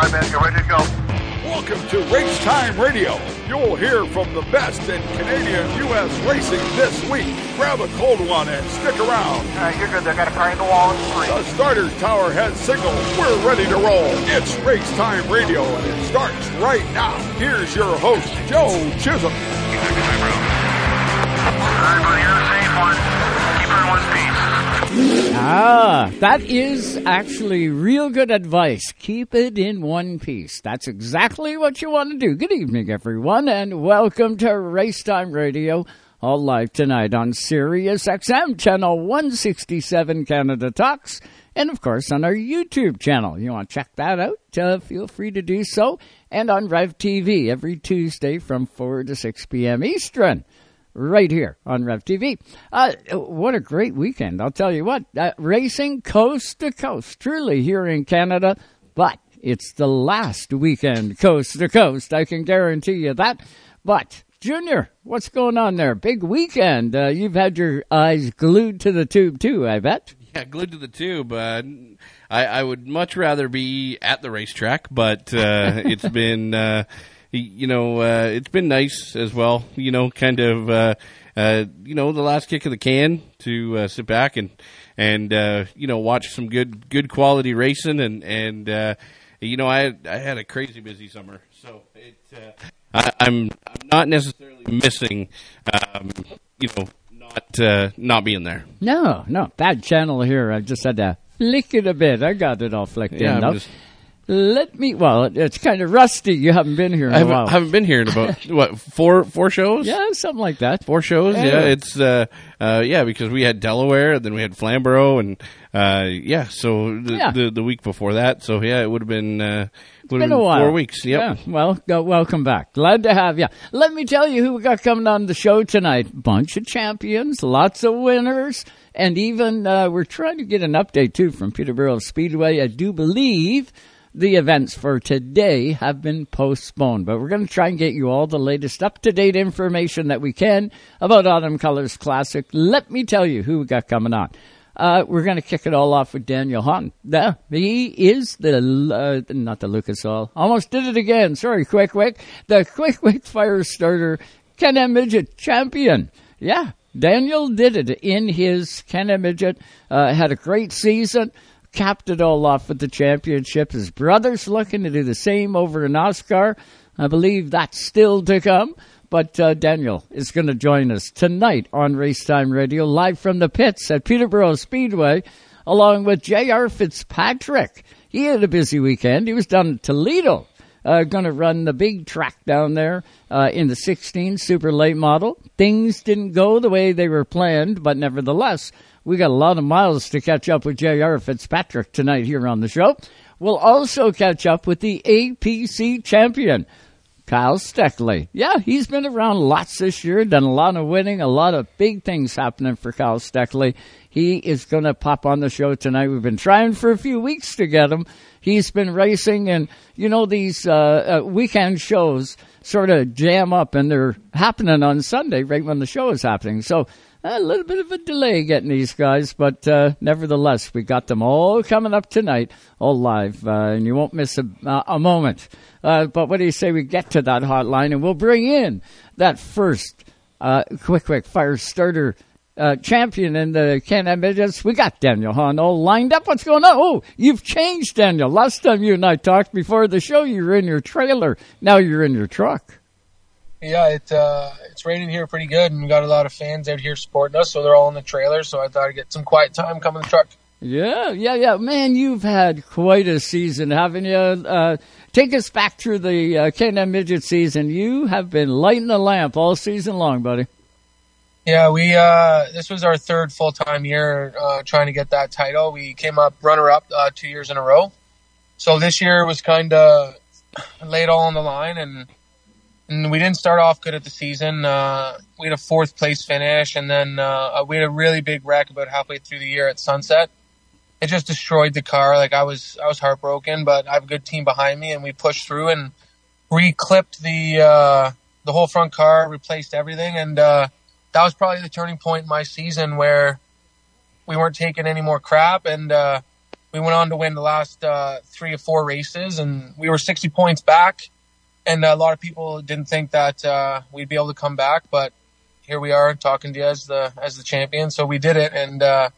All right, man, you're ready to go. Welcome to Race Time Radio. You'll hear from the best in Canadian U.S. racing this week. Grab a cold one and stick around. All right, you're good. They got a car in the wall in three. The starter tower has signaled. We're ready to roll. It's Race Time Radio, and it starts right now. Here's your host, Joe Chisholm. All right, buddy, you're the safe one. Keep her in one piece. Ah, that is actually real good advice. Keep it in one piece. That's exactly what you want to do. Good evening, everyone, and welcome to Racetime Radio. All live tonight on Sirius XM channel 167 Canada Talks, and of course on our YouTube channel. You want to check that out? Uh, feel free to do so. And on Rev TV every Tuesday from 4 to 6 p.m. Eastern right here on Rev TV. Uh, what a great weekend. I'll tell you what, uh, racing coast to coast, truly here in Canada, but it's the last weekend coast to coast. I can guarantee you that. But, Junior, what's going on there? Big weekend. Uh, you've had your eyes glued to the tube too, I bet. Yeah, glued to the tube. Uh, I, I would much rather be at the racetrack, but uh, it's been, uh, you know, uh, it's been nice as well. You know, kind of, uh, uh, you know, the last kick of the can to uh, sit back and and uh, you know watch some good good quality racing and and uh, you know I had, I had a crazy busy summer, so it. Uh, I, I'm I'm not necessarily missing, um, you know, not uh, not being there. No, no, bad channel here. I just had to flick it a bit. I got it all flicked Yeah, in. Though. Let me. Well, it's kind of rusty. You haven't been here in I a haven't, while. haven't been here in about what four four shows. yeah, something like that. four shows. Yeah. Yeah, it's uh, uh, yeah, because we had Delaware, and then we had Flamborough, and uh, yeah, so the, Yeah. the the week before that, so yeah, it would have been uh, have been a while. four weeks. Yep. Yeah. Well, go, welcome back. Glad to have you. Let me tell you who we got coming on the show tonight. Bunch of champions, lots of winners, and even uh, we're trying to get an update too from Peterborough Speedway. I do believe the events for today have been postponed, but we're going to try and get you all the latest up to date information that we can about Autumn Colors Classic. Let me tell you who we got coming on. Uh, we're going to kick it all off with Daniel Hawn. Yeah, he is the, uh, not the Lucas Oil. Almost did it again. Sorry, Quick Wick. The Quick Wick Fire Starter Can-Am Midget Champion. Yeah, Daniel did it in his Can-Am Midget. Uh, had a great season. Capped it all off with the championship. His brother's looking to do the same over in OSCAAR. I believe that's still to come. But uh, Daniel is going to join us tonight on Racetime Radio, live from the pits at Peterborough Speedway, along with J.R. Fitzpatrick. He had a busy weekend. He was down in Toledo, uh, going to run the big track down there uh, in the 16 Super Late Model. Things didn't go the way they were planned, but nevertheless, we got a lot of miles to catch up with J.R. Fitzpatrick tonight here on the show. We'll also catch up with the APC champion. Kyle Steckly. Yeah, he's been around lots this year, done a lot of winning, a lot of big things happening for Kyle Steckly. He is going to pop on the show tonight. We've been trying for a few weeks to get him. He's been racing, and you know these uh, uh, weekend shows sort of jam up, and they're happening on Sunday right when the show is happening. So a little bit of a delay getting these guys, but uh, nevertheless, we got them all coming up tonight, all live, uh, and you won't miss a, uh, a moment. Uh, but what do you say we get to that hotline and we'll bring in that first uh, quick, quick fire starter uh, champion in the Can-Am Midgets. We got Daniel Hawn all lined up. What's going on? Oh, you've changed, Daniel. Last time you and I talked before the show, you were in your trailer. Now you're in your truck. Yeah, it uh, it's raining here pretty good, and we got a lot of fans out here supporting us, so they're all in the trailer. So I thought I'd get some quiet time coming in the truck. Yeah, yeah, yeah. Man, you've had quite a season, haven't you? Uh, take us back through the uh, Can-Am Midget season. You have been lighting the lamp all season long, buddy. Yeah, we uh, this was our third full time year uh, trying to get that title. We came up runner up uh, two years in a row. So this year was kind of laid all on the line, and and we didn't start off good at the season. Uh, we had a fourth place finish, and then uh, we had a really big wreck about halfway through the year at Sunset. It just destroyed the car. Like I was, I was heartbroken, but I have a good team behind me, and we pushed through and re-clipped the uh, the whole front car, replaced everything, and uh, that was probably the turning point in my season where we weren't taking any more crap, and uh, we went on to win the last uh, three or four races, and we were 60 points back. And a lot of people didn't think that uh, we'd be able to come back, but here we are talking to you as the as the champion. So we did it, and uh,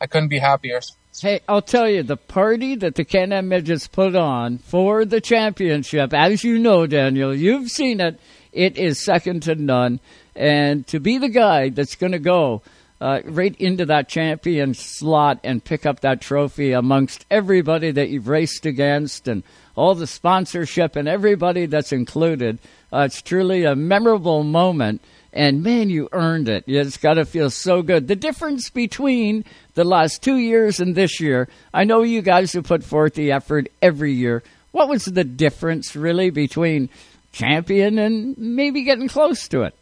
I couldn't be happier. Hey, I'll tell you, the party that the Can-Am Midgets put on for the championship, as you know, Daniel, you've seen it, it is second to none. And to be the guy that's going to go uh, right into that champion slot and pick up that trophy amongst everybody that you've raced against and all the sponsorship and everybody that's included, uh, it's truly a memorable moment. And man, you earned it. It's got to feel so good. The difference between the last two years and this year, I know you guys have put forth the effort every year. What was the difference really between champion and maybe getting close to it?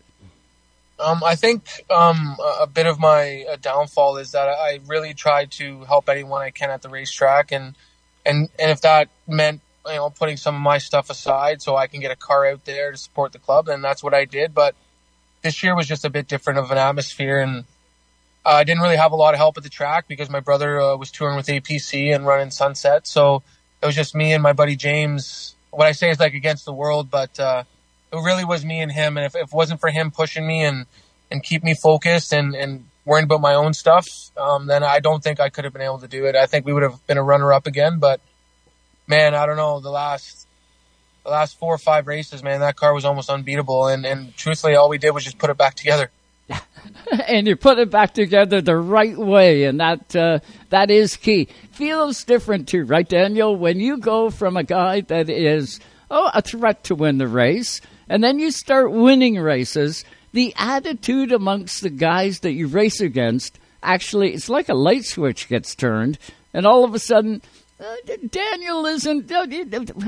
Um, I think um, a bit of my uh, downfall is that I really try to help anyone I can at the racetrack, and and and if that meant you know putting some of my stuff aside so I can get a car out there to support the club, then that's what I did. But this year was just a bit different of an atmosphere, and I didn't really have a lot of help at the track because my brother uh, was touring with APC and running Sunset, so it was just me and my buddy James. What I say is like against the world, but uh, it really was me and him. And if, if it wasn't for him pushing me and, and keep me focused and, and worrying about my own stuff, um, then I don't think I could have been able to do it. I think we would have been a runner up again, but man, I don't know. The last, the last four or five races, man, that car was almost unbeatable. And, and truthfully, all we did was just put it back together. and you put it back together the right way, and that uh, that is key. Feels different too, right, Daniel? When you go from a guy that is oh a threat to win the race and then you start winning races, the attitude amongst the guys that you race against actually, it's like a light switch gets turned, and all of a sudden, uh, Daniel isn't. Uh,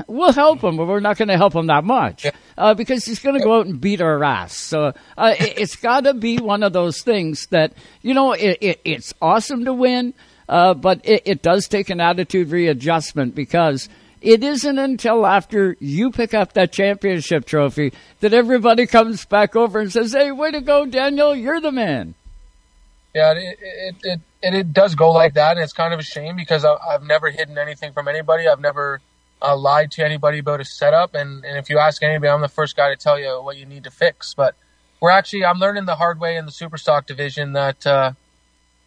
we'll help him, but we're not going to help him that much uh, because he's going to go out and beat our ass. So uh, it, has got to be one of those things that you know it, it, it's awesome to win, uh, but it does take an attitude readjustment because it isn't until after you pick up that championship trophy that everybody comes back over and says, "Hey, way to go, Daniel! You're the man." Yeah, it it it, it, it does go like that, and it's kind of a shame because I, have never hidden anything from anybody. I've never uh, lied to anybody about a setup, and and if you ask anybody, I'm the first guy to tell you what you need to fix. But we're actually I'm learning the hard way in the Superstock division that. Uh,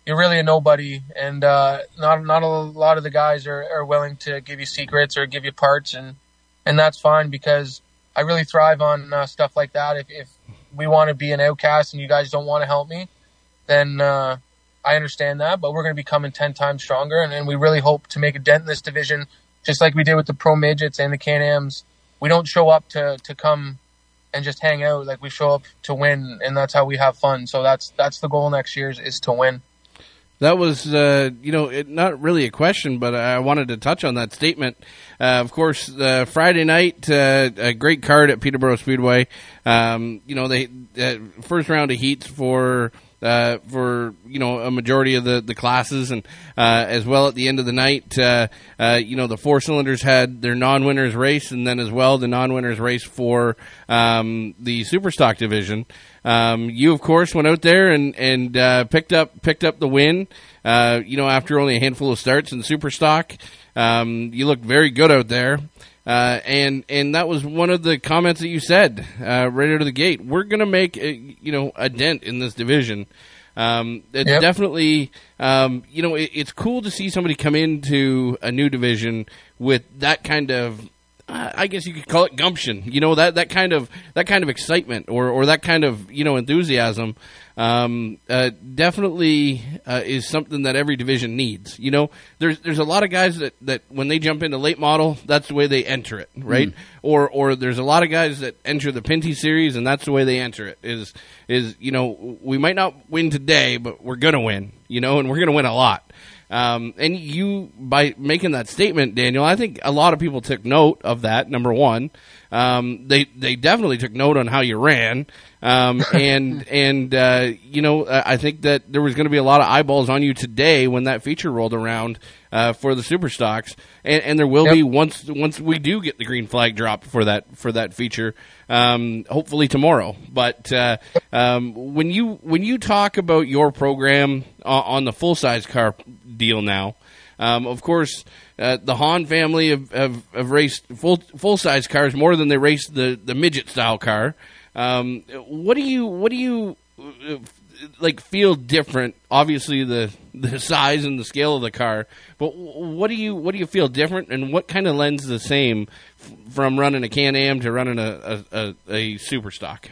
you're really a nobody, and uh, not not a lot of the guys are, are willing to give you secrets or give you parts, and and that's fine because I really thrive on uh, stuff like that. If if we want to be an outcast and you guys don't want to help me, then uh, I understand that. But we're going to be coming ten times stronger, and, and we really hope to make a dent in this division, just like we did with the pro midgets and the Can-Ams. We don't show up to to come and just hang out. Like we show up to win, and that's how we have fun. So that's that's the goal next year is, is to win. That was, uh, you know, it, not really a question, but I wanted to touch on that statement. Uh, of course, uh, Friday night, uh, a great card at Peterborough Speedway. Um, you know, they uh, first round of heats for uh, for you know a majority of the, the classes, and uh, as well at the end of the night, uh, uh you know the four cylinders had their non-winners race, and then as well the non-winners race for um, the super stock division. Um, you of course went out there and and uh, picked up picked up the win. Uh, you know after only a handful of starts in super stock, um, you looked very good out there. Uh, and and that was one of the comments that you said uh, right out of the gate. We're going to make a, you know a dent in this division. Um, it's yep. definitely um, you know it, it's cool to see somebody come into a new division with that kind of uh, I guess you could call it gumption. You know that that kind of that kind of excitement or or that kind of you know enthusiasm um, uh, definitely uh, is something that every division needs. You know, there's there's a lot of guys that, that when they jump into late model, that's the way they enter it, right? Mm. Or or there's a lot of guys that enter the Pinty series, and that's the way they enter it. Is is you know we might not win today, but we're gonna win. You know, and we're gonna win a lot. Um, and you, by making that statement, Daniel, I think a lot of people took note of that. Number one, um, they they definitely took note on how you ran. Um, and and uh, you know, I think that there was going to be a lot of eyeballs on you today when that feature rolled around uh, for the super stocks, and, and there will yep. be once once we do get the green flag dropped for that for that feature, um, hopefully tomorrow. But uh, um, when you when you talk about your program on, on the full size car deal now. Um, of course, uh, the Hawn family have, have, have raced full full size cars more than they raced the, the midget style car. Um, what do you what do you uh, like feel different? Obviously, the the size and the scale of the car, but what do you what do you feel different, and what kind of lends the same from running a Can Am to running a a, a, a super stock?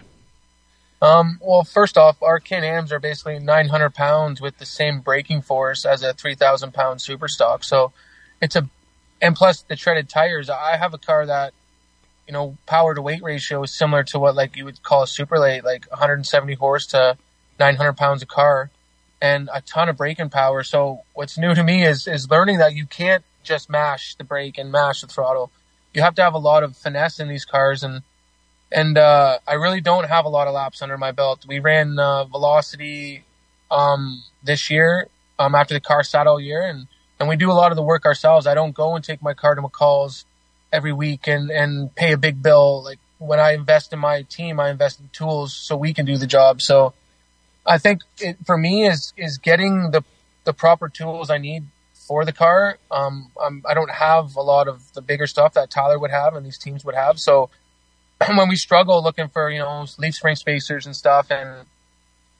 Um, well, first off, our Can Ams are basically 900 pounds with the same braking force as a 3,000 pound super stock. So it's a, and plus the treaded tires. I have a car that, you know, power to weight ratio is similar to what like you would call a super late, like 170 horse to 900 pounds of car and a ton of braking power. So what's new to me is, is learning that you can't just mash the brake and mash the throttle. You have to have a lot of finesse in these cars and, and uh, I really don't have a lot of laps under my belt. We ran uh, velocity um, this year um, after the car sat all year, and and we do a lot of the work ourselves. I don't go and take my car to McCall's every week and and pay a big bill. Like when I invest in my team, I invest in tools so we can do the job. So I think it, for me is is getting the the proper tools I need for the car. Um, I'm, I don't have a lot of the bigger stuff that Tyler would have and these teams would have. So when we struggle looking for you know leaf spring spacers and stuff, and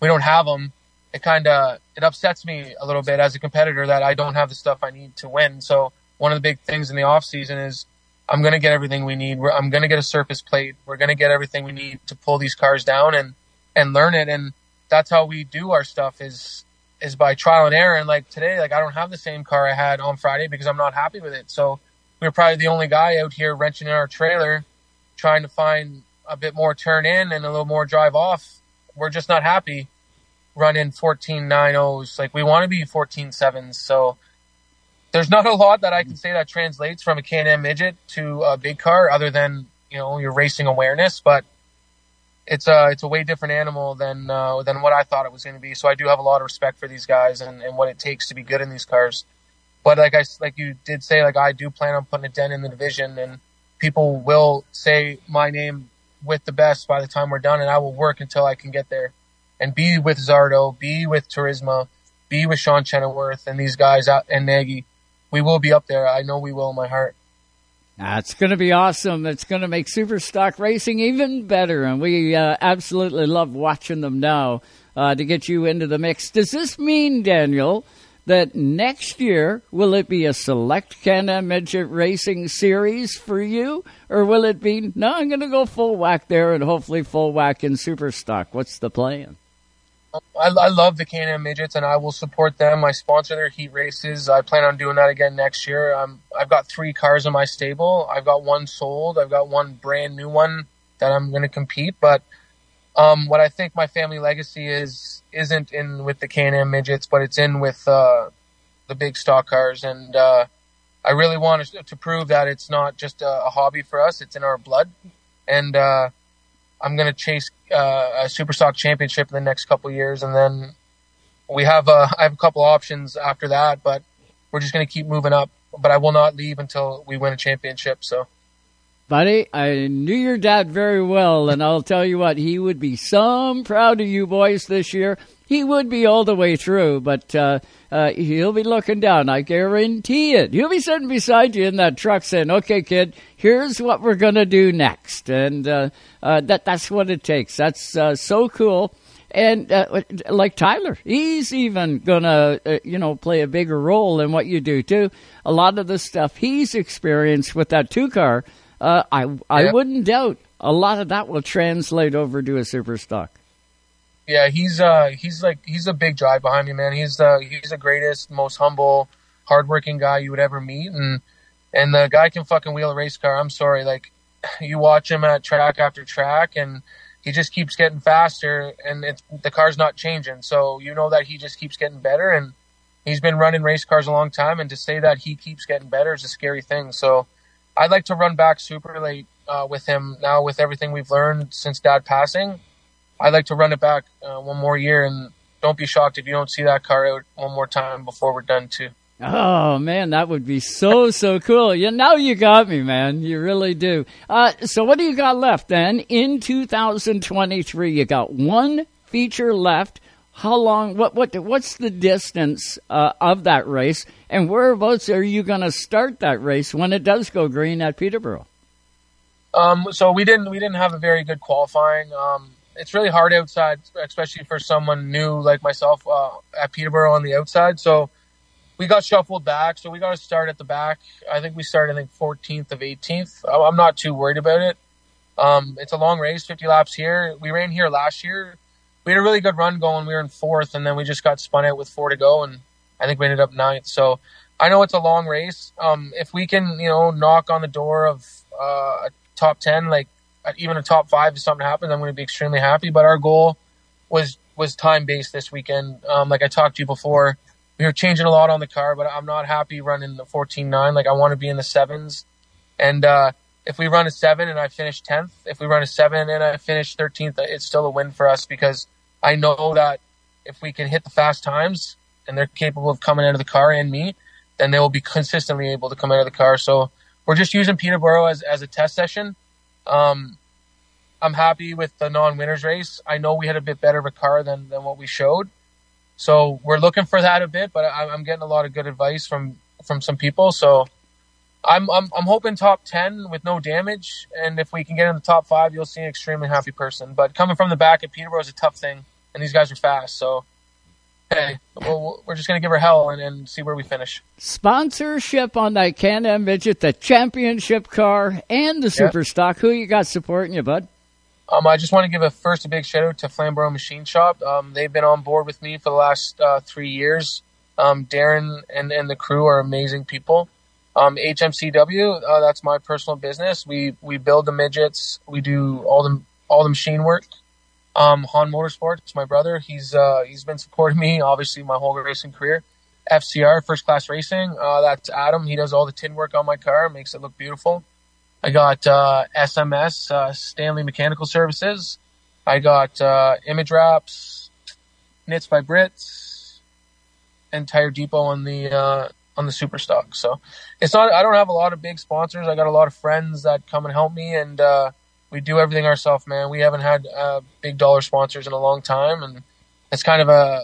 we don't have them, it kind of it upsets me a little bit as a competitor that I don't have the stuff I need to win. So one of the big things in the off season is I'm going to get everything we need. We're, I'm going to get a surface plate. We're going to get everything we need to pull these cars down and and learn it. And that's how we do our stuff is is by trial and error. And like today, like I don't have the same car I had on Friday because I'm not happy with it. So we we're probably the only guy out here wrenching in our trailer trying to find a bit more turn in and a little more drive off. We're just not happy running 14 9 Like we want to be 14 sevens. So there's not a lot that I can say that translates from a Can-Am midget to a big car other than, you know, your racing awareness, but it's a, it's a way different animal than, uh, than what I thought it was going to be. So I do have a lot of respect for these guys and, and what it takes to be good in these cars. But like I, like you did say, like I do plan on putting a dent in the division and, people will say my name with the best by the time we're done, and I will work until I can get there and be with Zardo, be with Turismo, be with Sean Chenoweth and these guys out and Nagy. We will be up there. I know we will in my heart. That's going to be awesome. It's going to make super stock racing even better, and we uh, absolutely love watching them now uh, to get you into the mix. Does this mean, Daniel? that next year will it be a select Can-Am midget racing series for you, or will it be no? I'm going to go full whack there and hopefully full whack in super stock. What's the plan? I, I love the Can-Am midgets, and I will support them. I sponsor their heat races. I plan on doing that again next year. Um, I've got three cars in my stable. I've got one sold. I've got one brand new one that I'm going to compete. But um, what I think my family legacy is isn't in with the Can-Am midgets, but it's in with uh, the big stock cars. And uh, I really want to, to, prove that it's not just a, a, hobby for us; it's in our blood. And uh, I'm going to chase uh, a super stock championship in the next couple years, and then we have a, I have a couple options after that, but we're just going to keep moving up. But I will not leave until we win a championship. So. Buddy, I knew your dad very well, and I'll tell you what, he would be some proud of you boys this year. He would be all the way through, but uh, uh, he'll be looking down. I guarantee it. He'll be sitting beside you in that truck saying, "Okay, kid, here's what we're gonna do next," and uh, uh that that's what it takes. That's uh, so cool. And uh, like Tyler, he's even gonna, you know, play a bigger role in what you do too. A lot of the stuff he's experienced with that two car uh, I I yeah. wouldn't doubt a lot of that will translate over to a super stock. Yeah, he's uh he's like he's a big drive behind me, man. He's uh he's the greatest, most humble, hardworking guy you would ever meet, and and the guy can fucking wheel a race car. I'm sorry, like you watch him at track after track, and he just keeps getting faster, and it's the car's not changing. So you know that he just keeps getting better, and he's been running race cars a long time, and to say that he keeps getting better is a scary thing. So I'd like to run back super late uh, with him now with everything we've learned since dad passing. I'd like to run it back uh, one more year and don't be shocked if you don't see that car out one more time before we're done too. Oh man, that would be so so cool. Yeah, now you got me, man. You really do. Uh, so what do you got left then in 2023? You got one feature left. how long? What what what's the distance uh, of that race, and whereabouts are you going to start that race when it does go green at Peterborough? Um, so we didn't we didn't have a very good qualifying. Um, it's really hard outside, especially for someone new like myself uh, at Peterborough on the outside. So we got shuffled back. So we got to start at the back. I think we started I think 14th of 18th. I'm not too worried about it. Um, it's a long race, 50 laps here. We ran here last year. We had a really good run going. We were in fourth, and then we just got spun out with four to go, and I think we ended up ninth. So I know it's a long race. Um, if we can, you know, knock on the door of uh, a top 10, like even a top five, if something happens, I'm going to be extremely happy. But our goal was was time based this weekend. Um, like I talked to you before, we were changing a lot on the car, but I'm not happy running the 14.9. Like I want to be in the sevens, and uh, if we run a seven and I finish 10th, if we run a seven and I finish 13th, it's still a win for us because I know that if we can hit the fast times and they're capable of coming out of the car and me, then they will be consistently able to come out of the car. So we're just using Peterborough as, as a test session. Um, I'm happy with the non-winners race. I know we had a bit better of a car than, than what we showed. So we're looking for that a bit, but I'm getting a lot of good advice from, from some people. So I'm, I'm I'm hoping top ten with no damage, and if we can get in the top five, you'll see an extremely happy person. But coming from the back at Peterborough is a tough thing, and these guys are fast. So, hey, we'll, we're just gonna give her hell and, and see where we finish. Sponsorship on that Can-Am midget, the championship car, and the super Yeah. stock. Who you got supporting you, bud? Um, I just want to give a first a big shout out to Flamborough Machine Shop. Um, they've been on board with me for the last uh, three years. Um, Darren and, and the crew are amazing people. Um, HMCW, uh, that's my personal business. We we build the midgets. We do all the all the machine work. Um, Hawn Motorsports, my brother, he's uh, he's been supporting me obviously my whole racing career. FCR, First Class Racing, uh, that's Adam. He does all the tin work on my car, makes it look beautiful. I got uh, SMS, uh, Stanley Mechanical Services. I got uh, Image Wraps, Knits by Brits, and Tire Depot on the uh, on the Super Stock. So it's not. I don't have a lot of big sponsors. I got a lot of friends that come and help me, and uh, we do everything ourselves, man. We haven't had uh, big dollar sponsors in a long time, and it's kind of a,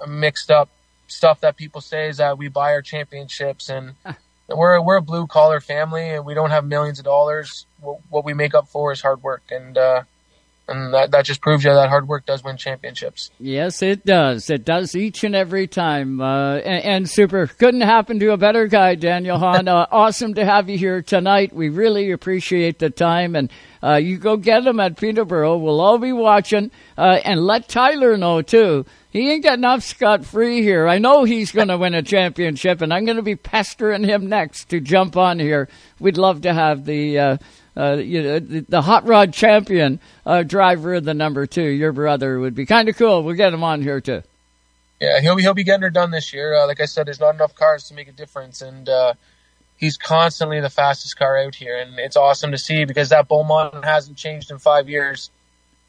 a mixed up stuff that people say is that we buy our championships and we're we're a blue collar family and we don't have millions of dollars. What, what we make up for is hard work, and uh, and that that just proves you that hard work does win championships. Yes, it does. It does each and every time. Uh, and, and super. Couldn't happen to a better guy, Daniel Hawn. Uh, awesome to have you here tonight. We really appreciate the time. And uh, you go get him at Peterborough. We'll all be watching. Uh, and let Tyler know, too. He ain't getting off scot free here. I know he's going to win a championship, and I'm going to be pestering him next to jump on here. We'd love to have the. Uh, uh, you know, the, hot rod champion uh, driver of the number two. Your brother would be kind of cool. We'll get him on here too. Yeah, he'll be he'll be getting her done this year. Uh, like I said, there's not enough cars to make a difference, and uh, he's constantly the fastest car out here, and it's awesome to see because that Beaumont hasn't changed in five years,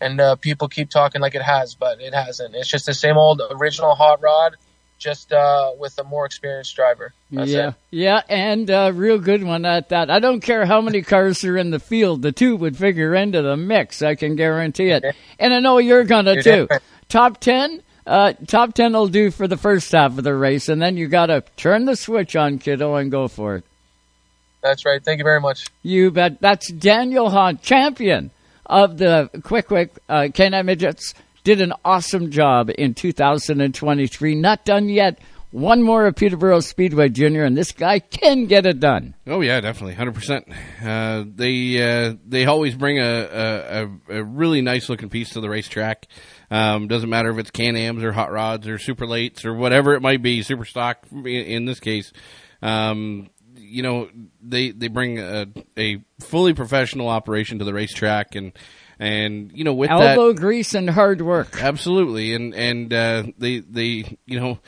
and uh, people keep talking like it has, but it hasn't. It's just the same old original hot rod, just uh, with a more experienced driver. That's yeah, it. yeah, and uh, real good one at that. I don't care how many cars are in the field, the two would figure into the mix. I can guarantee it. And I know you're gonna You're too. right. Top ten. Uh, top ten will do for the first half of the race, and then you got to turn the switch on, kiddo, and go for it. That's right. Thank you very much. You bet. That's Daniel Hawn, champion of the Quick Quick uh, Can-Am Midgets. Did an awesome job in 2023. Not done yet. One more of Peterborough Speedway Junior, and this guy can get it done. Oh yeah, definitely, hundred percent. Uh, they uh, they always bring a, a, a- a really nice looking piece to the racetrack. Um, doesn't matter if it's Can Ams or hot rods or super lates or whatever it might be, super stock in, in this case. Um, you know, they they bring a, a fully professional operation to the racetrack, and and you know with that Elbow grease and hard work. Absolutely, and and uh, they they you know,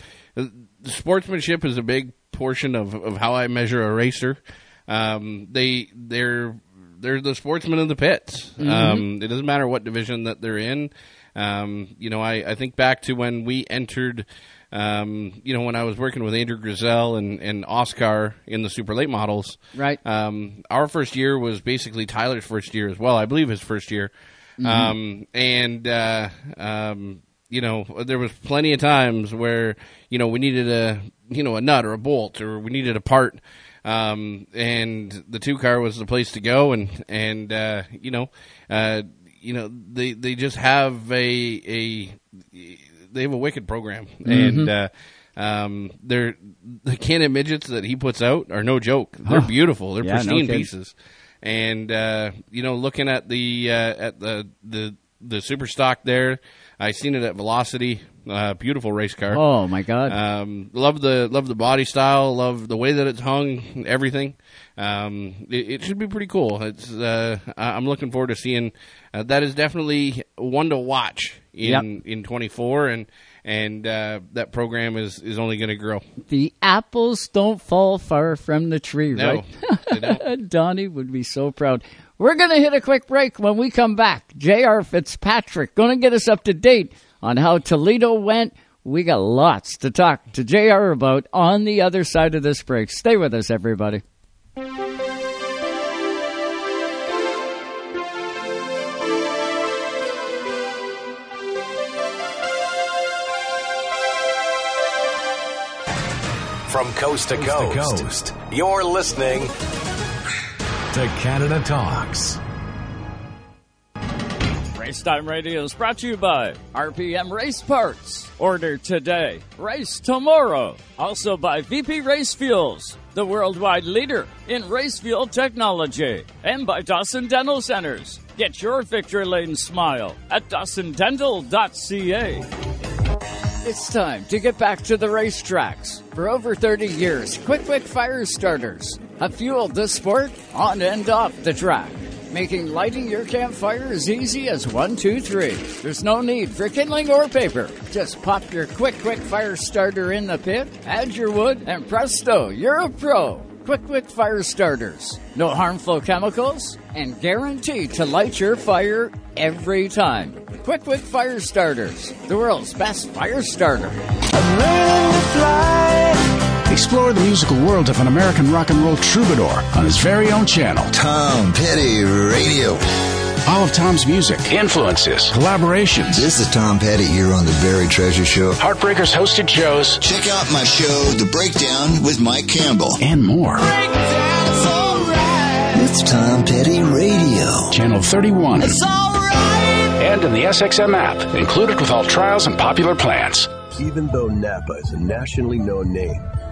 sportsmanship is a big portion of, of how I measure a racer. Um, they they're they're the sportsmen of the pits. Um, it doesn't matter what division that they're in. Um, you know, I, I think back to when we entered. Um, you know, when I was working with Andrew Grizel and, and OSCAAR in the super late models, Right. um, our first year was basically Tyler's first year as well. I believe his first year. Um, and, uh, um, you you know, there was plenty of times where you know we needed a you know a nut or a bolt or we needed a part. Um, and the two car was the place to go, and and uh, you know, uh, you know they they just have a a they have a wicked program, and uh, um, they're the Can-Am midgets that he puts out are no joke. They're Oh. beautiful. They're Yeah, pristine kidding. pieces, and uh, you know, looking at the uh, at the the the super stock there, I seen it at Velocity. Uh, beautiful race car. Oh my God! Um, love the love the body style. Love the way that it's hung. Everything. Um, it, it should be pretty cool. It's. Uh, I'm looking forward to seeing. Uh, that is definitely one to watch in in 24, and and uh, that program is is only going to grow. the apples don't fall far from the tree, No, right? Donnie would be so proud. We're going to hit a quick break when we come back. J.R. Fitzpatrick going to get us up to date on how Toledo went. We got lots to talk to JR about on the other side of this break. Stay with us, everybody. From coast to Coast coast, to coast. you're listening to Canada Talks. Race Time Radio is brought to you by RPM Race Parts. Order today, race tomorrow. Also by VP Race Fuels, the worldwide leader in race fuel technology. And by Dawson Dental Centers. Get your victory lane smile at dawsondental.ca. It's time to get back to the racetracks. For over 30 years, Quick Quick Fire Starters have fueled the sport on and off the track, making lighting your campfire as easy as one, two, three. There's no need for kindling or paper. Just pop your Quick Quick Fire Starter in the pit, add your wood, and presto, you're a pro. Quick Quick Fire Starters. No harmful chemicals and guaranteed to light your fire every time. Quick Quick Fire Starters, the world's best fire starter. Explore the musical world of an American rock and roll troubadour on his very own channel. Tom Petty Radio. All of Tom's music, influences, collaborations, This is Tom Petty here on the Buried Treasure Show. Heartbreakers hosted shows, Check out my show, The Breakdown with Mike Campbell. and more. It's Tom Petty Radio. Channel 31. And in the SXM app, included with all trials and popular plans. Even though Napa is a nationally known name,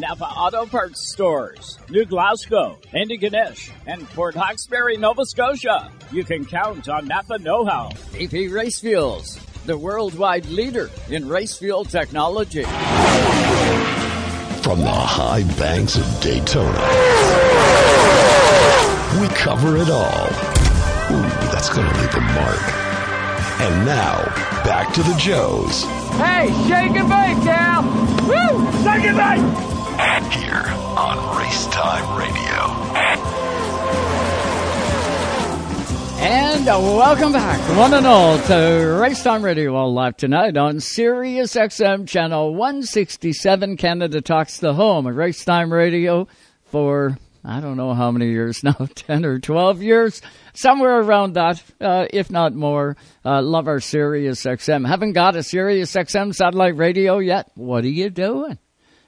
Napa Auto Parts Stores, New Glasgow, Antigonish, and Port Hawkesbury, Nova Scotia. You can count on Napa Know How. VP Race Fuels, the worldwide leader in race fuel technology. From the high banks of Daytona, we cover it all. Ooh, that's going to leave a mark. And now, back to the Joes. Hey, shake and bake, Cal! Woo! Shake and bake! Here on Race Time Radio. And welcome back, one and all, to Racetime Radio, all live tonight on Sirius XM Channel 167. Canada Talks the home of Racetime Radio for, I don't know how many years now, 10 or 12 years, somewhere around that, uh, if not more. Uh, love our Sirius XM. Haven't got a Sirius XM satellite radio yet? What are you doing?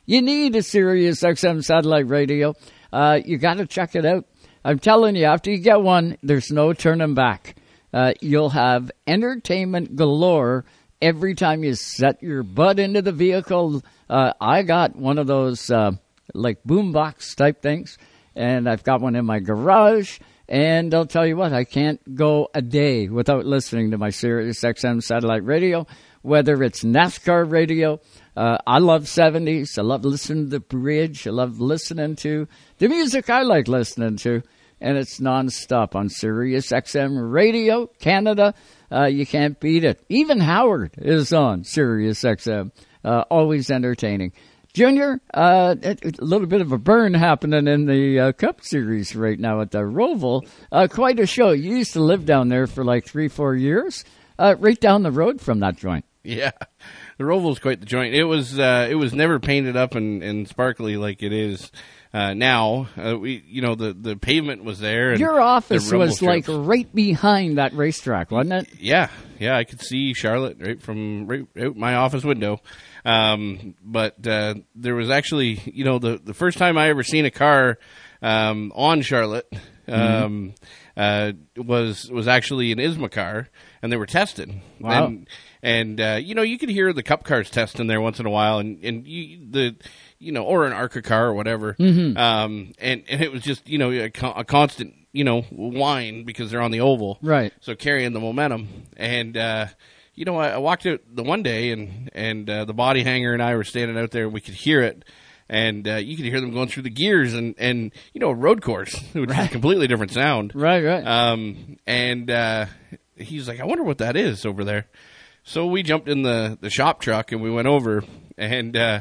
You need a Sirius XM satellite radio. Uh, you got to check it out. I'm telling you, after you get one, there's no turning back. Uh, you'll have entertainment galore every time you set your butt into the vehicle. Uh, I got one of those uh, like boombox type things, and I've got one in my garage. And I'll tell you what, I can't go a day without listening to my Sirius XM satellite radio, whether it's NASCAR radio. Uh, I love 70s. I love listening to the bridge. I love listening to the music I like listening to. And it's nonstop on Sirius XM Radio Canada. Uh, you can't beat it. Even Howard is on Sirius XM. Uh, always entertaining. Junior, uh, a little bit of a burn happening in the uh, Cup Series right now at the Roval. Uh, quite a show. You used to live down there for like three, four years, uh, right down the road from that joint. Yeah, the Roval's quite the joint. It was uh, it was never painted up and, and sparkly like it is uh, now. Uh, we you know the, the pavement was there. And Your office rumble was like right behind that racetrack, wasn't it? yeah yeah I could see Charlotte right from right out my office window. Um, but uh, there was actually you know the the first time I ever seen a car um, on Charlotte. Um, uh, was was actually an IMSA car, and they were tested. Wow. And, and uh, you know you could hear the cup cars testing there once in a while, and and you, the you know or an ARCA car or whatever. Mhm. Um, and and it was just you know a, a constant you know whine because they're on the oval, Right. So carrying the momentum, and uh, you know I, I walked out the one day, and and uh, the body hanger and I were standing out there, and we could hear it. And uh, you could hear them going through the gears, and, and you know a road course, which is a completely different sound. Right, right. Um, and uh, he's like, I wonder what that is over there. So we jumped in the, the shop truck and we went over, and uh,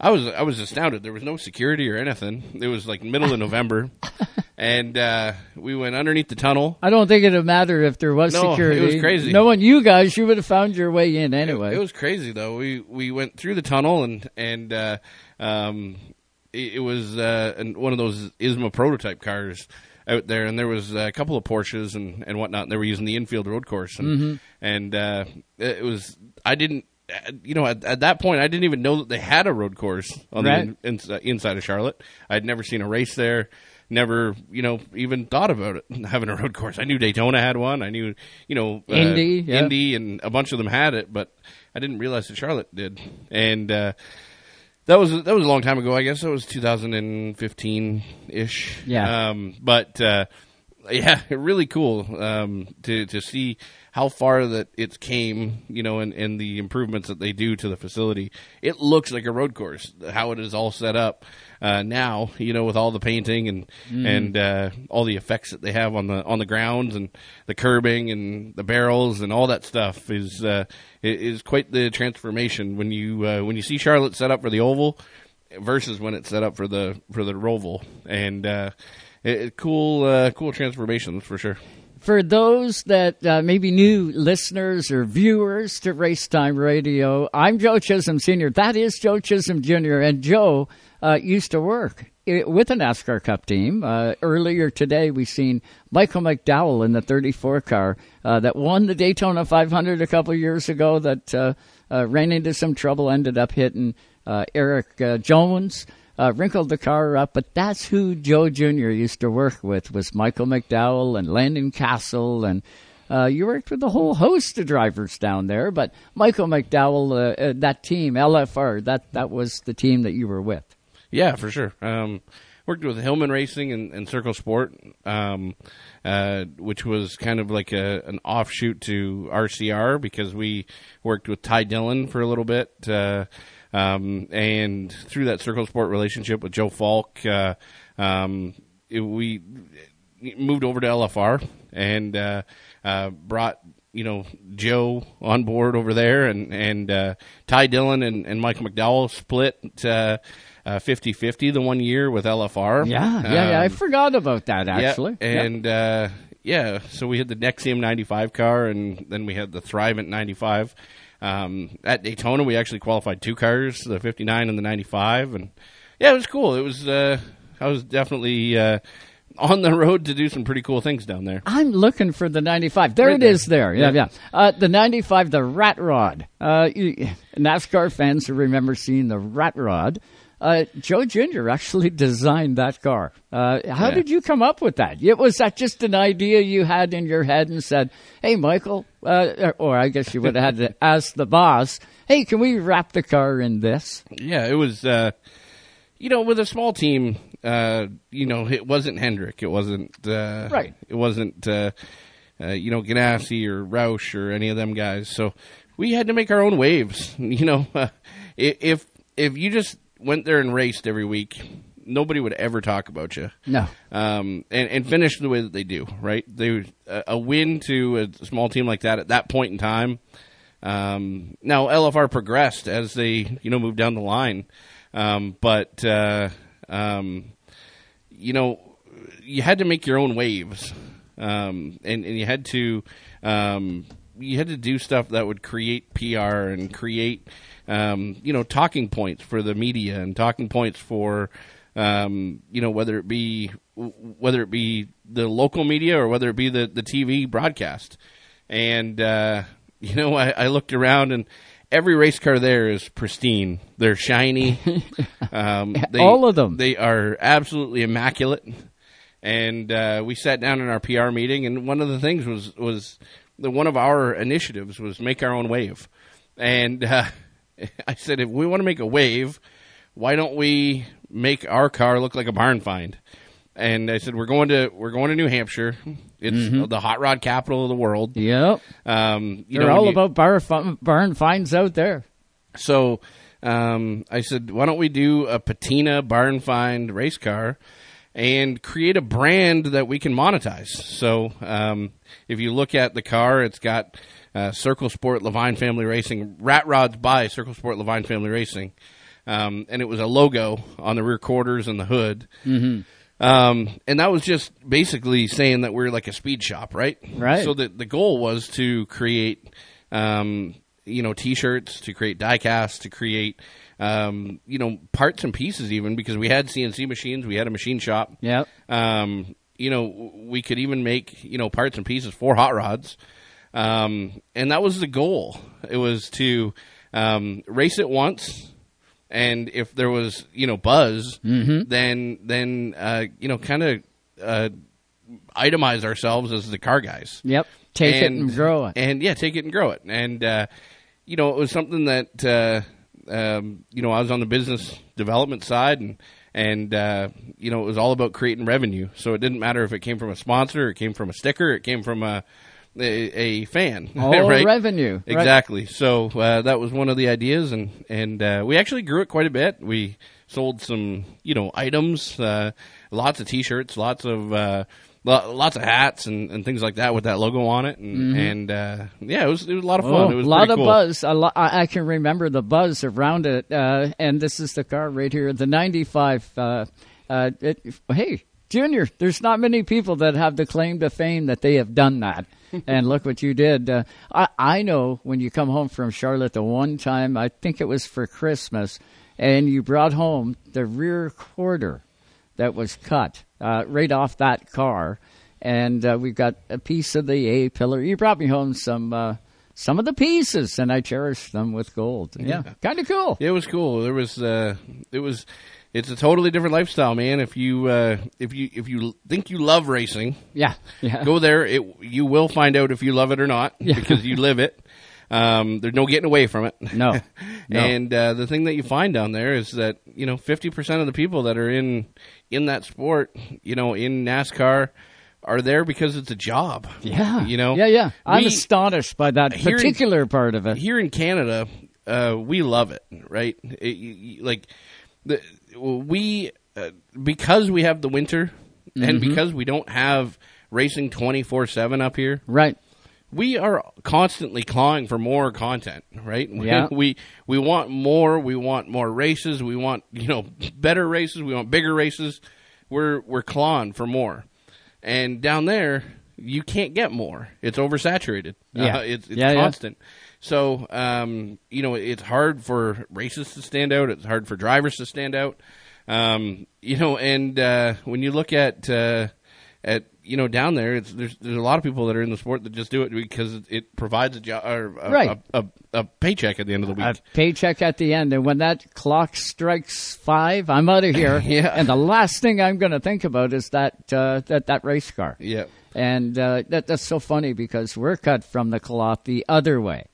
I was I was astounded. There was no security or anything. It was like middle of November, and uh, we went underneath the tunnel. I don't think it'd matter if there was security. It was crazy. Knowing you guys, you would have found your way in anyway. It was crazy though. We we went through the tunnel and and uh, um, it, it was uh, one of those IMSA prototype cars out there, and there was a couple of Porsches and and whatnot. And they were using the infield road course, and Mhm. and uh, it was I didn't. You know, at, at that point, I didn't even know that they had a road course on Right. the in, ins- inside of Charlotte. I'd never seen a race there. Never, you know, even thought about it having a road course. I knew Daytona had one. I knew, you know, uh, Indy, yeah. Indy, and a bunch of them had it, but I didn't realize that Charlotte did. And uh, that was that was a long time ago. I guess that was 2015 ish. Yeah. Um, but uh, yeah, really cool um, to to see how far that it's came. You know, and, and the improvements that they do to the facility. It looks like a road course. How it is all set up uh, now. You know, with all the painting and Mm. and uh, all the effects that they have on the on the grounds and the curbing and the barrels and all that stuff is uh, is quite the transformation when you uh, when you see Charlotte set up for the oval versus when it's set up for the for the roval and uh, it, it- cool uh, cool transformations for sure. For those that uh, maybe new listeners or viewers to Racetime Radio, I'm Joe Chisholm Sr. That is Joe Chisholm Jr. And Joe uh, used to work with the NASCAR Cup team. Uh, earlier today, we seen Michael McDowell in the 34 car uh, that won the Daytona 500 a couple years ago. That uh, uh, ran into some trouble, ended up hitting uh, Erik Jones wrinkled the car up, but that's who Joe Jr. used to work with was Michael McDowell and Landon Cassill, and uh, you worked with a whole host of drivers down there. But Michael McDowell, uh, uh, that team, LFR, that that was the team that you were with. Yeah, for sure. Um, worked with Hillman Racing and, and Circle Sport, um, uh, which was kind of like a, an offshoot to RCR because we worked with Ty Dillon for a little bit. Uh, um, and through that Circle Sport relationship with Joe Falk, uh, um, it, we moved over to LFR and uh, uh, brought you know Joe on board over there, and and uh, Ty Dillon and, and Michael McDowell split uh, uh, 50-50 the one year with LFR. Yeah, yeah, yeah. I Um, forgot about that actually. Yeah. and uh, yeah, so we had the Nexium 95 car, and then we had the Thrivent 95. Um, at Daytona, we actually qualified two cars, the 59 and the 95, and yeah, it was cool. It was uh, I was definitely uh, on the road to do some pretty cool things down there. I'm looking for the 95. There Right it there. is there. Yeah, Yeah. yeah. Uh, the 95, the Rat Rod. Uh, you, NASCAR fans who remember seeing the Rat Rod. Uh, Joe Jr. actually designed that car. Uh, how Yeah. did you come up with that? It, was that just an idea you had in your head and said, hey, Michael, uh, or I guess you would have had to ask the boss, hey, can we wrap the car in this? Yeah, it was. Uh, you know, with a small team, uh, you know, it wasn't Hendrick. It wasn't uh, Right. It wasn't uh, uh, you know Ganassi or Roush or any of them guys. So we had to make our own waves. You know, uh, if if you just went there and raced every week, nobody would ever talk about you. No. Um, and, and finish the way that they do, right? They a, a win to a small team like that at that point in time. Um, now LFR progressed as they you know moved down the line. Um, but uh, um, you know, you had to make your own waves, um, and and you had to um, you had to do stuff that would create PR and create um, you know talking points for the media and talking points for um, you know whether it be whether it be the local media or whether it be the the TV broadcast, and uh, you know I, I looked around and every race car there is pristine. They're shiny. Um, they, All of them. They are absolutely immaculate. And uh, we sat down in our PR meeting, and one of the things was was the one of our initiatives was make our own wave. And uh, I said, if we want to make a wave, why don't we make our car look like a barn find? And I said, we're going to we're going to New Hampshire. It's the hot rod capital of the world. Yep. Um, you They're know, all you- about bar barn finds out there. so um, I said, why don't we do a patina barn find race car and create a brand that we can monetize? So um, if you look at the car, it's got uh, Circle Sport Leavine Family Racing, Rat Rods by Circle Sport Leavine Family Racing. Um, and it was a logo on the rear quarters and the hood. Mm-hmm. Um, and that was just basically saying that we're like a speed shop, right? Right. So the the goal was to create, um, you know, t-shirts, to create diecasts, to create, um, you know, parts and pieces, even because we had CNC machines, we had a machine shop. Yeah. Um, you know, we could even make you know parts and pieces for hot rods, um, and that was the goal. It was to um, race it once, and if there was you know buzz, then then uh, you know kind of uh, itemize ourselves as the car guys. Yep. Take it and grow it. And yeah, take it and grow it. And uh, you know, it was something that uh, um, you know I was on the business development side, and and uh, you know it was all about creating revenue. So it didn't matter if it came from a sponsor, it came from a sticker, it came from a a, a fan. All right? revenue. right? Exactly. So uh, that was one of the ideas, and and uh, we actually grew it quite a bit. We sold some, you know, items, uh, lots of T-shirts, lots of uh, lots of hats, and, and things like that with that logo on it, and Mhm. and uh, yeah, it was it was a lot of Oh, fun. it was a lot of cool. buzz. Lo- I, I can remember the buzz around it. Uh, and this is the car right here, the '95. Uh, uh, it, hey, Junior, there's not many people that have the claim to fame that they have done that. and look what you did. Uh, I, I know when you come home from Charlotte the one time, I think it was for Christmas, and you brought home the rear quarter that was cut uh, right off that car, and uh, we've got a piece of the A pillar. You brought me home some uh, some of the pieces, and I cherish them with gold. Yeah, kind of cool. It was cool. There was uh, it was it's a totally different lifestyle, man. If you uh, if you if you think you love racing, Yeah, yeah. go there. It you will find out if you love it or not Yeah. because you live it. Um, there's no getting away from it. No, no. and uh, the thing that you find down there is that you know 50 percent of the people that are in in that sport, you know, in NASCAR, are there because it's a job. Yeah, you know. Yeah, yeah. I'm We- astonished by that Here in- particular part of it. here in Canada, uh, we love it, right? It- you- you- like the we uh, because we have the winter and Mhm. because we don't have racing twenty four seven up here, right? We are constantly clawing for more content, right? Yeah. we we want more. We want more races. We want you know better races. We want bigger races. We're we're clawing for more, and down there you can't get more. It's oversaturated. Yeah. Uh, it's it's Yeah, yeah. constant. So um, you know it's hard for races to stand out. It's hard for drivers to stand out. Um, you know, and uh, when you look at uh, at you know down there, it's there's there's a lot of people that are in the sport that just do it because it, it provides a job or a, Right. a, a, a paycheck at the end of the week. A paycheck at the end, and when that clock strikes five, I'm out of here. Yeah. And the last thing I'm going to think about is that uh, that that race car. Yeah. And uh, that that's so funny because we're cut from the cloth the other way,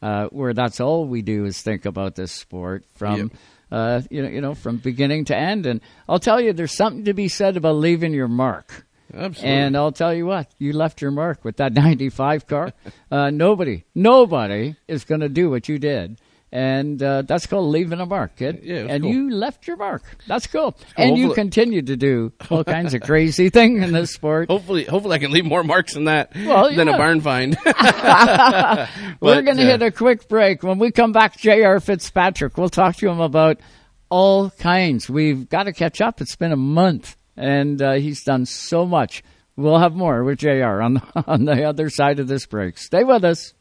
uh, where that's all we do is think about this sport from. Uh, you know, you know, from beginning to end, and I'll tell you, there's something to be said about leaving your mark. Absolutely. And I'll tell you what, you left your mark with that 95 car. Uh, nobody, nobody is going to do what you did. And uh, that's called leaving a mark, kid. Yeah, and cool. you left your mark. That's cool. And you continue to do all kinds of crazy things in this sport. Hopefully, hopefully I can leave more marks than that Well, than a barn find. We're going to uh, hit a quick break. When we come back, J.R. Fitzpatrick, we'll talk to him about all kinds. We've got to catch up. It's been a month, and uh, he's done so much. We'll have more with JR on, on the other side of this break. Stay with us.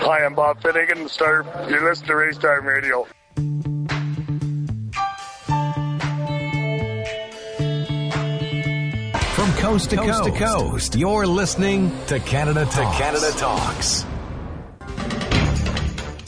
Hi, I'm Bob Finnegan. Start. You listen to Race Time Radio. From coast to coast, to coast, you're listening to Canada Talks. To Canada Talks.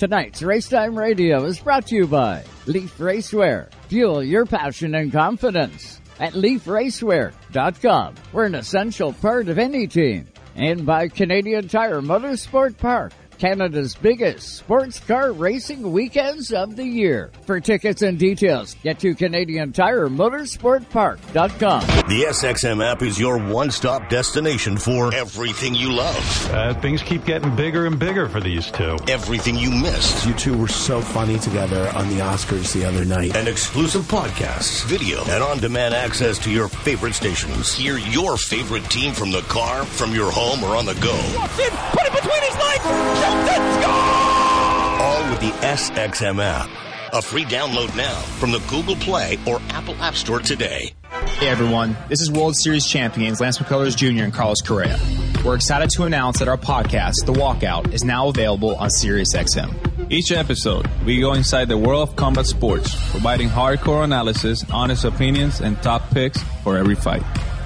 Tonight's Racetime Radio is brought to you by Leaf Racewear. Fuel your passion and confidence at leafracewear.com. We're an essential part of any team. And by Canadian Tire Motorsport Park. Canada's biggest sports car racing weekends of the year. For tickets and details, get to Canadian Tire Motorsportpark.com. The SXM app is your one stop destination for everything you love. Uh, things keep getting bigger and bigger for these two. Everything you missed. You two were so funny together on the Oscars the other night. And exclusive podcasts, video, and on demand access to your favorite stations. Hear your favorite team from the car, from your home, or on the go. Walks put it between his legs! Let's go all with the SXM app. A free download now from the Google Play or Apple App Store today. Hey everyone, this is World Series champions Lance McCullers Jr. and Carlos Correa. We're excited to announce that our podcast, The Walkout, is now available on SiriusXM. Each episode, we go inside the world of combat sports, providing hardcore analysis, honest opinions, and top picks for every fight.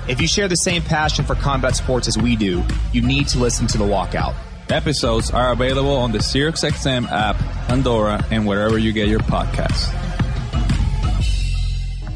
If you share the same passion for combat sports as we do, you need to listen to The Walkout. Episodes are available on the SiriusXM app, Pandora, and wherever you get your podcasts.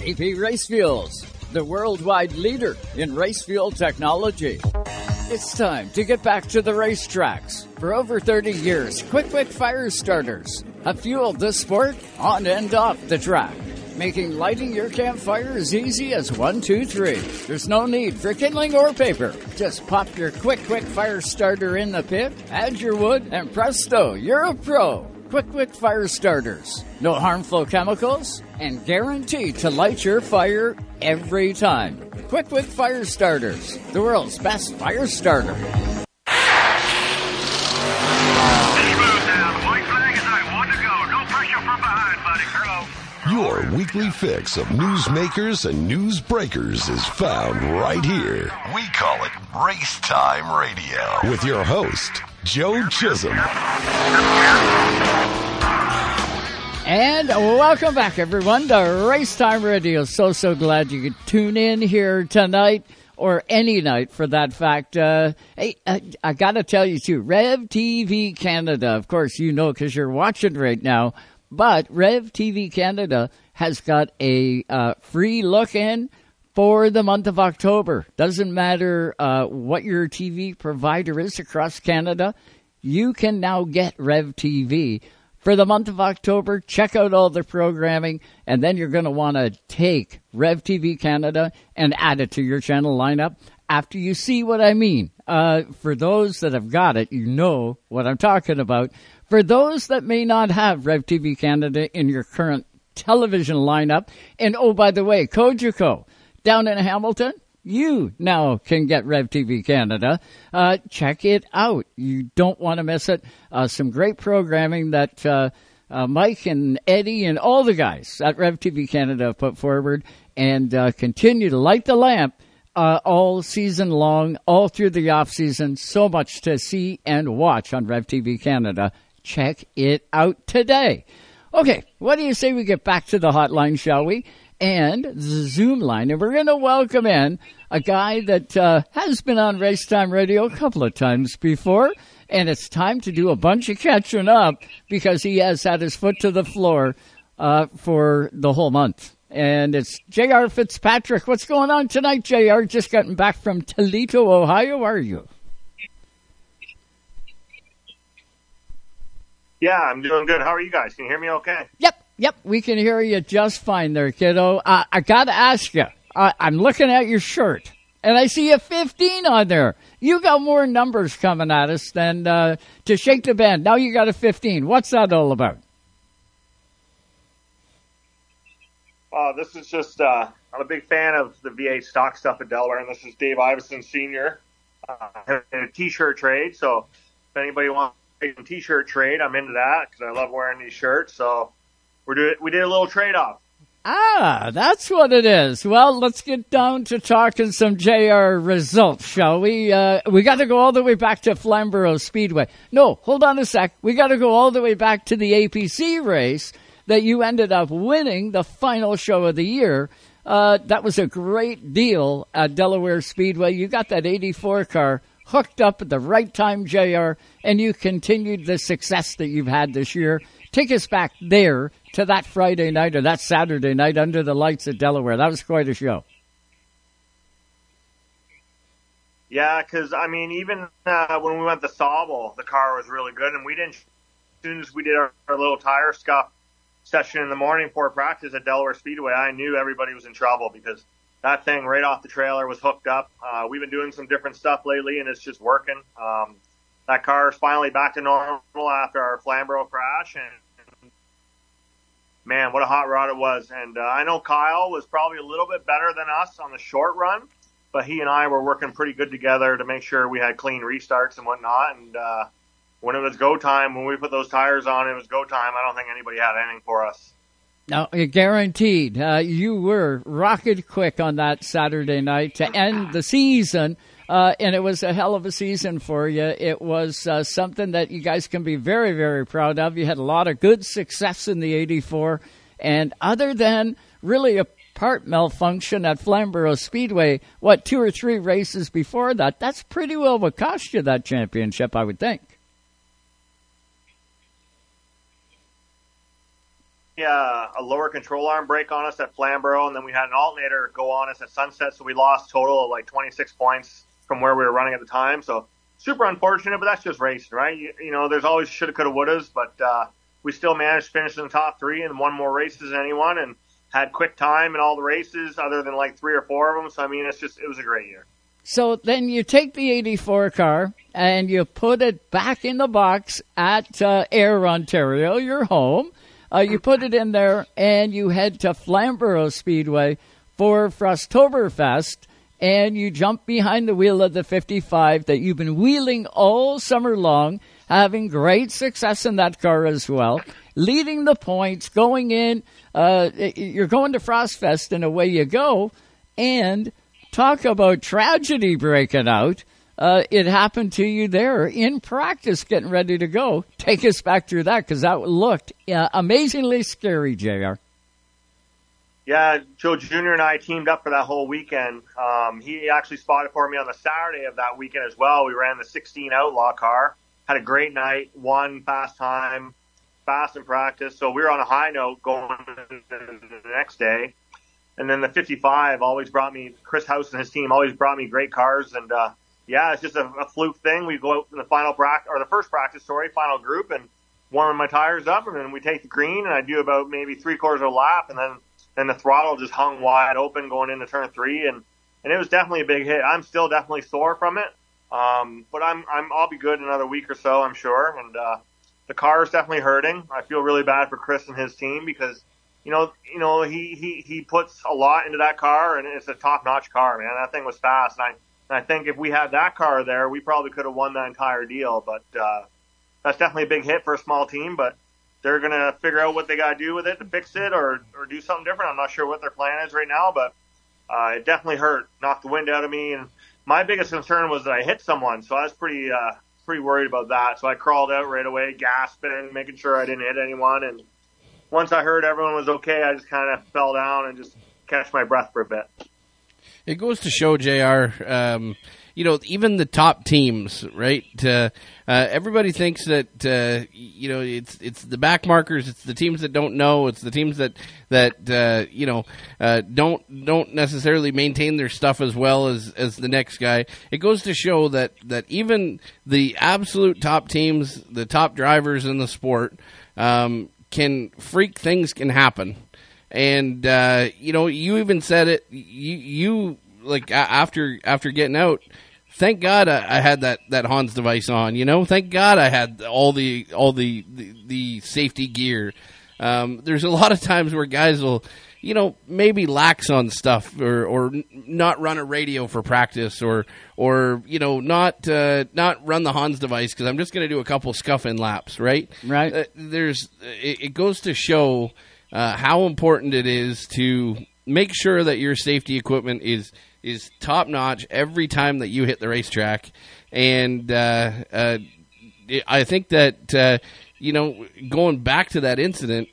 AP Race Fuels, the worldwide leader in race fuel technology. It's time to get back to the racetracks. For over 30 years, Quick Quick Fire Starters have fueled the sport on and off the track, making lighting your campfire as easy as one, two, three. There's no need for kindling or paper. Just pop your Quick Quick Fire Starter in the pit, add your wood, and presto, you're a pro. Quick Quick Fire Starters. No harmful chemicals and guaranteed to light your fire every time. Quick Quick Fire Starters, the world's best fire starter. Your weekly fix of newsmakers and news breakers is found right here. We call it Race Time Radio. With your host, Joe Chisholm. And welcome back, everyone, to Race Time Radio. So, so glad you could tune in here tonight or any night for that fact. Uh, hey, I, I got to tell you, too, Rev TV Canada, of course, you know because you're watching right now, but Rev TV Canada has got a uh, free look in for the month of October. Doesn't matter uh, what your TV provider is across Canada, you can now get Rev TV for the month of October. Check out all the programming, and then you're going to want to take Rev TV Canada and add it to your channel lineup after you see what I mean. Uh, for those that have got it, you know what I'm talking about. For those that may not have Rev TV Canada in your current television lineup, and oh, by the way, Cogeco down in Hamilton, you now can get Rev TV Canada. Uh, check it out. You don't want to miss it. Uh, some great programming that uh, uh, Mike and Eddie and all the guys at Rev TV Canada put forward and uh, continue to light the lamp uh, all season long, all through the off season. So much to see and watch on Rev TV Canada. Check it out today. Okay, what do you say we get back to the hotline, shall we? and the Zoom line. And we're going to welcome in a guy that uh, has been on Race Time Radio a couple of times before. And it's time to do a bunch of catching up because he has had his foot to the floor uh, for the whole month. And it's J.R. Fitzpatrick. What's going on tonight, J.R.? Just gotten back from Toledo, Ohio. Are you? Yeah, I'm doing good. How are you guys? Can you hear me okay? Yep, yep, we can hear you just fine there, kiddo. Uh, I got to ask you, I'm looking at your shirt, and I see a 15 on there. You got more numbers coming at us than uh, to shake the band. Now you got a 15. What's that all about? Uh, this is just, uh, I'm a big fan of the V8 stock stuff at Delaware, and this is Dave Iveson Sr. Uh, a t-shirt trade, so if anybody wants a t-shirt trade, I'm into that because I love wearing these shirts. So we're doing, we did a little trade-off. Ah, that's what it is. Well, let's get down to talking some JR results, shall we? Uh, we got to go all the way back to Flamborough Speedway. No, hold on a sec. We got to go all the way back to the APC race that you ended up winning the final show of the year. Uh, that was a great deal at Delaware Speedway. You got that 84 car hooked up at the right time, JR, and you continued the success that you've had this year. Take us back there to that Friday night or that Saturday night under the lights at Delaware. That was quite a show. Yeah, because I mean, even uh, when we went to Sauble, the car was really good, and we didn't. As soon as we did our, our little tire scuff session in the morning for practice at Delaware Speedway, I knew everybody was in trouble because that thing right off the trailer was hooked up. Uh, we've been doing some different stuff lately, and it's just working. Um, that car is finally back to normal after our Flamborough crash, and man, what a hot rod it was. And uh, I know Kyle was probably a little bit better than us on the short run, but he and I were working pretty good together to make sure we had clean restarts and whatnot. And uh, when it was go time, when we put those tires on, it was go time. I don't think anybody had anything for us. No, guaranteed. Uh, you were rocket quick on that Saturday night to end the season. Uh, and it was a hell of a season for you. It was uh, something that you guys can be very, very proud of. You had a lot of good success in the 84. And other than really a part malfunction at Flamborough Speedway, what, two or three races before that, that's pretty well what cost you that championship, I would think. uh, a lower control arm break on us at Flamborough, and then we had an alternator go on us at Sunset, so we lost total of like 26 points from where we were running at the time. So super unfortunate, but that's just racing, right? You, you know, there's always shoulda, coulda, wouldas, but uh, we still managed to finish in the top three and won more races than anyone, and had quick time in all the races, other than like three or four of them. So I mean, it's just it was a great year. So then you take the 84 car and you put it back in the box at uh, Ayr, Ontario, your home uh, you put it in there and you head to Flamborough Speedway for Frosttoberfest and you jump behind the wheel of the 55 that you've been wheeling all summer long, having great success in that car as well, leading the points, going in. Uh, you're going to Frostfest and away you go. And talk about tragedy breaking out uh, it happened to you there in practice, getting ready to go. Take us back through that because that looked uh, amazingly scary, Jr. Yeah, Joe Jr. and I teamed up for that whole weekend. Um, he actually spotted for me on the Saturday of that weekend as well. We ran the 16 Outlaw car, had a great night, won fast time, fast in practice. So we were on a high note going the next day. And then the 55 always brought me, Chris House and his team always brought me great cars. And, uh, yeah, it's just a, a fluke thing. We go out in the final practice or the first practice, sorry, final group, and warming my tires up, and then we take the green, and I do about maybe three quarters of a lap, and then then the throttle just hung wide open going into turn three, and and it was definitely a big hit. I'm still definitely sore from it, um, but I'm I'm I'll be good in another week or so, I'm sure, and uh, the car is definitely hurting. I feel really bad for Chris and his team because. You know, you know, he, he, he puts a lot into that car and it's a top notch car, man. That thing was fast. And I, and I think if we had that car there, we probably could have won that entire deal. But uh, that's definitely a big hit for a small team. But they're going to figure out what they got to do with it to fix it or, or do something different. I'm not sure what their plan is right now, but uh, it definitely hurt, knocked the wind out of me. And my biggest concern was that I hit someone, so I was pretty uh, pretty worried about that. So I crawled out right away, gasping, making sure I didn't hit anyone. And once I heard everyone was okay, I just kind of fell down and just catch my breath for a bit it goes to show, Jr. Um, you know, even the top teams, right? Uh, uh, everybody thinks that uh, you know it's it's the back markers, it's the teams that don't know, it's the teams that that uh, you know uh, don't don't necessarily maintain their stuff as well as as the next guy. It goes to show that that even the absolute top teams, the top drivers in the sport, um, can freak things can happen. And uh, you know, you even said it. You, you like after after getting out. Thank God I, I had that, that Hans device on. You know, thank God I had all the all the the, the safety gear. Um, there's a lot of times where guys will, you know, maybe lax on stuff or or not run a radio for practice or or you know not uh, not run the Hans device because I'm just going to do a couple scuffing laps. Right. Right. Uh, there's it, it goes to show uh, how important it is to make sure that your safety equipment is is top notch every time that you hit the racetrack, and uh, uh, I think that uh, you know going back to that incident.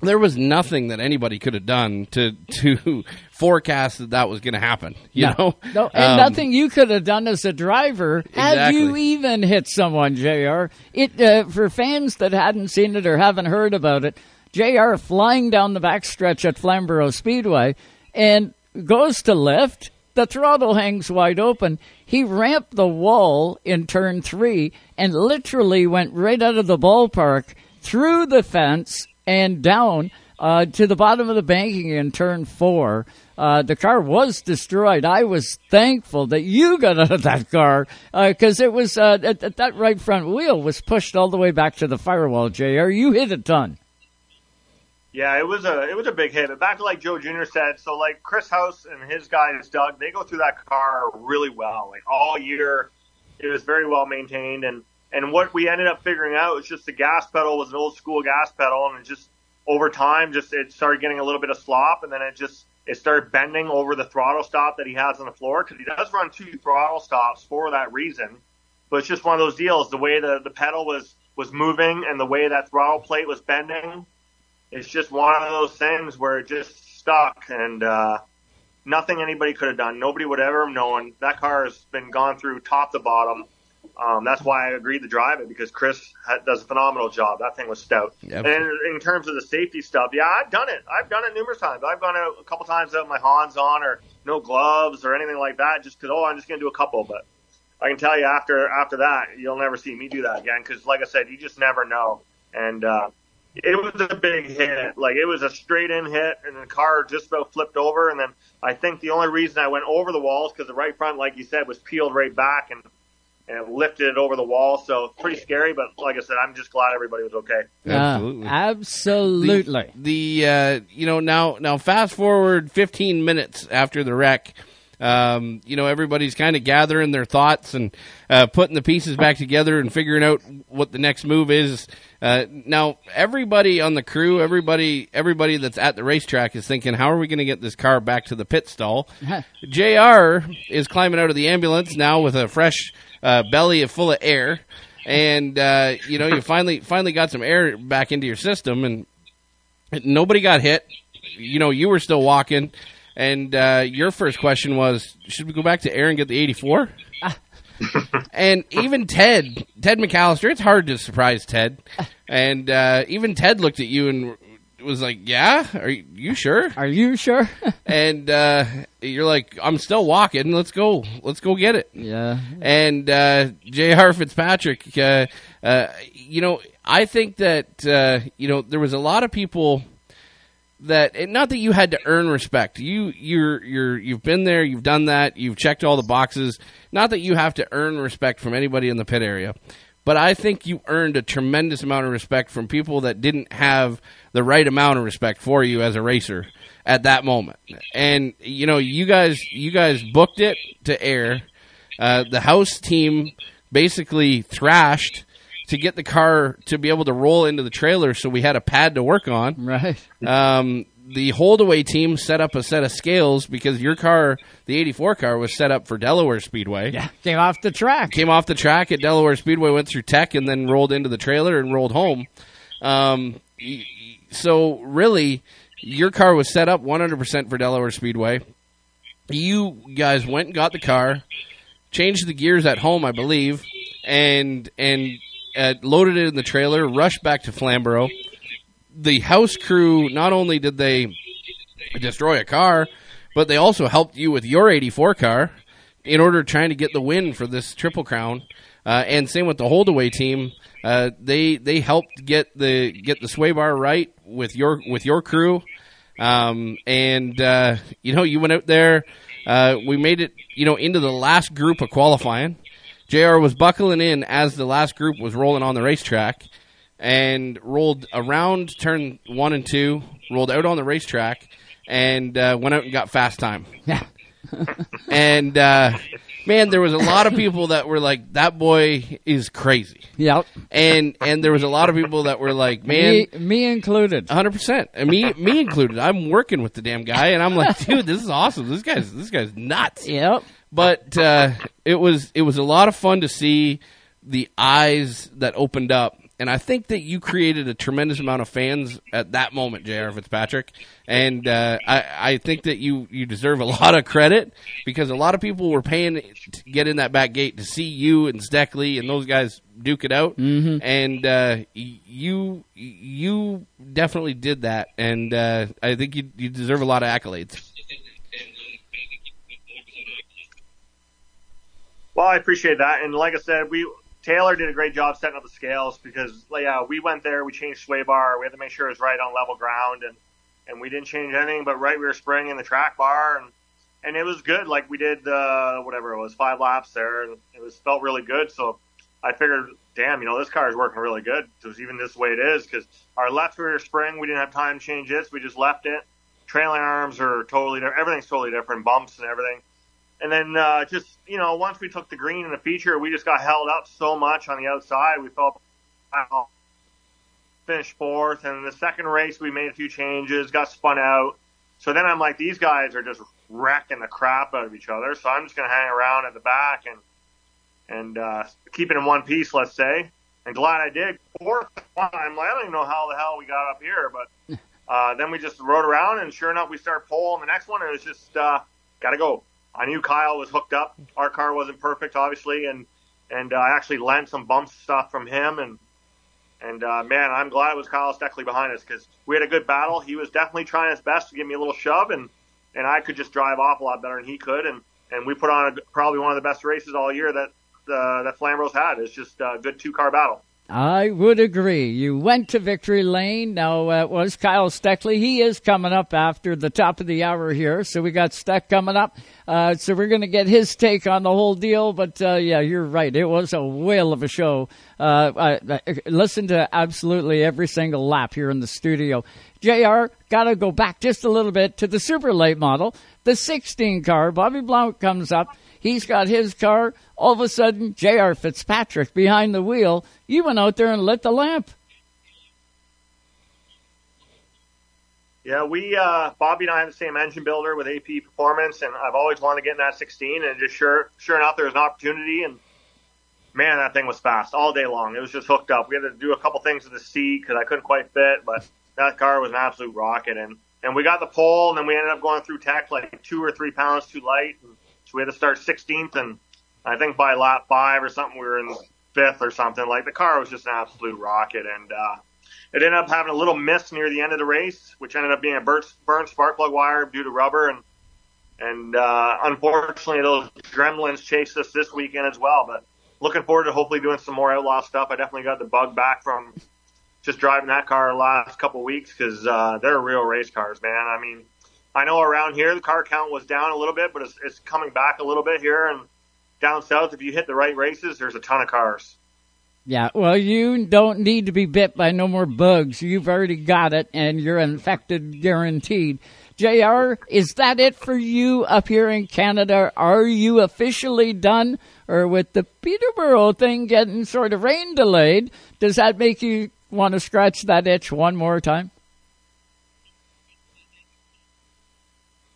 There was nothing that anybody could have done to to forecast that that was going to happen. You no, know, no, and Um, nothing you could have done as a driver had you even hit someone, Jr. It uh, for fans that hadn't seen it or haven't heard about it. Jr. flying down the backstretch at Flamborough Speedway and goes to lift. The throttle hangs wide open. He ramped the wall in turn three and literally went right out of the ballpark through the fence and down uh, to the bottom of the banking in turn four. Uh, the car was destroyed. I was thankful that you got out of that car because it was uh, that, that- that right front wheel was pushed all the way back to the firewall. Jr. You hit a ton. Yeah, it was a it was a big hit. But back to like Joe Jr. said, so like Chris House and his guys Doug, they go through that car really well. Like all year, it was very well maintained. And and what we ended up figuring out was just the gas pedal was an old school gas pedal, and it just over time, just it started getting a little bit of slop, and then it just it started bending over the throttle stop that he has on the floor because he does run two throttle stops for that reason. But it's just one of those deals. The way the the pedal was was moving and the way that throttle plate was bending it's just one of those things where it just stuck and uh, nothing anybody could have done. Nobody would ever have known. That car has been gone through top to bottom. Um, that's why I agreed to drive it because Chris ha- does a phenomenal job. That thing was stout. Yep. And in, in terms of the safety stuff, yeah, I've done it. I've done it numerous times. I've gone out a couple times without my Hans on or no gloves or anything like that, just because oh, I'm just gonna do a couple. But I can tell you after after that, you'll never see me do that again because, like I said, you just never know. And uh, it was a big hit. Like it was a straight in hit, and the car just about flipped over. And then I think the only reason I went over the walls because the right front, like you said, was peeled right back and and lifted it over the wall. So pretty scary. But like I said, I'm just glad everybody was okay. Absolutely. Uh, absolutely. The, the uh, you know now now fast forward 15 minutes after the wreck. Um, you know everybody's kind of gathering their thoughts and uh, putting the pieces back together and figuring out what the next move is. Uh, now everybody on the crew, everybody everybody that's at the racetrack is thinking, how are we going to get this car back to the pit stall? Jr. is climbing out of the ambulance now with a fresh uh, belly full of air, and uh, you know you finally finally got some air back into your system, and nobody got hit. You know you were still walking, and uh, your first question was, should we go back to Ayr and get the eighty four? and even Ted, Ted McAllister, it's hard to surprise Ted. And uh, even Ted looked at you and was like, "Yeah, are you, you sure? Are you sure?" and uh, you're like, "I'm still walking. Let's go. Let's go get it." Yeah. And uh, J.R. Fitzpatrick, uh, uh, you know, I think that uh, you know there was a lot of people that and not that you had to earn respect. You you're you're you've been there, you've done that, you've checked all the boxes. Not that you have to earn respect from anybody in the pit area. But I think you earned a tremendous amount of respect from people that didn't have the right amount of respect for you as a racer at that moment. And you know, you guys you guys booked it to Ayr. Uh, the house team basically thrashed to get the car to be able to roll into the trailer, so we had a pad to work on. Right. Um, the holdaway team set up a set of scales because your car, the '84 car, was set up for Delaware Speedway. Yeah, came off the track. Came off the track at Delaware Speedway, went through tech, and then rolled into the trailer and rolled home. Um, so really, your car was set up 100% for Delaware Speedway. You guys went and got the car. changed the gears at home, I believe, and and uh, loaded it in the trailer, rushed back to Flamborough. The house crew not only did they destroy a car, but they also helped you with your 84 car in order trying to get the win for this Triple Crown. Uh, and same with the Holdaway team. Uh, they they helped get the get the sway bar right with your with your crew. Um, and uh, you know you went out there. Uh, we made it you know into the last group of qualifying. Jr. was buckling in as the last group was rolling on the racetrack, and rolled around turn one and two. Rolled out on the racetrack, and uh, went out and got fast time. Yeah. and uh, man, there was a lot of people that were like, "That boy is crazy." Yep. And and there was a lot of people that were like, "Man, me, me included, hundred percent, me me included." I'm working with the damn guy, and I'm like, "Dude, this is awesome. This guy's this guy's nuts." Yep. But uh, it was it was a lot of fun to see the eyes that opened up. And I think that you created a tremendous amount of fans at that moment, J.R. Fitzpatrick. And uh, I, I think that you, you deserve a lot of credit because a lot of people were paying to get in that back gate to see you and Steckly and those guys duke it out. Mhm. And uh, you you definitely did that. And uh, I think you, you deserve a lot of accolades. Well, I appreciate that, and like I said, we Taylor did a great job setting up the scales because, yeah, we went there, we changed sway bar, we had to make sure it was right on level ground, and and we didn't change anything, but right we were spraying in the track bar, and and it was good. Like we did uh, whatever it was, five laps there, and it was felt really good. So I figured, damn, you know, this car is working really good. It was even this way it is because our left rear spring, we didn't have time to change this, we just left it. Trailing arms are totally different. Everything's totally different, bumps and everything. And then uh, just you know, once we took the green in the feature, we just got held up so much on the outside. We felt wow, finished fourth. And in the second race, we made a few changes, got spun out. So then I'm like, these guys are just wrecking the crap out of each other. So I'm just gonna hang around at the back and and uh, keep it in one piece, let's say. And glad I did. Fourth one, I'm like, I don't even know how the hell we got up here, but uh, then we just rode around, and sure enough, we start pole. The next one, it was just uh, got to go. I knew Kyle was hooked up. Our car wasn't perfect, obviously, and and uh, I actually lent some bump stuff from him. And and uh, man, I'm glad it was Kyle Steckly behind us because we had a good battle. He was definitely trying his best to give me a little shove, and and I could just drive off a lot better than he could. And and we put on a, probably one of the best races all year that uh, that Flamborough's had. It's just a good two car battle. I would agree. You went to victory lane. Now uh, it was Kyle Steckly. He is coming up after the top of the hour here, so we got Steck coming up. Uh, so we're going to get his take on the whole deal. But uh, yeah, you're right. It was a whale of a show. Uh, I, I listened to absolutely every single lap here in the studio. Jr. Got to go back just a little bit to the super late model, the 16 car. Bobby Blount comes up. He's got his car. All of a sudden, J.R. Fitzpatrick behind the wheel. You went out there and lit the lamp. Yeah, we uh, Bobby and I have the same engine builder with AP Performance, and I've always wanted to get in that 16. And just sure, sure enough, there was an opportunity, and man, that thing was fast all day long. It was just hooked up. We had to do a couple things to the seat because I couldn't quite fit, but that car was an absolute rocket. And and we got the pole, and then we ended up going through tech like two or three pounds too light, and so we had to start 16th. And I think by lap five or something, we were in fifth or something. Like the car was just an absolute rocket, and uh, it ended up having a little miss near the end of the race, which ended up being a burnt, burnt spark plug wire due to rubber, and and uh, unfortunately those gremlins chased us this weekend as well. But looking forward to hopefully doing some more outlaw stuff. I definitely got the bug back from just driving that car the last couple of weeks because uh, they're real race cars, man. I mean, I know around here the car count was down a little bit, but it's, it's coming back a little bit here and down south. If you hit the right races, there's a ton of cars. Yeah, well, you don't need to be bit by no more bugs. You've already got it, and you're infected guaranteed. JR, is that it for you up here in Canada? Are you officially done? Or with the Peterborough thing getting sort of rain delayed, does that make you want to scratch that itch one more time?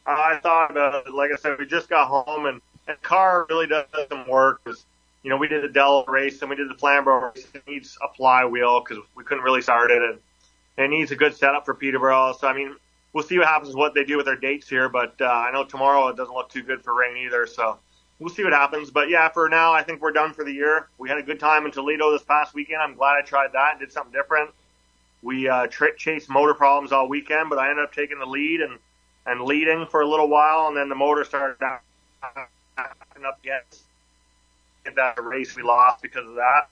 I thought, uh, like I said, we just got home and, and car really doesn't work. 'cause, you know, we did the Dell race and we did the Flamborough race. It needs a flywheel because we couldn't really start it and it needs a good setup for Peterborough. So, I mean, we'll see what happens, what they do with their dates here. But, uh, I know tomorrow it doesn't look too good for rain either. So we'll see what happens. But yeah, for now, I think we're done for the year. We had a good time in Toledo this past weekend. I'm glad I tried that and did something different. We uh, tra- chased motor problems all weekend, but I ended up taking the lead and and leading for a little while, and then the motor started acting up against that race. We lost because of that.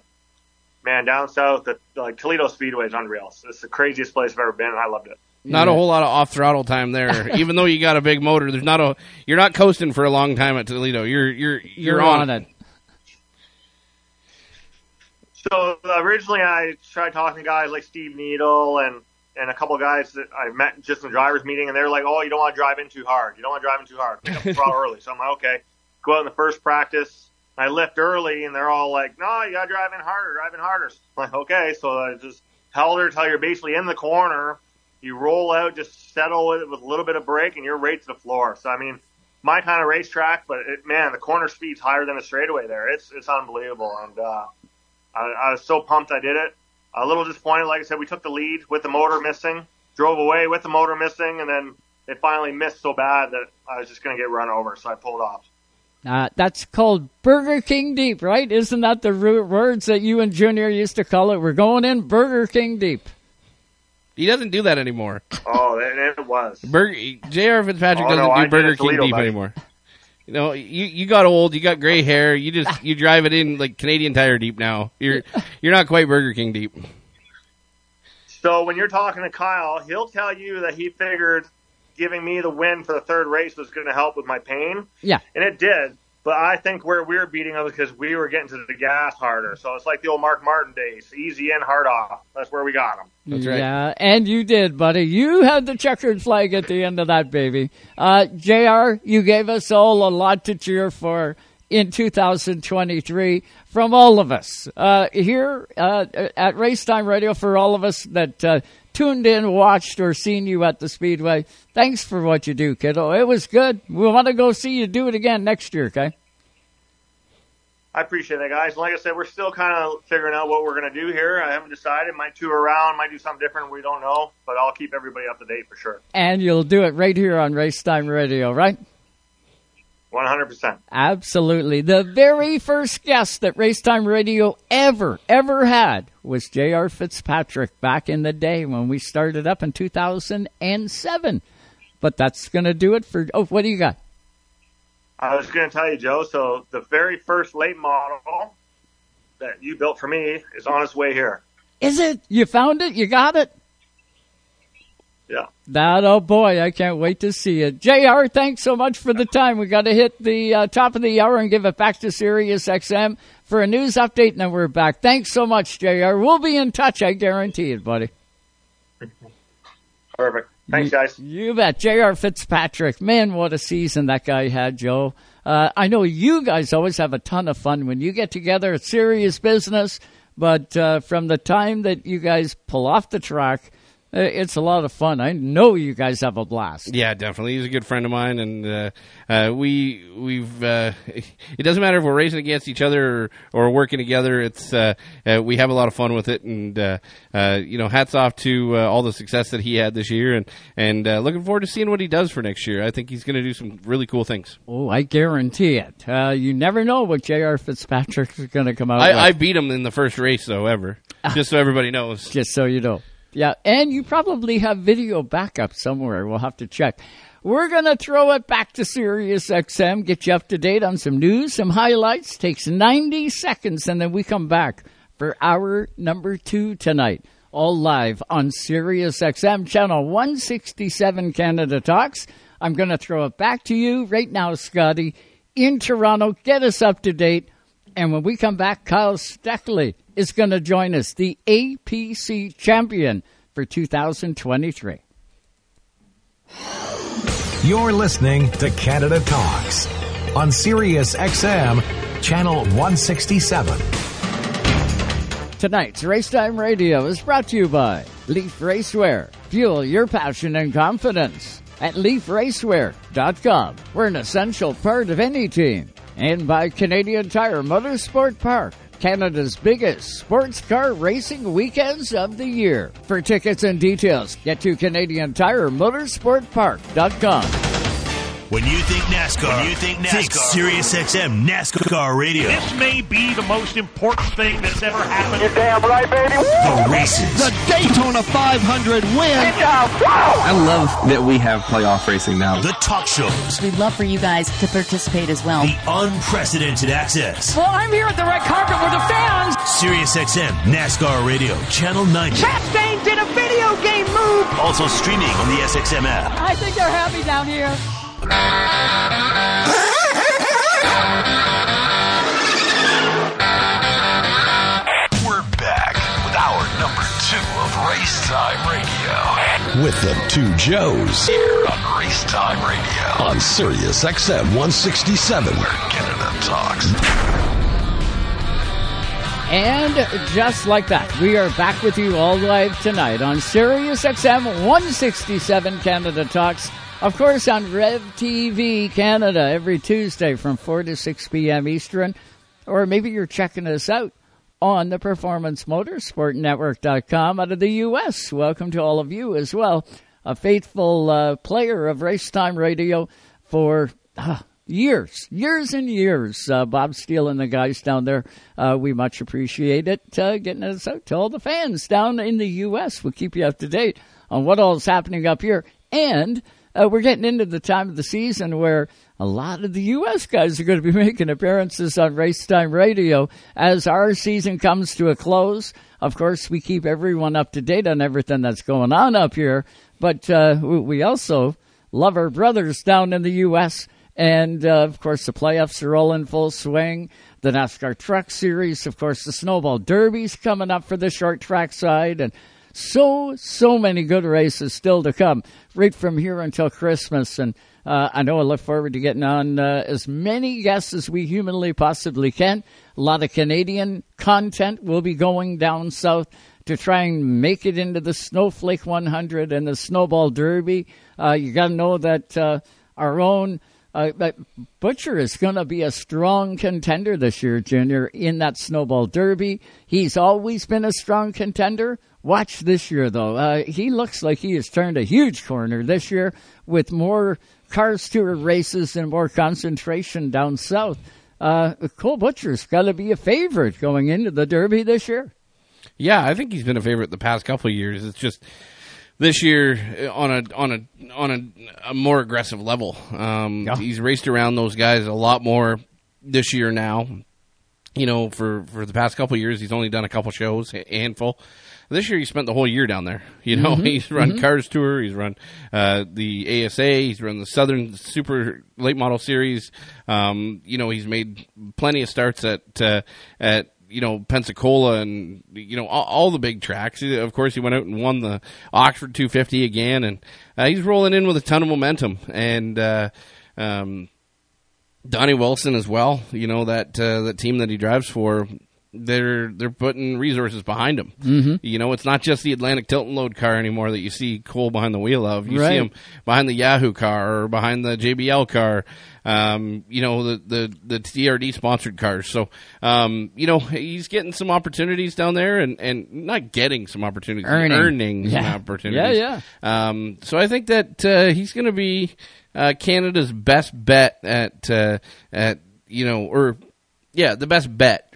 Man, down south, the like Toledo Speedway is unreal. It's the craziest place I've ever been, and I loved it. Not a whole lot of off throttle time there. Even though you got a big motor, there's not a you're not coasting for a long time at Toledo. You're you're you're, You're on, on it. So originally, I tried talking to guys like Steve Needle and and a couple of guys that I met just in the drivers meeting, and they're like, "Oh, you don't want to drive in too hard. You don't want to drive in too hard. Pick up the throttle early." So I'm like, "Okay." Go out in the first practice. I lift early, and they're all like, "No, you got to drive in harder, driving in harder." I'm like, "Okay." So I just held her till you're basically in the corner. You roll out, just settle it with a little bit of brake, and you're right to the floor. So I mean, my kind of racetrack, but it, man, the corner speed's higher than a straightaway there. It's it's unbelievable, and uh, I, I was so pumped I did it. A little disappointed, like I said, we took the lead with the motor missing, drove away with the motor missing, and then it finally missed so bad that I was just going to get run over, so I pulled off. Uh, that's called Burger King Deep, right? Isn't that the words that you and Junior used to call it? We're going in Burger King Deep. He doesn't do that anymore. Oh, and it was. Burger J.R. Fitzpatrick Oh, doesn't no, do did Burger King Toledo, deep buddy. anymore. You know, you you got old, you got gray hair, you just you drive it in like Canadian Tire deep now. You're you're not quite Burger King deep. So when you're talking to Kyle, he'll tell you that he figured giving me the win for the third race was going to help with my pain, Yeah. and it did. But I think where we were beating them because we were getting to the gas harder. So it's like the old Mark Martin days: easy in, hard off. That's where we got them. That's right. Yeah, and you did, buddy. You had the checkered flag at the end of that, baby. Uh, JR, you gave us all a lot to cheer for in 2023 from all of us uh, here uh, at Racetime Radio. For all of us that uh, tuned in, watched, or seen you at the Speedway, thanks for what you do, kiddo. It was good. We want to go see you do it again next year, okay? I appreciate that, guys. Like I said, we're still kind of figuring out what we're going to do here. I haven't decided. Might tour around, might do something different. We don't know, but I'll keep everybody up to date for sure. And you'll do it right here on Racetime Radio, right? One hundred percent. Absolutely. The very first guest that Racetime Radio ever, ever had was J.R. Fitzpatrick back in the day when we started up in 2007. But that's going to do it for. Oh, what do you got? I was going to tell you, Joe. So the very first late model that you built for me is on its way here. Is it? You found it? You got it? Yeah. That, oh boy, I can't wait to see it. JR, thanks so much for the time. We got to hit the uh, top of the hour and give it back to Sirius XM for a news update, and then we're back. Thanks so much, JR. We'll be in touch, I guarantee it, buddy. Perfect. Thanks, guys. You bet. J.R. Fitzpatrick. Man, what a season that guy had, Joe. Uh, I know you guys always have a ton of fun when you get together. It's serious business, but uh, from the time that you guys pull off the track, it's a lot of fun. I know you guys have a blast. Yeah, definitely. He's a good friend of mine, and uh, uh, we we've. Uh, it doesn't matter if we're racing against each other or, or working together. It's uh, uh, we have a lot of fun with it, and uh, uh, you know, hats off to uh, all the success that he had this year, and and uh, looking forward to seeing what he does for next year. I think he's going to do some really cool things. Oh, I guarantee it. Uh, you never know what J.R. Fitzpatrick is going to come out I, with. I beat him in the first race, though, ever. Just so everybody knows. Just so you know. Yeah, and you probably have video backup somewhere. We'll have to check. We're going to throw it back to Sirius XM, get you up to date on some news, some highlights. Takes 90 seconds, and then we come back for hour number two tonight. All live on Sirius XM, channel 167 Canada Talks. I'm going to throw it back to you right now, Scotty, in Toronto. Get us up to date. And when we come back, Kyle Steckly is going to join us, the APC champion for 2023. You're listening to Canada Talks on Sirius XM, channel 167. Tonight's Racetime Radio is brought to you by Leaf Racewear. Fuel your passion and confidence at leafracewear.com. We're an essential part of any team. And by Canadian Tire Motorsport Park, Canada's biggest sports car racing weekends of the year. For tickets and details, get to Canadian Tire Motorsport Park.com. When you think NASCAR, when you think NASCAR, think Sirius XM NASCAR Radio. This may be the most important thing that's ever happened. You're damn right, baby. The races. The Daytona 500 win. I love that we have playoff racing now. The talk shows. We'd love for you guys to participate as well. The unprecedented access. Well, I'm here at the red carpet with the fans. Sirius XM NASCAR Radio, Channel 90. Chastain did a video game move. Also streaming on the SXM app. I think they're happy down here. We're back with hour number two of Race Time Radio. With the two Joes Here on Race Time Radio. on Sirius XM 167. Where Canada talks. And just like that, we are back with you all live tonight on Sirius XM 167 Canada Talks. Of course, on Rev TV Canada every Tuesday from 4 to 6 p.m. Eastern. Or maybe you're checking us out on the Performance Motorsport Network.com out of the U.S. Welcome to all of you as well. A faithful uh, player of Race Time Radio for uh, years, years and years. Uh, Bob Steele and the guys down there, uh, we much appreciate it. Uh, getting us out to all the fans down in the U.S. We'll keep you up to date on what all is happening up here. And uh, we're getting into the time of the season where a lot of the U.S. guys are going to be making appearances on Race Time Radio as our season comes to a close. Of course, we keep everyone up to date on everything that's going on up here, but uh, we we also love our brothers down in the U.S. And uh, of course, the playoffs are all in full swing. The NASCAR Truck Series, of course, the Snowball Derby's coming up for the short track side, and so so many good races still to come, right from here until Christmas. And uh, I know I look forward to getting on uh, as many guests as we humanly possibly can. A lot of Canadian content will be going down south to try and make it into the Snowflake 100 and the Snowball Derby. Uh, you got to know that uh, our own uh, Butcher is going to be a strong contender this year, Junior, in that Snowball Derby. He's always been a strong contender. Watch this year, though. Uh, he looks like he has turned a huge corner this year with more Cars Tour races and more concentration down south. Uh, Cole Butcher's got to be a favorite going into the Derby this year. Yeah, I think he's been a favorite the past couple of years. It's just this year uh, on a on a on a, a more aggressive level. Um, He's raced around those guys a lot more this year now. You know, for for the past couple of years, he's only done a couple shows, a handful. This year, he spent the whole year down there. You know, Mm-hmm. Mhm, he's run mhm. Cars Tour, he's run uh, the ASA, he's run the Southern Super Late Model Series. Um, you know, he's made plenty of starts at uh, at you know Pensacola and you know all, all the big tracks. Of course, he went out and won the Oxford 250 again, and uh, he's rolling in with a ton of momentum. And uh, um, Donnie Wilson as well. You know that uh, that team that he drives for. They're they're putting resources behind him. Mhm. You know, it's not just the Atlantic tilt and load car anymore that you see Cole behind the wheel of. You Right. see him behind the Yahoo car or behind the JBL car. Um, you know the the the TRD sponsored cars. So um, you know he's getting some opportunities down there, and and not getting some opportunities, Earning. earning some Yeah. opportunities. Yeah, Um, so I think that uh, he's going to be uh, Canada's best bet at uh, at you know or yeah the best bet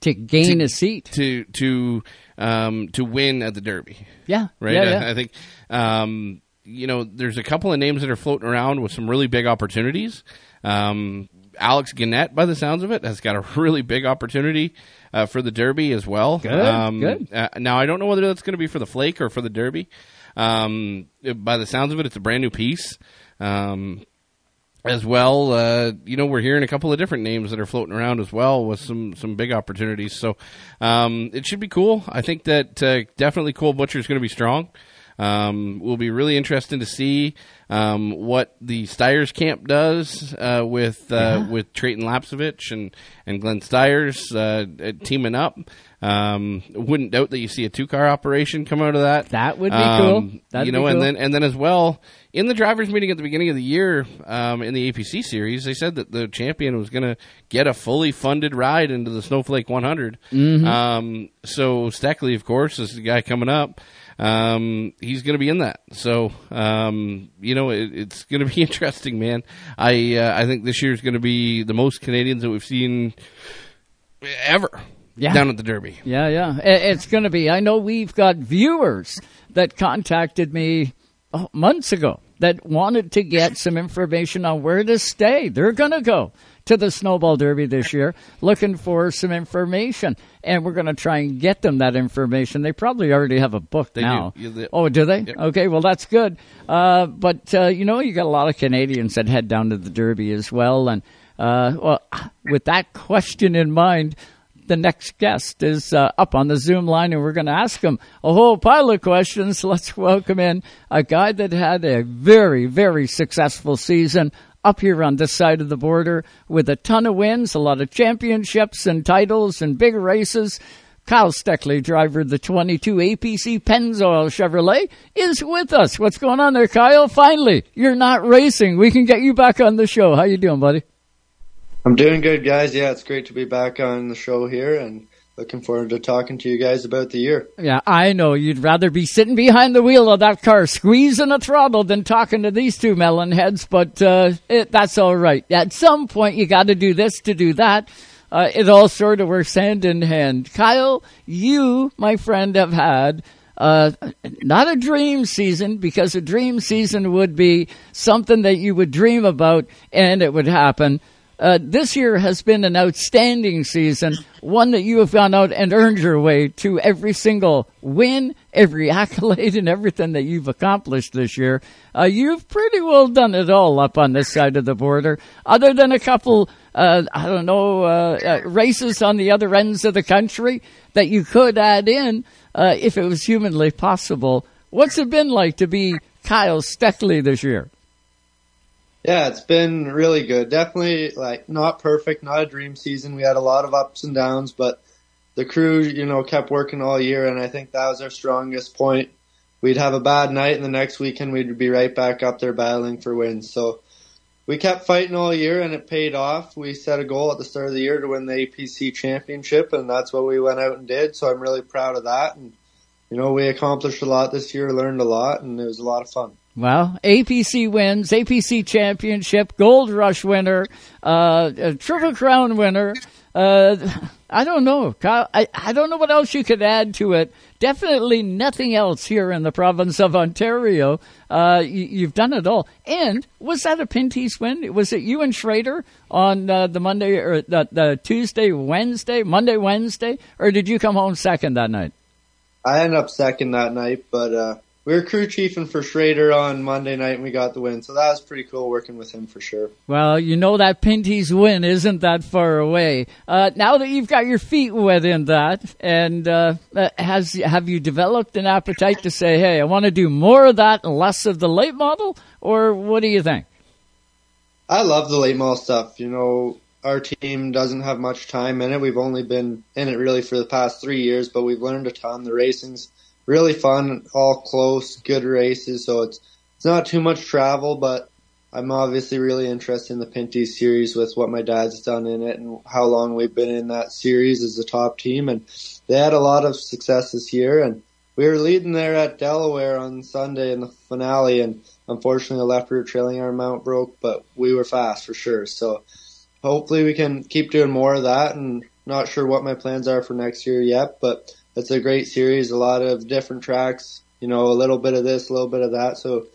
to gain to, a seat to to um, to win at the Derby. Yeah, right. yeah, I, yeah. I think um, you know there's a couple of names that are floating around with some really big opportunities. Um, Alex Gannett, by the sounds of it, has got a really big opportunity uh, for the Derby as well. Good, um, good. Uh, now I don't know whether that's going to be for the Flake or for the Derby. Um, by the sounds of it, it's a brand new piece. Um, as well, uh, you know, we're hearing a couple of different names that are floating around as well with some some big opportunities. So um, it should be cool. I think that uh, definitely Cole Butcher is going to be strong. Um, will be really interesting to see um, what the Styres camp does uh, with uh, with Treyten Lapcevich and and Glenn Styres uh, teaming up. Um, wouldn't doubt that you see a two car operation come out of that. That would be cool. That'd you know, be and then and then as well in the drivers' meeting at the beginning of the year um, in the APC series, they said that the champion was going to get a fully funded ride into the Snowflake 100. Mhm. Um, so Steckly, of course, is the guy coming up. Um, he's going to be in that. So um, you know, it, it's going to be interesting, man. I uh, I think this year is going to be the most Canadians that we've seen ever Yeah. down at the Derby. Yeah, yeah. It's going to be. I know we've got viewers that contacted me months ago that wanted to get some information on where to stay. They're going to go to the Snowball Derby this year looking for some information. And we're going to try and get them that information. They probably already have a book They do. now. Yeah, they- oh, do they? Yep. Okay, well, that's good. Uh, but, uh, you know, you got a lot of Canadians that head down to the Derby as well. And, uh, well, with that question in mind, the next guest is uh, up on the Zoom line, and we're going to ask him a whole pile of questions. Let's welcome in a guy that had a very, very successful season up here on this side of the border with a ton of wins, a lot of championships and titles and big races. Kyle Steckly, driver of the 22 APC Pennzoil Chevrolet, is with us. What's going on there, Kyle? Finally, you're not racing. We can get you back on the show. How you doing, buddy? I'm doing good, guys. Yeah, it's great to be back on the show here and looking forward to talking to you guys about the year. Yeah, I know. You'd rather be sitting behind the wheel of that car, squeezing a throttle, than talking to these two melon heads. But uh, it, that's all right. At some point, you got to do this to do that. Uh, it all sort of works hand in hand. Kyle, you, my friend, have had uh, not a dream season because a dream season would be something that you would dream about and it would happen. Uh, this year has been an outstanding season, one that you have gone out and earned your way to every single win, every accolade, and everything that you've accomplished this year. Uh, you've pretty well done it all up on this side of the border, other than a couple, uh, I don't know, uh, uh, races on the other ends of the country that you could add in if it was humanly possible. What's it been like to be Kyle Steckly this year? Yeah, it's been really good. Definitely like not perfect, not a dream season. We had a lot of ups and downs, but the crew, you know, kept working all year and I think that was our strongest point. We'd have a bad night and the next weekend we'd be right back up there battling for wins. So we kept fighting all year and it paid off. We set a goal at the start of the year to win the APC championship and that's what we went out and did. So I'm really proud of that. And, you know, we accomplished a lot this year, learned a lot and it was a lot of fun. Well, APC wins, APC championship, Gold Rush winner, uh, a Triple Crown winner. Uh, I don't know. Kyle, I, I don't know what else you could add to it. Definitely nothing else here in the province of Ontario. Uh, you, you've done it all. And was that a Pinty's win? Was it you and Schrader on uh, the Monday or the, the Tuesday, Wednesday, Monday, Wednesday, or did you come home second that night? I ended up second that night, but uh, we were crew chiefing for Schrader on Monday night, and we got the win. So that was pretty cool working with him for sure. Well, you know that Pinty's win isn't that far away. Uh, now that you've got your feet wet in that, and uh, uh, has have you developed an appetite to say, "Hey, I want to do more of that and less of the late model," or what do you think? I love the late model stuff. You know, our team doesn't have much time in it. We've only been in it really for the past three years, but we've learned a ton. The racing's really fun, all close, good races. So it's it's not too much travel, but I'm obviously really interested in the Pinty series with what my dad's done in it and how long we've been in that series as a top team. And they had a lot of success this year. And we were leading there at Delaware on Sunday in the finale. And unfortunately, the left rear trailing arm mount broke, but we were fast for sure. So hopefully we can keep doing more of that. And not sure what my plans are for next year yet, but it's a great series. A lot of different tracks, you know, a little bit of this, a little bit of that. So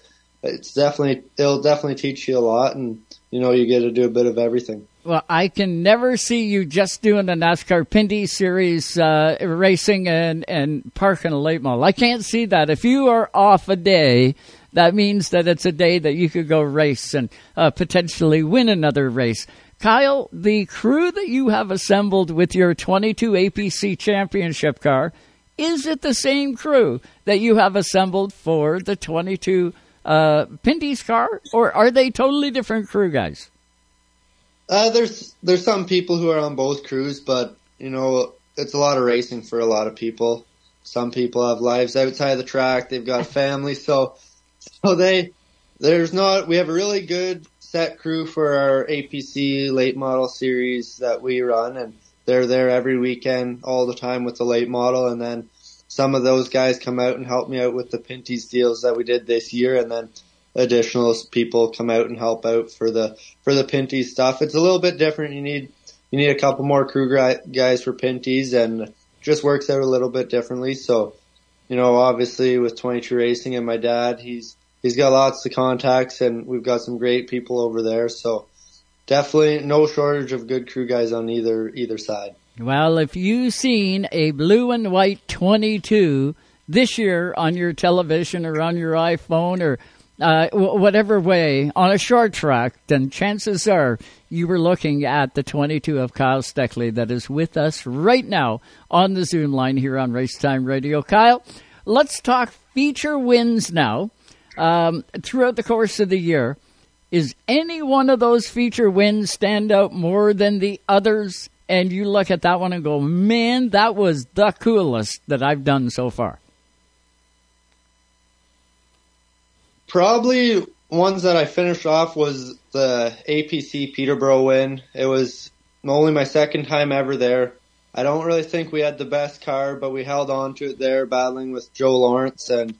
it's definitely, it'll definitely teach you a lot and, you know, you get to do a bit of everything. Well, I can never see you just doing the NASCAR Pinty Series uh, racing and and parking a late model. I can't see that. If you are off a day, that means that it's a day that you could go race and uh, potentially win another race. Kyle, the crew that you have assembled with your 22 APC championship car, is it the same crew that you have assembled for the 22 uh, car, or are they totally different crew guys? Uh, there's there's some people who are on both crews, but you know it's a lot of racing for a lot of people. Some people have lives outside the track; they've got family, so so they there's not. We have a really good set crew for our APC late model series that we run, and they're there every weekend, all the time with the late model, and then some of those guys come out and help me out with the Pinty's deals that we did this year, and then additional people come out and help out for the for the Pinty stuff. It's a little bit different. You need you need a couple more crew guys for Pinties, and just works out a little bit differently. So, you know, obviously with 22 Racing and my dad, he's he's got lots of contacts, and we've got some great people over there. So, definitely no shortage of good crew guys on either either side. Well, if you've seen a blue and white 22 this year on your television or on your iPhone or uh, whatever way on a short track, then chances are you were looking at the 22 of Kyle Steckly that is with us right now on the Zoom line here on Racetime Radio. Kyle, let's talk feature wins now um, throughout the course of the year. Is any one of those feature wins stand out more than the others? And you look at that one and go, man, that was the coolest that I've done so far. Probably ones that I finished off was the APC Peterborough win. It was only my second time ever there. I don't really think we had the best car, but we held on to it there, battling with Joe Lawrence, and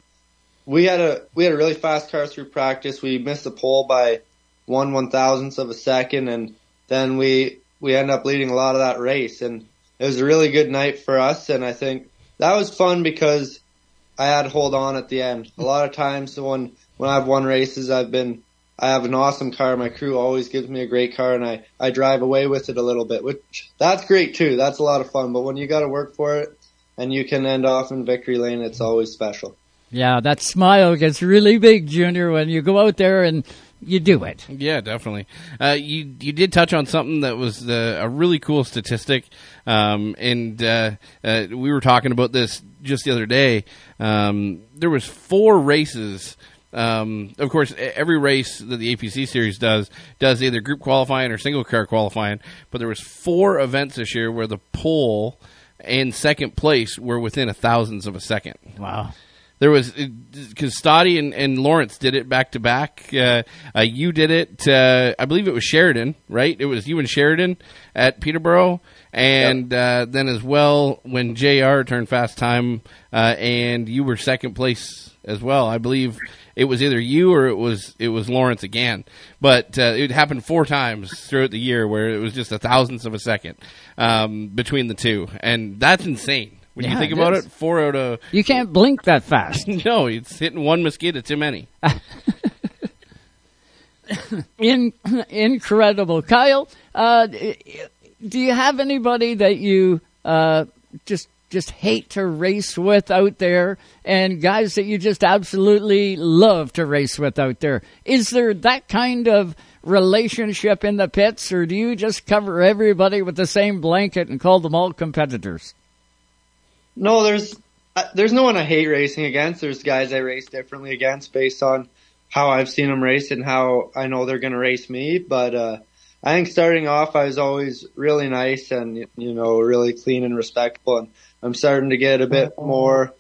we had a we had a really fast car through practice. We missed the pole by one one thousandth of a second, and then we we ended up leading a lot of that race, and it was a really good night for us. And I think that was fun because I had hold on at the end. A lot of times when when I've won races, I've been I have an awesome car. My crew always gives me a great car, and I I drive away with it a little bit, which that's great too. That's a lot of fun. But when you got to work for it, and you can end off in victory lane, it's always special. Yeah, that smile gets really big, Junior, when you go out there and you do it. Yeah, definitely. Uh, you you did touch on something that was uh, a really cool statistic, um, and uh, uh, we were talking about this just the other day. Um, there was four races um, of course, every race that the APC series does does either group qualifying or single car qualifying. But there was four events this year where the pole and second place were within a thousandths of a second. Wow. There was because Stoddy and, and Lawrence did it back to back. Uh, uh, you did it. Uh, I believe it was Sheridan, right? It was you and Sheridan at Peterborough, and yep. Uh, then as well when Jr. turned fast time, uh, and you were second place as well. I believe it was either you or it was it was Lawrence again. But uh, it happened four times throughout the year where it was just a thousandth of a second um, between the two, and that's insane. When yeah, you think about is. it, four out of you can't blink that fast. no, it's hitting one mosquito too many. In, incredible, Kyle. Uh, do you have anybody that you uh, just just hate to race with out there and guys that you just absolutely love to race with out there. Is there that kind of relationship in the pits or do you just cover everybody with the same blanket and call them all competitors? No, there's uh, there's no one I hate racing against. There's guys I race differently against based on how I've seen them race and how I know they're going to race me, but uh I think starting off, I was always really nice and you know really clean and respectful, and I'm starting to get a bit more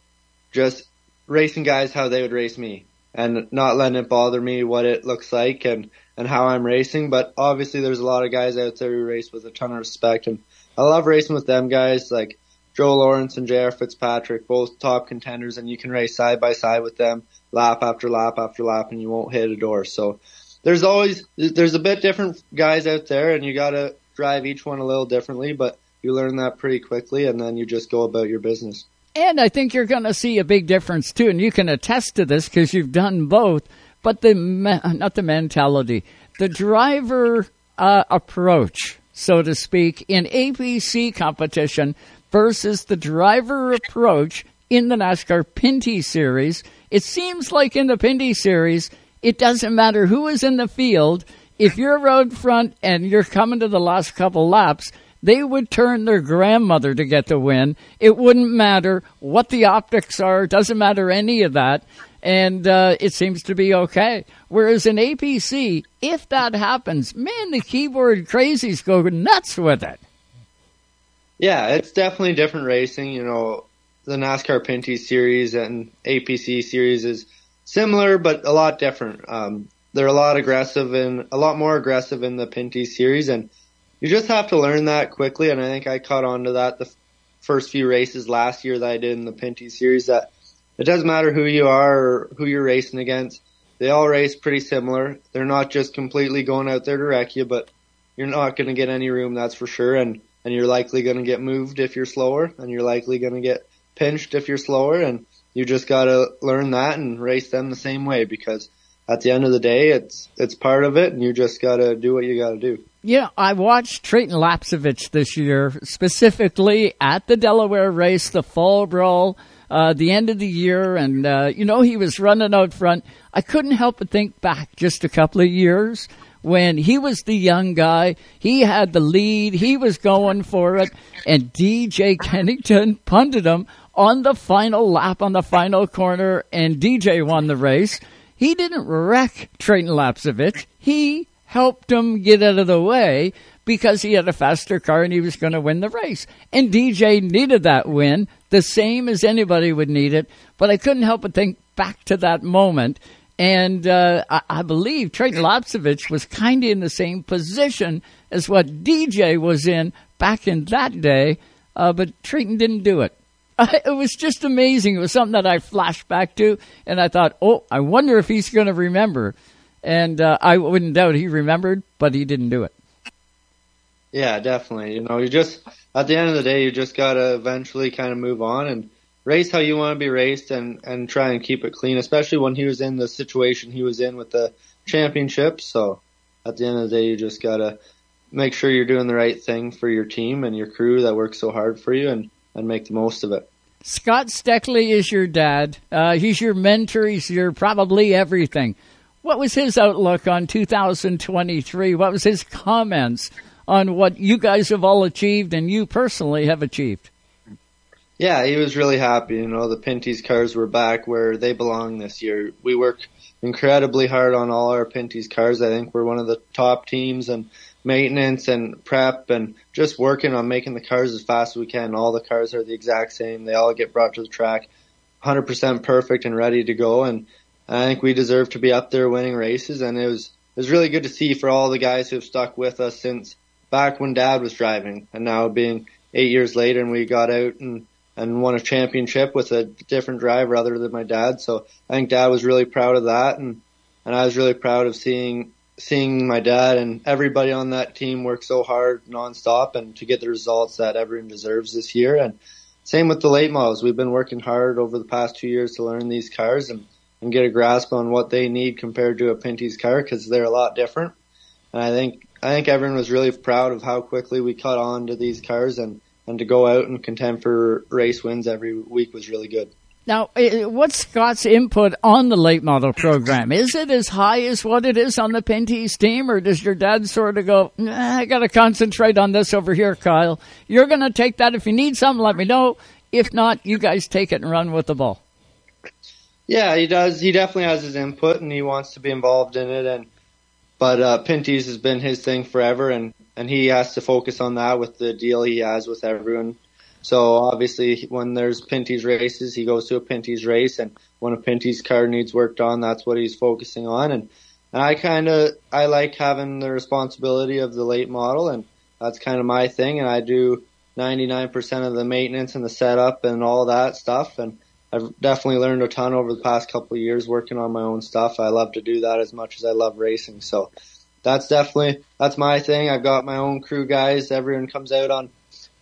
just racing guys how they would race me and not letting it bother me what it looks like and, and how I'm racing. But obviously there's a lot of guys out there who race with a ton of respect. And I love racing with them guys. Like Joe Lawrence and J.R. Fitzpatrick, both top contenders and you can race side by side with them lap after lap after lap and you won't hit a door. So there's always, there's a bit different guys out there and you gotta drive each one a little differently, but you learn that pretty quickly and then you just go about your business. And I think you're going to see a big difference too, and you can attest to this because you've done both. But the not the mentality, the driver uh, approach, so to speak, in APC competition versus the driver approach in the NASCAR Pinty Series. It seems like in the Pinty Series, it doesn't matter who is in the field. If you're out front and you're coming to the last couple laps, they would turn their grandmother to get the win. It wouldn't matter what the optics are. Doesn't matter any of that. And uh, it seems to be okay. Whereas in APC, if that happens, man, the keyboard crazies go nuts with it. Yeah, it's definitely different racing. You know, the NASCAR Pinty series and APC series is similar, but a lot different. Um, they're a lot aggressive and a lot more aggressive in the Pinty series, and you just have to learn that quickly. And I think I caught on to that the first few races last year that I did in the Pinty series that it doesn't matter who you are or who you're racing against. they all race pretty similar. They're not just completely going out there to wreck you, but you're not going to get any room, that's for sure. And, and you're likely going to get moved if you're slower and you're likely going to get pinched if you're slower. And you just got to learn that and race them the same way because at the end of the day, it's, it's part of it and you just got to do what you got to do. Yeah, I watched Treyten Lapcevich this year, specifically at the Delaware race, the fall brawl, uh, the end of the year, and uh, you know he was running out front. I couldn't help but think back just a couple of years when he was the young guy. He had the lead. He was going for it, and DJ Kennington punted him on the final lap on the final corner, and DJ won the race. He didn't wreck Treyten Lapcevich. He helped him get out of the way because he had a faster car and he was going to win the race. And DJ needed that win the same as anybody would need it. But I couldn't help but think back to that moment. And uh, I, I believe Treyten Lapcevich was kind of in the same position as what DJ was in back in that day, uh, but Treyten didn't do it. it was just amazing. It was something that I flashed back to, and I thought, oh, I wonder if he's going to remember and uh, I wouldn't doubt he remembered, but he didn't do it. Yeah, definitely. You know, you just at the end of the day, you just gotta eventually kind of move on and race how you want to be raced, and and try and keep it clean. Especially when he was in the situation he was in with the championship. So at the end of the day, you just gotta make sure you're doing the right thing for your team and your crew that works so hard for you, and and make the most of it. Scott Steckly is your dad. Uh, he's your mentor. He's your probably everything. What was his outlook on 2023? What was his comments on what you guys have all achieved and you personally have achieved? Yeah, he was really happy. You know, the Pinty's cars were back where they belong this year. We work incredibly hard on all our Pinty's cars. I think we're one of the top teams and maintenance and prep and just working on making the cars as fast as we can. All the cars are the exact same. They all get brought to the track 100% perfect and ready to go. And I think we deserve to be up there winning races, and it was it was really good to see for all the guys who have stuck with us since back when Dad was driving, and now being eight years later, and we got out and and won a championship with a different driver other than my dad. So I think Dad was really proud of that, and and I was really proud of seeing seeing my dad and everybody on that team work so hard nonstop and to get the results that everyone deserves this year. And same with the late models. We've been working hard over the past two years to learn these cars and and get a grasp on what they need compared to a Pinty's car because they're a lot different. And I think I think everyone was really proud of how quickly we caught on to these cars and and to go out and contend for race wins every week was really good. Now, what's Scott's input on the late model program? Is it as high as what it is on the Pinty's team, or does your dad sort of go, nah, I got to concentrate on this over here, Kyle? You're going to take that. If you need something, let me know. If not, you guys take it and run with the ball. Yeah, he does. He definitely has his input and he wants to be involved in it. And but uh, Pinty's has been his thing forever, and and he has to focus on that with the deal he has with everyone. So obviously, when there's Pinty's races, he goes to a Pinty's race, and when a Pinty's car needs worked on, that's what he's focusing on. And and I kind of I like having the responsibility of the late model, and that's kind of my thing. And I do 99% of the maintenance and the setup and all that stuff, and I've definitely learned a ton over the past couple of years working on my own stuff. I love to do that as much as I love racing. So that's definitely, that's my thing. I've got my own crew guys. Everyone comes out on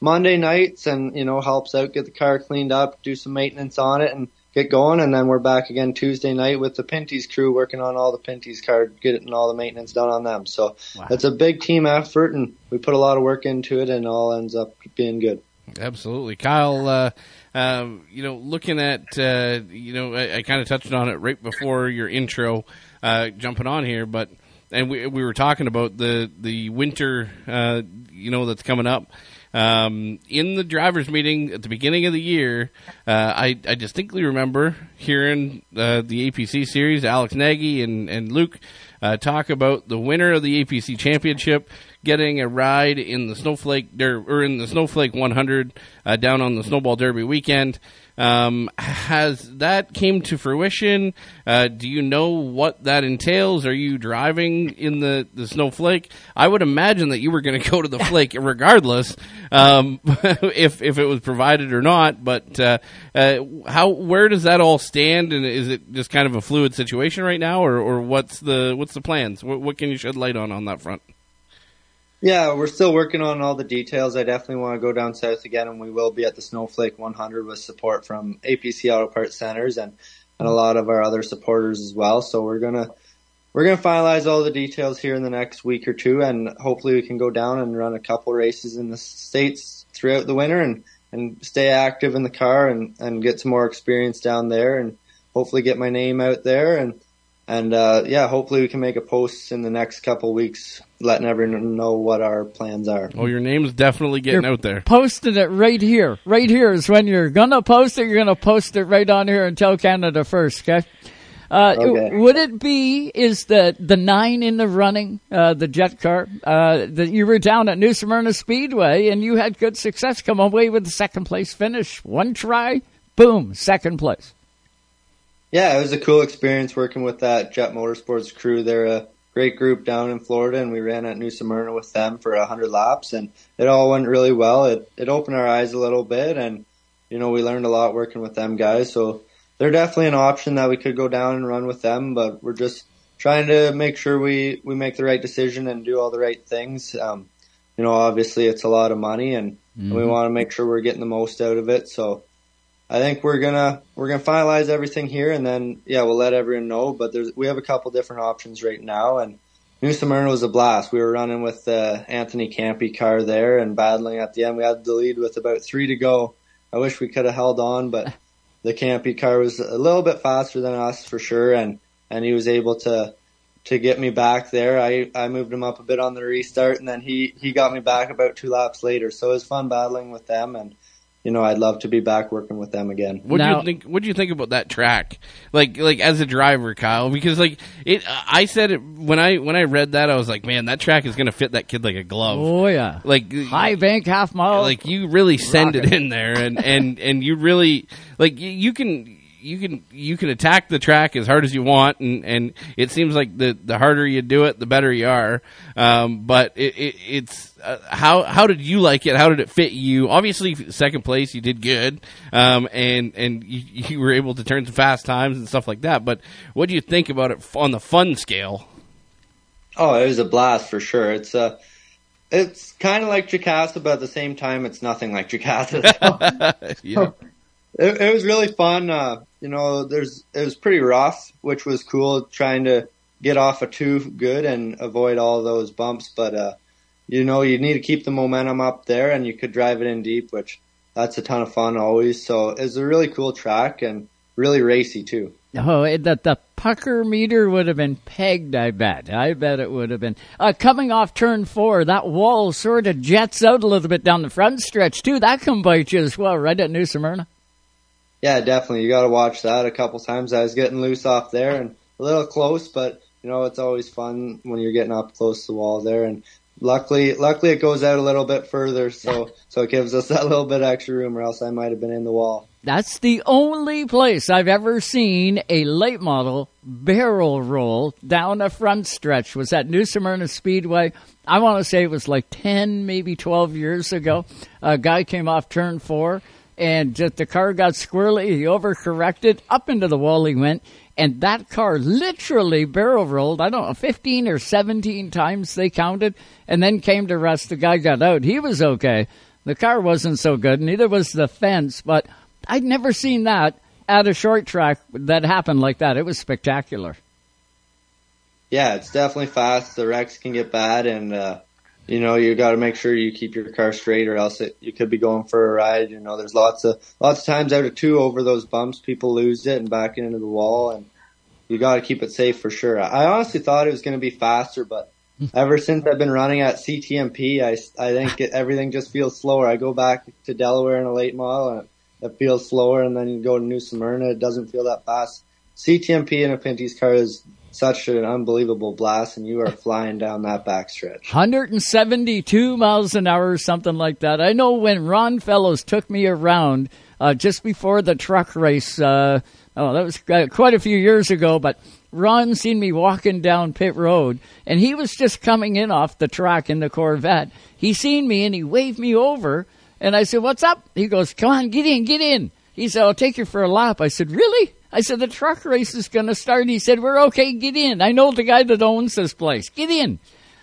Monday nights and, you know, helps out, get the car cleaned up, do some maintenance on it and get going. And then we're back again Tuesday night with the Pinty's crew working on all the Pinty's car, getting all the maintenance done on them. So wow. it's a big team effort and we put a lot of work into it and it all ends up being good. Absolutely. Kyle, uh, um, you know, looking at, uh, you know, I, I kind of touched on it right before your intro, uh, jumping on here, but, and we, we were talking about the, the winter, uh, you know, that's coming up. Um, in the drivers meeting at the beginning of the year, uh, I, I distinctly remember hearing, uh, the APC series, Alex Nagy and, and Luke, uh, talk about the winner of the APC championship getting a ride in the Snowflake or, or in the Snowflake 100 uh, down on the Snowball Derby weekend. Um, has that came to fruition? Uh, do you know what that entails? Are you driving in the, the snowflake? I would imagine that you were going to go to the flake regardless, um, if if it was provided or not. But uh, uh, how where does that all stand? And is it just kind of a fluid situation right now, or, or what's the what's the plans? What, what can you shed light on on that front? Yeah, we're still working on all the details. I definitely want to go down south again, and we will be at the Snowflake 100 with support from APC Auto Parts Centers and, and a lot of our other supporters as well. So we're gonna we're gonna finalize all the details here in the next week or two, and hopefully we can go down and run a couple races in the states throughout the winter and and stay active in the car and and get some more experience down there, and hopefully get my name out there and and uh, yeah, hopefully we can make a post in the next couple weeks, letting everyone know what our plans are. Oh, your name's definitely getting You're out there. Posting it right here. Right here is when you're gonna post it. You're gonna post it right on here and tell Canada first. Okay. Uh, Okay. Would it be is the the nine in the running uh, the jet car uh, that you were down at New Smyrna Speedway and you had good success, come away with the second place finish, one try, boom, second place. Yeah, it was a cool experience working with that Jet Motorsports crew. They're a great group down in Florida, and we ran at New Smyrna with them for a hundred laps, and it all went really well. It it opened our eyes a little bit, and you know we learned a lot working with them guys. So they're definitely an option that we could go down and run with them, but we're just trying to make sure we we make the right decision and do all the right things. Um, you know, obviously it's a lot of money, and we Mhm. want to make sure we're getting the most out of it. So. I think we're gonna we're gonna finalize everything here, and then yeah, we'll let everyone know. But there's we have a couple different options right now, and New Smyrna was a blast. We were running with the Anthony Campi car there and battling at the end. We had the lead with about three to go. I wish we could have held on, but the Campi car was a little bit faster than us for sure, and and he was able to to get me back there. I I moved him up a bit on the restart, and then he he got me back about two laps later. So it was fun battling with them and you know, I'd love to be back working with them again. What do you think? What do you think about that track? Like, like as a driver, Kyle, because like it. I said it when I when I read that, I was like, man, that track is going to fit that kid like a glove. Oh yeah, like high bank, half mile. Like you really send it Rocket. in there, and and and you really like you, you can. You can you can attack the track as hard as you want, and, and it seems like the, the harder you do it, the better you are. Um, but it, it, it's uh, how how did you like it? How did it fit you? Obviously, second place, you did good, um, and and you, you were able to turn some fast times and stuff like that. But what do you think about it on the fun scale? Oh, it was a blast for sure. It's uh it's kind of like Jukasa, but at the same time, it's nothing like Jukasa. yeah. It, it was really fun. Uh, you know, there's it was pretty rough, which was cool. Trying to get off a two good and avoid all those bumps, but uh, you know, you need to keep the momentum up there, and you could drive it in deep, which that's a ton of fun always. So it's a really cool track and really racy too. Oh, the, the pucker meter would have been pegged, I bet. I bet it would have been. Uh, coming off turn four, that wall sort of jets out a little bit down the front stretch, too. That can bite you as well, right at New Smyrna. Yeah, definitely. You got to watch that a couple times. I was getting loose off there and a little close, but you know it's always fun when you're getting up close to the wall there. And luckily, luckily it goes out a little bit further, so so it gives us that little bit extra room, or else I might have been in the wall. That's the only place I've ever seen a late model barrel roll down a front stretch was at New Smyrna Speedway. I want to say it was like 10, maybe 12 years ago. A guy came off turn four and just the car got squirrely. He overcorrected up into the wall he went. And that car literally barrel rolled, I don't know, 15 or 17 times they counted and then came to rest. The guy got out. He was okay. The car wasn't so good. Neither was the fence, but I'd never seen that at a short track that happened like that. It was spectacular. Yeah, it's definitely fast. The wrecks can get bad, and uh, you know you got to make sure you keep your car straight, or else it, you could be going for a ride. You know, there's lots of lots of times out of two over those bumps, people lose it and back into the wall, and you got to keep it safe for sure. I honestly thought it was going to be faster, but ever since I've been running at CTMP, I, I think it, everything just feels slower. I go back to Delaware in a late model, and it feels slower, and then you go to New Smyrna, it doesn't feel that fast. CTMP in a Pinty's car is such an unbelievable blast, and you are flying down that backstretch. 172 miles an hour, something like that. I know when Ron Fellows took me around uh, just before the truck race. Uh, oh, that was uh, quite a few years ago, but Ron seen me walking down pit road, and he was just coming in off the track in the Corvette. He seen me and he waved me over, and I said, "What's up?" He goes, "Come on, get in, get in." He said, "I'll take you for a lap." I said, "Really?" I said, "The truck race is going to start." He said, "We're okay, get in. I know the guy that owns this place. Get in."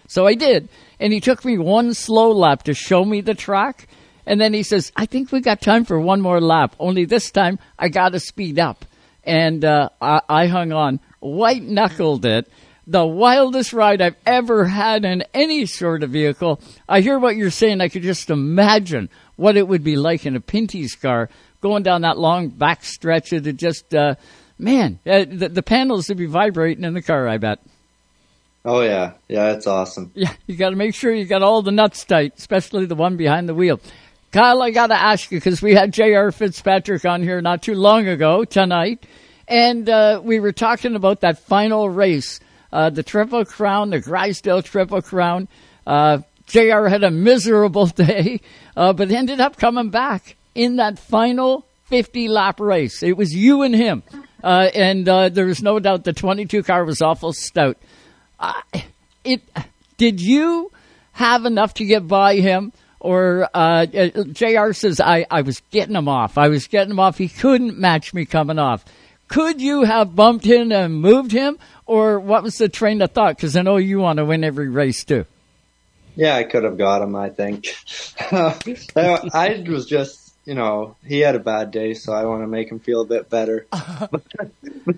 So I did, and he took me one slow lap to show me the track. And then he says, I think we got time for one more lap. Only this time I got to speed up. And uh, I, I hung on, white knuckled it. The wildest ride I've ever had in any sort of vehicle. I hear what you're saying. I could just imagine what it would be like in a Pinty's car going down that long back stretch. It just, uh, man, uh, the, the panels would be vibrating in the car, I bet. Oh yeah, yeah, it's awesome. Yeah, you got to make sure you got all the nuts tight, especially the one behind the wheel. Kyle, I got to ask you because we had J.R. Fitzpatrick on here not too long ago tonight, and uh, we were talking about that final race, uh, the Triple Crown, the Drysdale Triple Crown. Uh, J.R. had a miserable day, uh, but ended up coming back in that final 50 lap race. It was you and him, uh, and uh, there was no doubt the 22 car was awful stout. it did you have enough to get by him? or uh, Jr. says I, I was getting him off. I was getting him off. He couldn't match me coming off. Could you have bumped him and moved him, or what was the train of thought? Because I know you want to win every race too. Yeah, I could have got him. I think I was just, you know, he had a bad day, so I want to make him feel a bit better.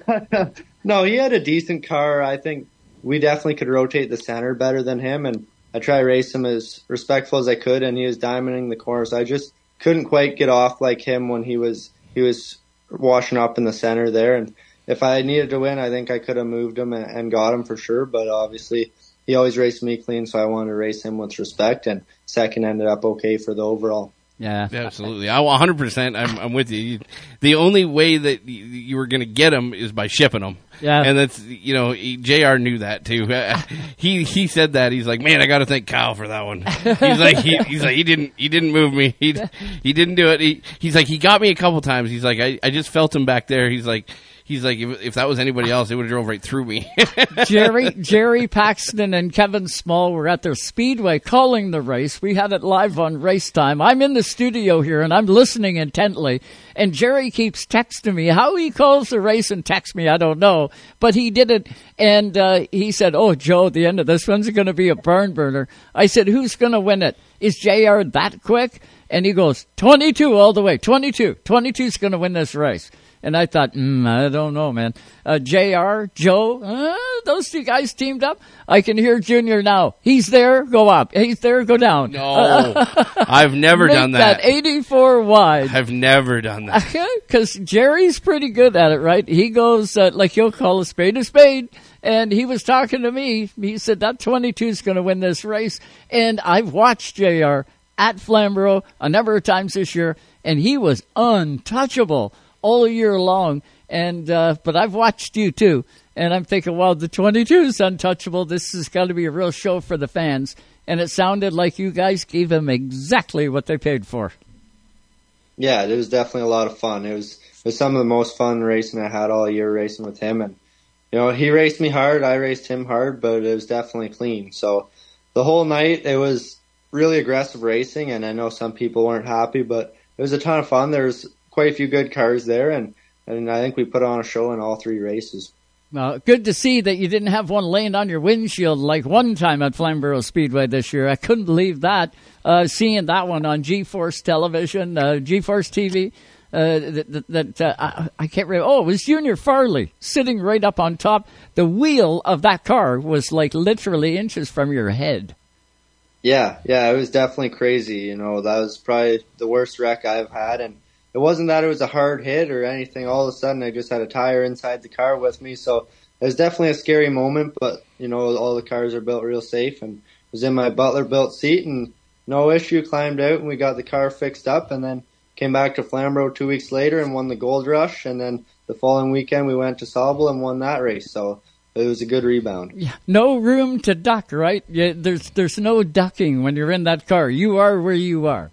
no, he had a decent car. I think we definitely could rotate the center better than him, and I try to race him as respectful as I could, and he was diamonding the corners. I just couldn't quite get off like him when he was he was washing up in the center there. And if I needed to win, I think I could have moved him and, and got him for sure. But obviously, he always raced me clean, so I wanted to race him with respect. And second ended up okay for the overall. Yeah, absolutely. I 100. percent I'm, I'm with you. The only way that you were going to get him is by shipping them. Yeah, and that's you know Jr. knew that too. he he said that he's like, man, I got to thank Kyle for that one. He's like he, he's like he didn't he didn't move me. He he didn't do it. He, he's like he got me a couple times. He's like I I just felt him back there. He's like he's like, if, if that was anybody else, it would have drove right through me. Jerry, Jerry Paxton and Kevin Small were at their speedway calling the race. We had it live on race time. I'm in the studio here and I'm listening intently. And Jerry keeps texting me. How he calls the race and texts me, I don't know. But he did it. And uh, he said, Oh, Joe, the end of this one's going to be a burn burner. I said, Who's going to win it? Is JR that quick? And he goes, 22 all the way. 22. 22 is going to win this race. And I thought, mm, I don't know, man. Uh, Jr. Joe, uh, those two guys teamed up. I can hear Junior now. He's there, go up. He's there, go down. No, I've never done that. That 84 wide. I've never done that. Because Jerry's pretty good at it, right? He goes uh, like he'll call a spade a spade. And he was talking to me. He said that 22 is going to win this race. And I've watched Jr. at Flamborough a number of times this year, and he was untouchable all year long. And uh, but I've watched you too, and I'm thinking, wow, the 22 is untouchable. This has got to be a real show for the fans. And it sounded like you guys gave them exactly what they paid for. Yeah, it was definitely a lot of fun. It was it was some of the most fun racing I had all year racing with him, and you know he raced me hard, I raced him hard, but it was definitely clean. So the whole night it was really aggressive racing, and I know some people weren't happy, but it was a ton of fun. There's quite a few good cars there, and and I think we put on a show in all three races. Well, good to see that you didn't have one laying on your windshield like one time at Flamborough Speedway this year. I couldn't believe that. Uh, seeing that one on G-Force television, uh, G-Force TV, uh, that, that uh, I, I, can't remember. Oh, it was Junior Farley sitting right up on top. The wheel of that car was like literally inches from your head. Yeah, yeah, it was definitely crazy. You know, that was probably the worst wreck I've had, and it wasn't that it was a hard hit or anything. All of a sudden, I just had a tire inside the car with me, so it was definitely a scary moment. But you know, all the cars are built real safe, and was in my Butler built seat, and no issue. Climbed out, and we got the car fixed up, and then came back to Flamborough two weeks later and won the Gold Rush, and then the following weekend we went to Sauble and won that race. So it was a good rebound. Yeah, no room to duck, right? Yeah, there's there's no ducking when you're in that car. You are where you are.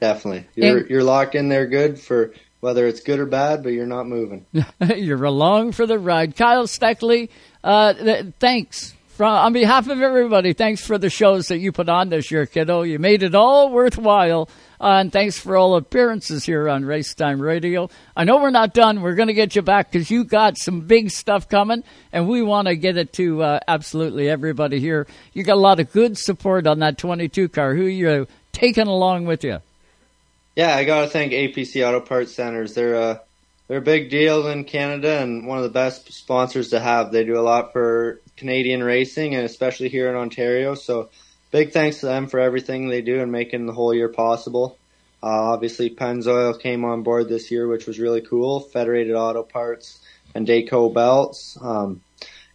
Definitely, you're And- you're locked in there good for whether it's good or bad, but you're not moving. you're along for the ride. Kyle Steckly, uh, th- thanks. From, on behalf of everybody, thanks for the shows that you put on this year, kiddo. You made it all worthwhile. Uh, and thanks for all appearances here on Race Time Radio. I know we're not done. We're going to get you back because you got some big stuff coming, and we want to get it to uh, absolutely everybody here. You got a lot of good support on that 22 car. Who you taking along with you? Yeah, I gotta thank APC Auto Parts Centers. They're a they're a big deal in Canada and one of the best sponsors to have. They do a lot for Canadian racing and especially here in Ontario. So big thanks to them for everything they do and making the whole year possible. Uh, obviously, Pennzoil came on board this year, which was really cool. Federated Auto Parts and Dayco Belts. Um,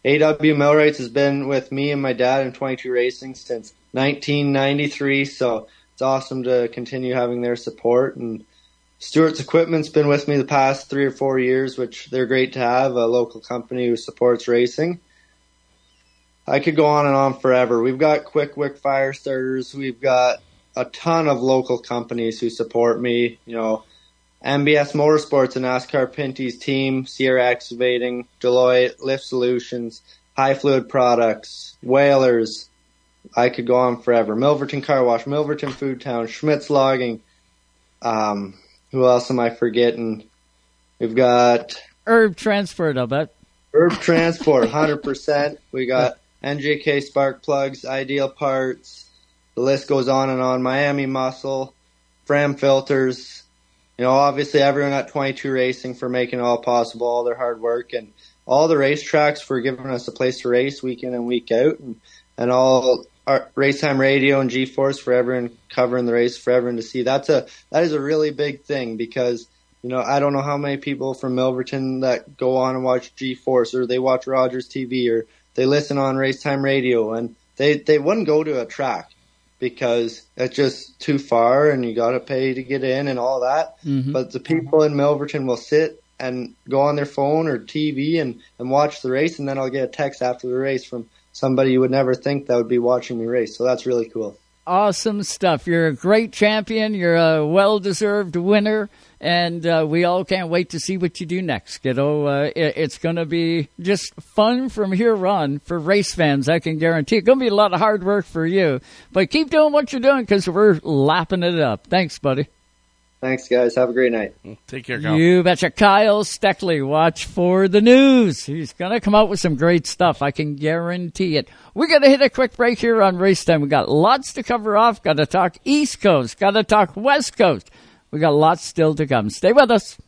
AW Millwrights has been with me and my dad in 22 Racing since 1993. So it's awesome to continue having their support. And Stewart's Equipment's been with me the past three or four years, which they're great to have, a local company who supports racing. I could go on and on forever. We've got Quick Wick Fire Starters. We've got a ton of local companies who support me. You know, MBS Motorsports and NASCAR Pinty's team, Sierra Excavating, Deloitte, Lift Solutions, High Fluid Products, Whalers. I could go on forever. Milverton Car Wash, Milverton Food Town, Schmitz Logging. Um, who else am I forgetting? We've got Herb Transport, I bet. Herb Transport, 100%. We got NGK Spark Plugs, Ideal Parts. The list goes on and on. Miami Muscle, Fram Filters. You know, obviously everyone at 22 Racing for making it all possible, all their hard work, and all the racetracks for giving us a place to race week in and week out, and, and all our race time radio and G-Force for everyone covering the race for everyone to see. That's a that is a really big thing because you know I don't know how many people from Milverton that go on and watch G-Force or they watch Rogers TV or they listen on race time radio and they they wouldn't go to a track because it's just too far and you got to pay to get in and all that. Mhm. But the people in Milverton will sit and go on their phone or TV and, and watch the race, and then I'll get a text after the race from somebody you would never think that would be watching me race. So that's really cool. Awesome stuff. You're a great champion. You're a well deserved winner. And uh, we all can't wait to see what you do next, kiddo. Uh, it, it's going to be just fun from here on for race fans, I can guarantee. It's going to be a lot of hard work for you. But keep doing what you're doing because we're lapping it up. Thanks, buddy. Thanks, guys. Have a great night. Mm. Take care, You betcha. Kyle Steckly, watch for the news. He's going to come out with some great stuff. I can guarantee it. We're going to hit a quick break here on Race Time. We got lots to cover off. Got to talk East Coast. Got to talk West Coast. We got lots still to come. Stay with us.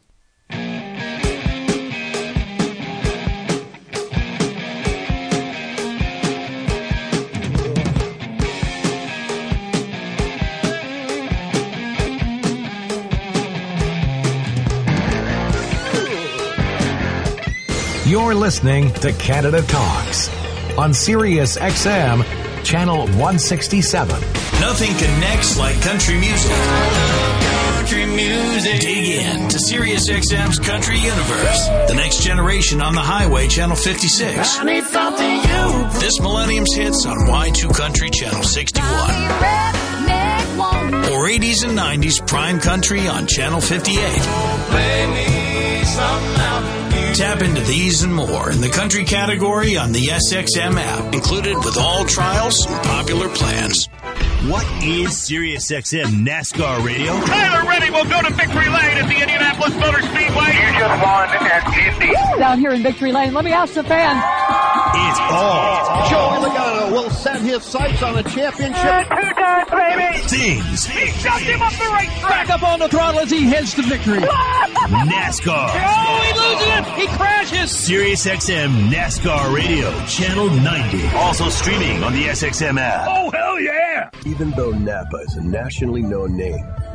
You're listening to Canada Talks on Sirius XM, channel 167. Nothing connects like country music. Country music. Dig in to Sirius XM's Country Universe. The next generation on the highway, channel 56. I need something you This millennium's hits on Y2 Country, channel 61. Or 80s and 90s prime country on channel 58. Tap into these and more in the country category on the SXM app, included with all trials and popular plans. What is SiriusXM NASCAR Radio? Tyler Reddick will go to victory lane at the Indianapolis Motor Speedway. You just won at Indy. Down here in Victory Lane, let me ask the fan. It's all. Joey Logano will set his sights on a championship. Two times, baby. Things. He shoved him up the racetrack. Back up on the throttle as he heads to victory. NASCAR. Oh, he loses it. He crashes. SiriusXM NASCAR Radio, channel 90. Also streaming on the SXM app. Oh, hell yeah. Even though Napa is a nationally known name,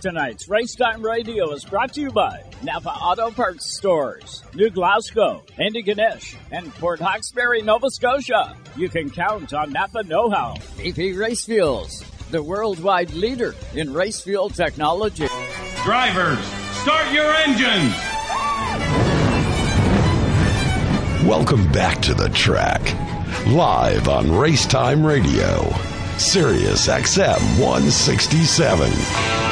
Tonight's Race Time Radio is brought to you by Napa Auto Parts Stores, New Glasgow, Antigonish, and Port Hawkesbury, Nova Scotia. You can count on Napa Know How. VP Race Fuels, the worldwide leader in race fuel technology. Drivers, start your engines! Welcome back to the track. Live on Racetime Radio. Sirius XM 167.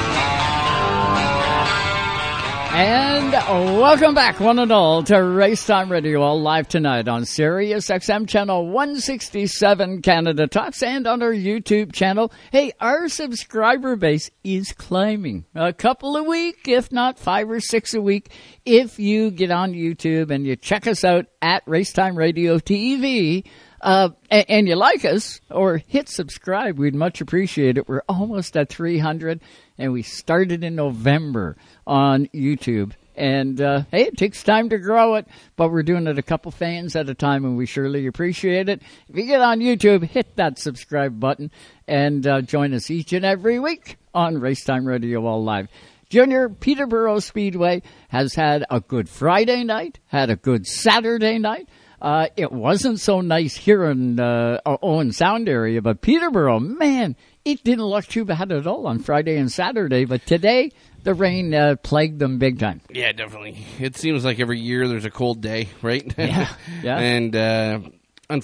And welcome back, one and all, to Racetime Radio, all live tonight on Sirius XM channel 167 Canada Talks and on our YouTube channel. Hey, our subscriber base is climbing a couple a week, if not five or six a week. If you get on YouTube and you check us out at Racetime Radio TV, uh, and, and, you like us or hit subscribe, we'd much appreciate it. We're almost at 300 and we started in November on YouTube. And uh, hey, it takes time to grow it, but we're doing it a couple fans at a time, and we surely appreciate it. If you get on YouTube, hit that subscribe button and uh, join us each and every week on Racetime Radio All Live. Junior Peterborough Speedway has had a good Friday night, had a good Saturday night. Uh, it wasn't so nice here in uh, Owen Sound area, but Peterborough, man, it didn't look too bad at all on Friday and Saturday. But today, the rain uh, plagued them big time. Yeah, definitely. It seems like every year there's a cold day, right? Yeah, yeah. and uh, un-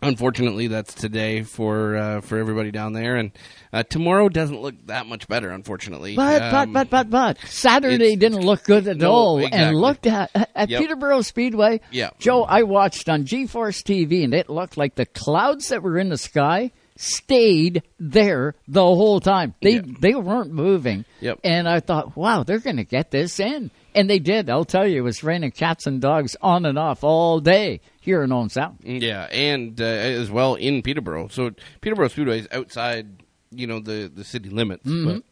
unfortunately, that's today for uh, for everybody down there. And uh, tomorrow doesn't look that much better, unfortunately. But Um, but but but but Saturday didn't look good at No, all. exactly. And looked at at Yep. Peterborough Speedway. Yeah. Joe, I watched on G-Force TV, and it looked like the clouds that were in the sky stayed there the whole time. They they weren't moving. Yep. And I thought, wow, they're going to get this in, and they did. I'll tell you, it was raining cats and dogs on and off all day here in Owen Sound. Yeah, and uh, as well in Peterborough. So Peterborough Speedway is outside, you know, the the city limits. Mhm. But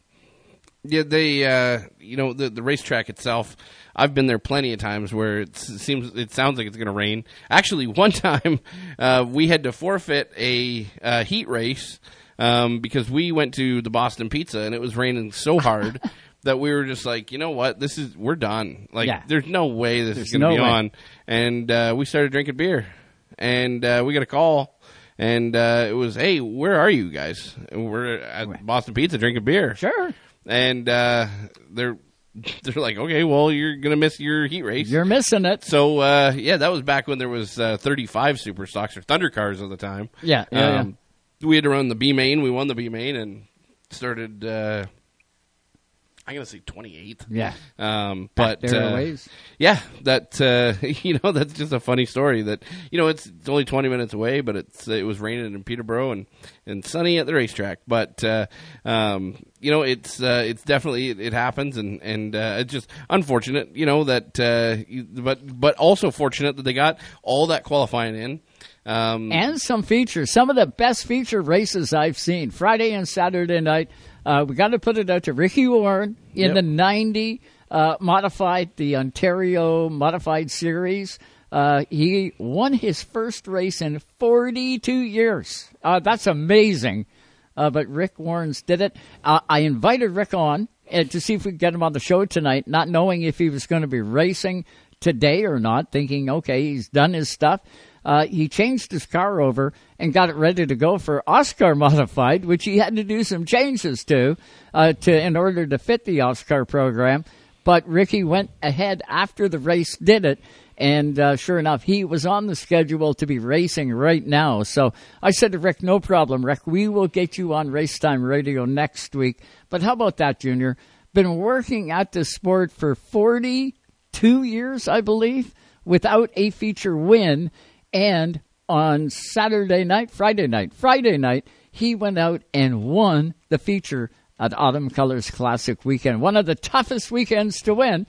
yeah, they, uh, you know, the the racetrack itself. I've been there plenty of times where it seems it sounds like it's going to rain. Actually, one time uh, we had to forfeit a uh, heat race um, because we went to the Boston Pizza and it was raining so hard. That we were just like, you know what, this is we're done. Like, Yeah. there's no way this There's is going to no be way. on. And uh, we started drinking beer, and uh, we got a call, and uh, it was, "Hey, where are you guys?" And we're at Boston Pizza drinking beer. Sure. And uh, they're they're like, "Okay, well, you're gonna miss your heat race. You're missing it." So uh, yeah, that was back when there was uh, 35 super stocks or Thunder cars at the time. Yeah, yeah, um, We had to run the B main. We won the B main and started. Uh, I'm gonna say 28th. Yeah. Um, but uh, ways. yeah, that uh, you know that's just a funny story. That you know it's, it's only 20 minutes away, but it's it was raining in Peterborough and, and sunny at the racetrack. But uh, um, you know it's uh, it's definitely it, it happens, and and uh, it's just unfortunate. You know that, uh, you- but but also fortunate that they got all that qualifying in. Um, and some features. Some of the best feature races I've seen Friday and Saturday night. Uh, we got to put it out to Ricky Warren in Yep. the 90 uh, modified, the Ontario modified series. Uh, he won his first race in 42 years. Uh, that's amazing. Uh, but Rick Warrens did it. Uh, I invited Rick on uh, to see if we could get him on the show tonight, not knowing if he was going to be racing today or not, thinking, okay, he's done his stuff. Uh, he changed his car over and got it ready to go for OSCAAR modified, which he had to do some changes to, uh, to in order to fit the OSCAAR program. But Ricky went ahead after the race did it, and uh, sure enough, he was on the schedule to be racing right now. So I said to Rick, "No problem, Rick. We will get you on Racetime Radio next week." But how about that, Junior? Been working at this sport for forty-two years, I believe, without a feature win. And on Saturday night, Friday night, Friday night, he went out and won the feature at Autumn Colors Classic Weekend. One of the toughest weekends to win.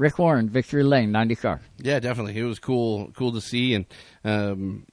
Rick Warren, Victory Lane, 90 car. Yeah, definitely. It was cool, cool to see, and um,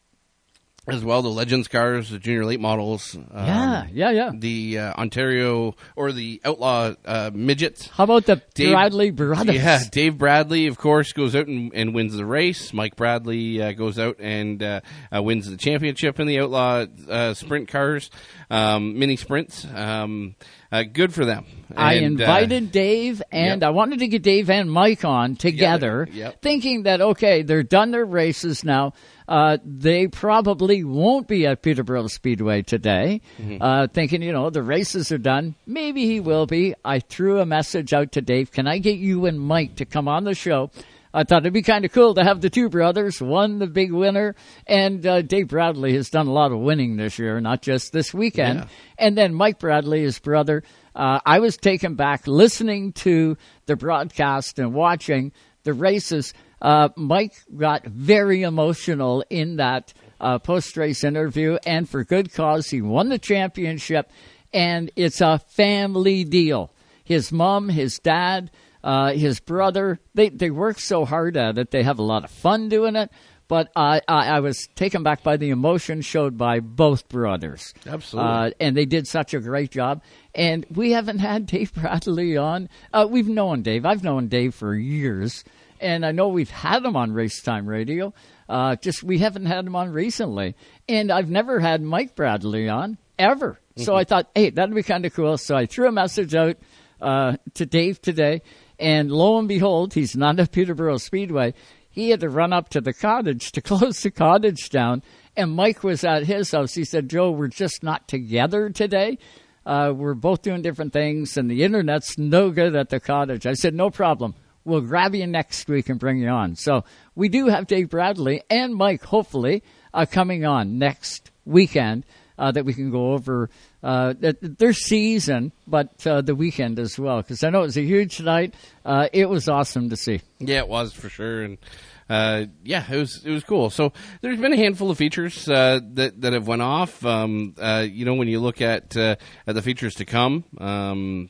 as well. The Legends cars, the junior late models. Um, Yeah, yeah, yeah. The uh, Ontario or the Outlaw uh, midgets. How about the Dave, Bradley brothers? Yeah, Dave Bradley, of course, goes out and, and wins the race. Mike Bradley uh, goes out and uh, uh, wins the championship in the Outlaw uh, sprint cars, um, mini sprints. Um, uh, good for them. I And, uh, invited Dave and I wanted to get Dave and Mike on together, Yep. thinking that okay, they're done their races now. Uh, they probably won't be at Peterborough Speedway today. Mhm. Uh, thinking, you know, the races are done. Maybe he will be. I threw a message out to Dave. Can I get you and Mike to come on the show? I thought it'd be kind of cool to have the two brothers, one the big winner, and uh, Dave Bradley has done a lot of winning this year, not just this weekend. Yeah. And then Mike Bradley, his brother. Uh, I was taken back listening to the broadcast and watching the races. Uh, Mike got very emotional in that uh, post race interview, and for good cause. He won the championship, and it's a family deal. His mom, his dad, uh, his brother, they, they work so hard at it. They have a lot of fun doing it. But I, I, I was taken back by the emotion showed by both brothers. Absolutely. Uh, and they did such a great job. And we haven't had Dave Bradley on. Uh, we've known Dave. I've known Dave for years. And I know we've had him on Racetime Radio. Uh, just we haven't had him on recently. And I've never had Mike Bradley on ever. So Mhm. I thought, hey, that'd be kind of cool. So I threw a message out uh, to Dave today. And lo and behold, he's not at Peterborough Speedway. He had to run up to the cottage to close the cottage down. And Mike was at his house. He said, Joe, we're just not together today. Uh, we're both doing different things, and the internet's no good at the cottage. I said, no problem. We'll grab you next week and bring you on. So we do have Dave Bradley and Mike, hopefully, uh, coming on next weekend uh, that we can go over uh, their season, but uh, the weekend as well. Because I know it was a huge night. Uh, it was awesome to see. Yeah, it was for sure, and uh, yeah, it was it was cool. So there's been a handful of features uh, that that have went off. Um, uh, you know, when you look at at the features to come. Um,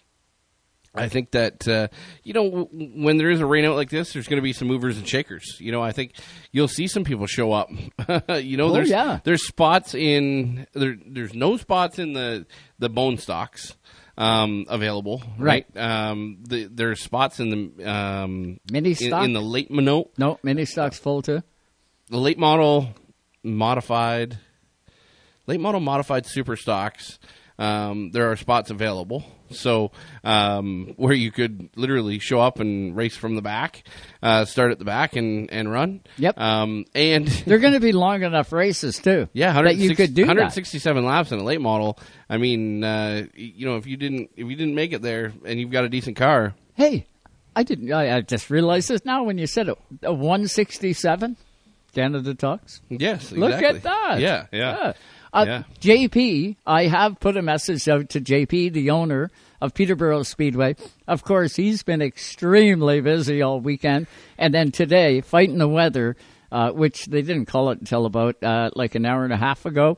I think that uh, you know when there is a rainout like this, there's going to be some movers and shakers. You know, I think you'll see some people show up. you know, Oh, there's yeah. there's spots in there. There's no spots in the the bone stocks um, available. Right. Um, the, there's spots in the um, Mini in, stock? in the late no no mini stocks full too. The late model modified, late model modified super stocks. Um, there are spots available, so um, where you could literally show up and race from the back, uh, start at the back and and run. Yep. Um, and They're going to be long enough races too. yeah, that you could do that. 167 laps in a late model. I mean, uh, you know, if you didn't if you didn't make it there and you've got a decent car, Hey, I didn't. I, I just realized this now when you said it. A 167 Canada Talks. Yes, Look at that. Yeah, yeah. Uh, Yeah. JP, I have put a message out to JP, the owner of Peterborough Speedway. Of course, he's been extremely busy all weekend, and then today fighting the weather, uh, which they didn't call it until about uh, like an hour and a half ago.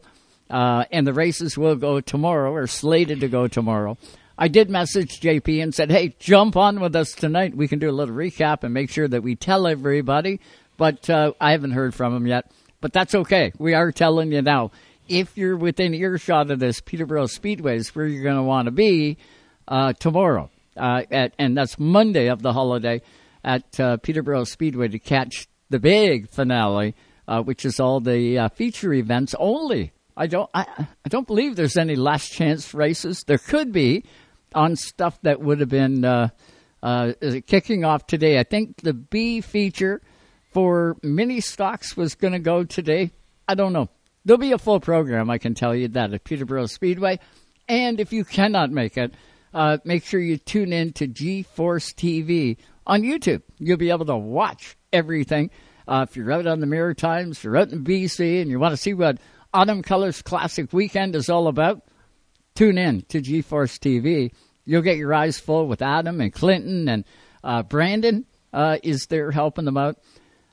Uh, and the races will go tomorrow, or slated to go tomorrow. I did message JP and said, "Hey, jump on with us tonight. We can do a little recap and make sure that we tell everybody." But uh, I haven't heard from him yet. But that's okay. We are telling you now. If you're within earshot of this, Peterborough Speedway is where you're going to want to be uh, tomorrow, uh, at, and that's Monday of the holiday at uh, Peterborough Speedway to catch the big finale, uh, which is all the uh, feature events only. I don't, I, I don't believe there's any last chance races. There could be on stuff that would have been uh, kicking off today. I think the B feature for mini stocks was going to go today. I don't know. There'll be a full program, I can tell you that, at Peterborough Speedway. And if you cannot make it, uh, make sure you tune in to G Force TV on YouTube. You'll be able to watch everything. Uh, if you're out on the Maritimes, you're out in BC, and you want to see what Autumn Colors Classic Weekend is all about, tune in to G-Force TV. You'll get your eyes full with Adam and Clinton and uh, Brandon uh, is there helping them out.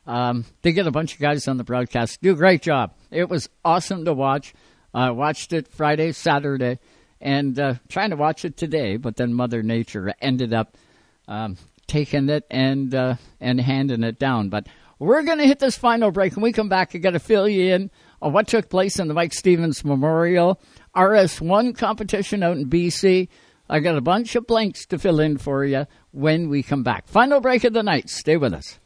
Um, they get a bunch of guys on the broadcast. Do a great job. It was awesome to watch. I watched it Friday, Saturday, and uh, trying to watch it today, but then Mother Nature ended up um, taking it and uh, and handing it down. But we're going to hit this final break. When we come back, I got to fill you in on what took place in the Mike Stevens Memorial RS1 competition out in BC. I got a bunch of blanks to fill in for you when we come back. Final break of the night. Stay with us.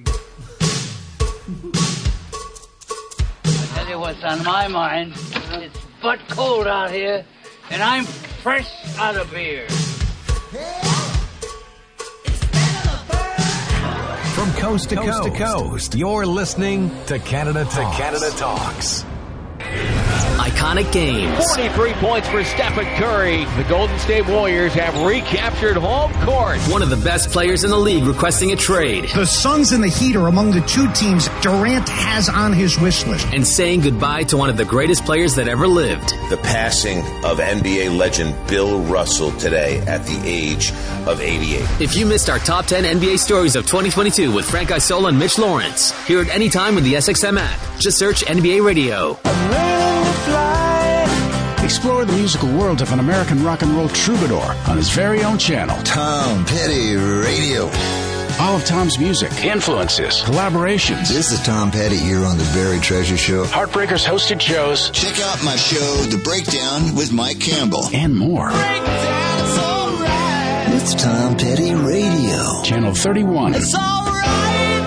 I tell you what's on my mind. It's butt cold out here, and I'm fresh out of beer. From coast to coast, to coast, you're listening to Canada Talks. To Canada Talks. Iconic games. 43 points for Stephen Curry. The Golden State Warriors have recaptured home court. One of the best players in the league requesting a trade. The Suns and the Heat are among the two teams Durant has on his wish list. And saying goodbye to one of the greatest players that ever lived. The passing of NBA legend Bill Russell today at the age of 88. If you missed our top 10 NBA stories of 2022 with Frank Isola and Mitch Lawrence, hear it anytime with the SXM app. Just search NBA Radio. Explore the musical world of an American rock and roll troubadour on his very own channel. Tom Petty Radio. All of Tom's music, influences, collaborations. This is Tom Petty here on the Buried Treasure Show. Heartbreakers hosted shows. Check out my show, The Breakdown with Mike Campbell. And more. It's Tom Petty Radio. Channel 31. It's alright.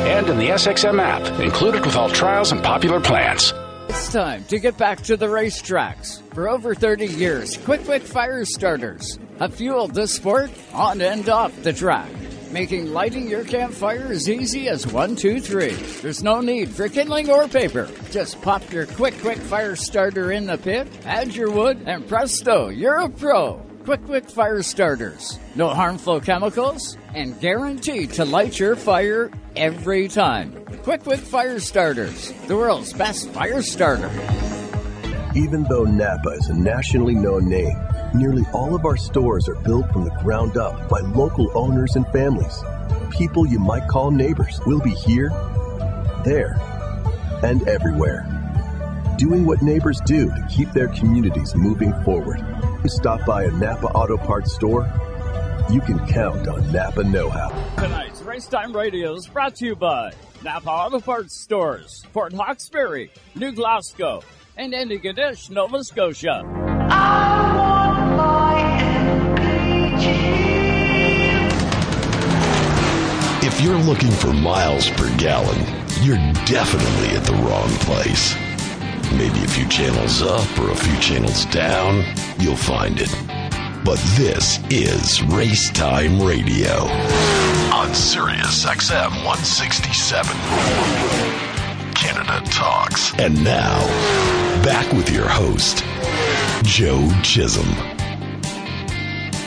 And in the SXM app, included with all trials and popular plans. It's time to get back to the racetracks. For over 30 years, Quick Quick Fire Starters have fueled this sport on and off the track, making lighting your campfire as easy as one, two, three. There's no need for kindling or paper. Just pop your Quick Quick Fire Starter in the pit, add your wood, and presto, you're a pro. Quick Quick Fire Starters. No harmful chemicals and guaranteed to light your fire every time. Quick Quick Fire Starters, the world's best fire starter. Even though Napa is a nationally known name, nearly all of our stores are built from the ground up by local owners and families. People you might call neighbors will be here, there, and everywhere. Doing what neighbors do to keep their communities moving forward. You stop by a Napa Auto Parts store. You can count on Napa Know How. Tonight's Racetime Radio is brought to you by Napa Auto Parts Stores, Port Hawkesbury, New Glasgow, and Antigonish, Nova Scotia. If you're looking for miles per gallon, you're definitely at the wrong place. Maybe a few channels up or a few channels down, you'll find it. But this is Race Time Radio on Sirius XM 167. Canada Talks. And now, back with your host, Joe Chisholm.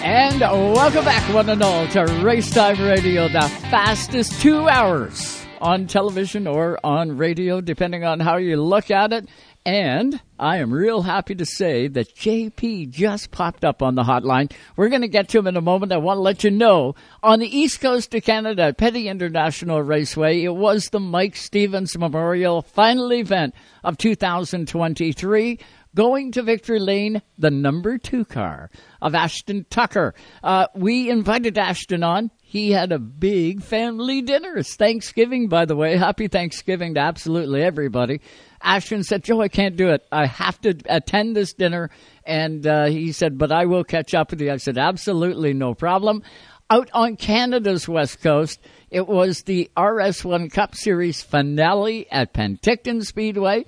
And welcome back, one and all, to Racetime Radio, the fastest two hours on television or on radio, depending on how you look at it. And I am real happy to say that JP just popped up on the hotline. We're going to get to him in a moment. I want to let you know on the east coast of Canada Petty International Raceway, it was the Mike Stevens Memorial final event of 2023 going to Victory Lane, the number two car of Ashton Tucker. Uh, we invited Ashton on. He had a big family dinner. It's Thanksgiving, by the way. Happy Thanksgiving to absolutely everybody. Ashton said, Joe, I can't do it. I have to attend this dinner. And uh, he said, but I will catch up with you. I said, absolutely no problem. Out on Canada's west coast, it was the RS1 Cup Series finale at Penticton Speedway.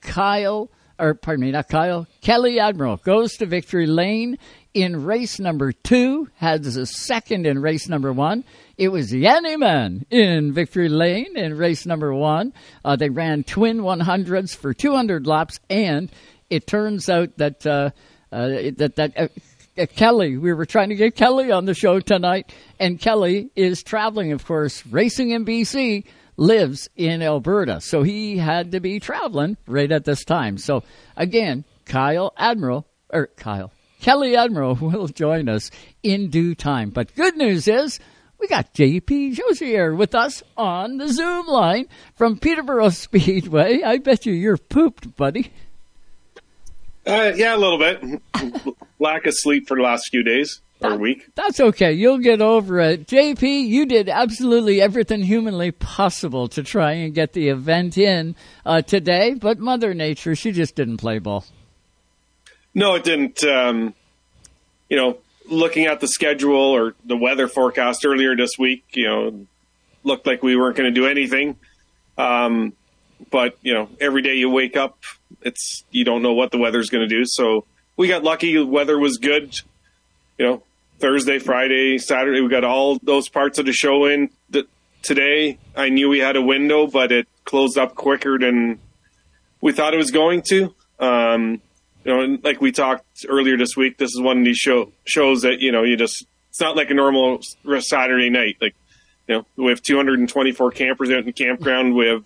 Kyle or pardon me, not Kyle, Kelly Admiraal goes to victory lane in race number two, has a second in race number one. It was Yanniman in victory lane in race number one. Uh, they ran twin 100s for 200 laps, and it turns out that uh, uh, that that. Uh, Kelly, we were trying to get Kelly on the show tonight, and Kelly is traveling, of course, racing in BC lives in Alberta. So he had to be traveling right at this time. So again, Kyle Admiraal, or Kyle, Kelly Admiraal will join us in due time. But good news is we got JP Josiasse with us on the Zoom line from Peterborough Speedway. I bet you you're pooped, buddy. Uh, yeah, a little bit. Lack of sleep for the last few days. or week. That's okay. You'll get over it. JP, you did absolutely everything humanly possible to try and get the event in uh, today, but Mother Nature, she just didn't play ball. No, it didn't. Um, you know, looking at the schedule or the weather forecast earlier this week, you know, looked like we weren't going to do anything. Um, but you know, every day you wake up, it's you don't know what the weather's going to do. So we got lucky. The weather was good. You know, Thursday, Friday, Saturday, we got all those parts of the show in. The, today, I knew we had a window, but it closed up quicker than we thought it was going to. Um, you know, and like we talked earlier this week, this is one of these show, shows that, you know, you just, it's not like a normal Saturday night. Like, you know, we have 224 campers out in the campground. We have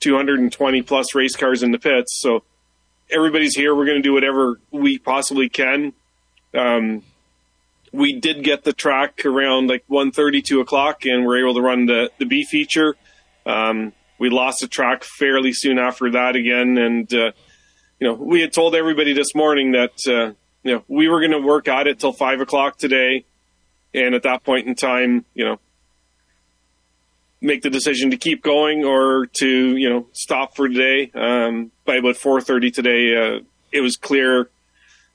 220 plus race cars in the pits. So everybody's here. We're going to do whatever we possibly can. Um, we did get the track around like 1.30, 2 o'clock, and we're able to run the, the B feature. Um, we lost the track fairly soon after that again. And, uh, you know, we had told everybody this morning that, uh, you know, we were going to work at it till 5 o'clock today. And at that point in time, you know, make the decision to keep going or to you know stop for today. Um, by about 4:30 today, uh, it was clear,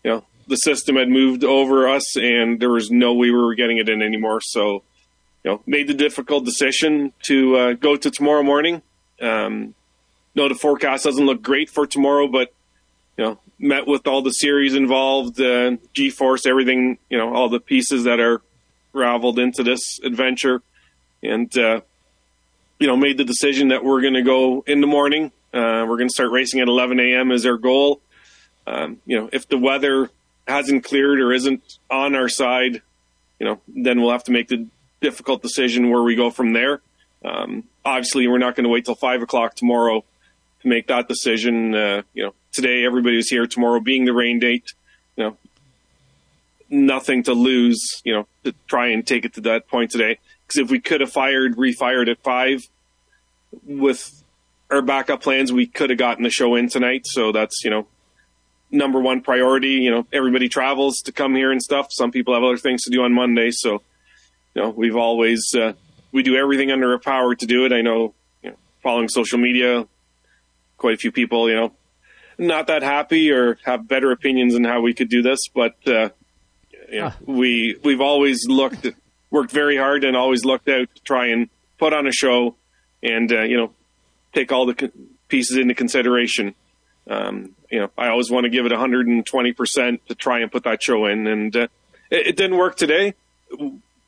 you know, the system had moved over us, and there was no way we were getting it in anymore. So, you know, made the difficult decision to uh, go to tomorrow morning. Um, no, the forecast doesn't look great for tomorrow, but you know, met with all the series involved, uh, G-force, everything, you know, all the pieces that are raveled into this adventure, and uh, you know, made the decision that we're going to go in the morning. Uh, we're going to start racing at 11 a.m. as our goal. Um, you know, if the weather hasn't cleared or isn't on our side, you know, then we'll have to make the difficult decision where we go from there. Um, obviously, we're not going to wait till five o'clock tomorrow to make that decision. Uh, you know, today everybody everybody's here. Tomorrow being the rain date, you know, nothing to lose. You know, to try and take it to that point today. Because if we could have fired, refired at five with our backup plans, we could have gotten the show in tonight. So that's, you know, number one priority. You know, everybody travels to come here and stuff. Some people have other things to do on Monday. So, you know, we've always, uh, we do everything under our power to do it. I know, you know, following social media, quite a few people, you know, not that happy or have better opinions on how we could do this, but, uh, you know, we, we've always looked worked very hard and always looked out to try and put on a show and uh, you know take all the co- pieces into consideration. Um, you know, I always want to give it 120 percent to try and put that show in, and uh, it, it, didn't work today.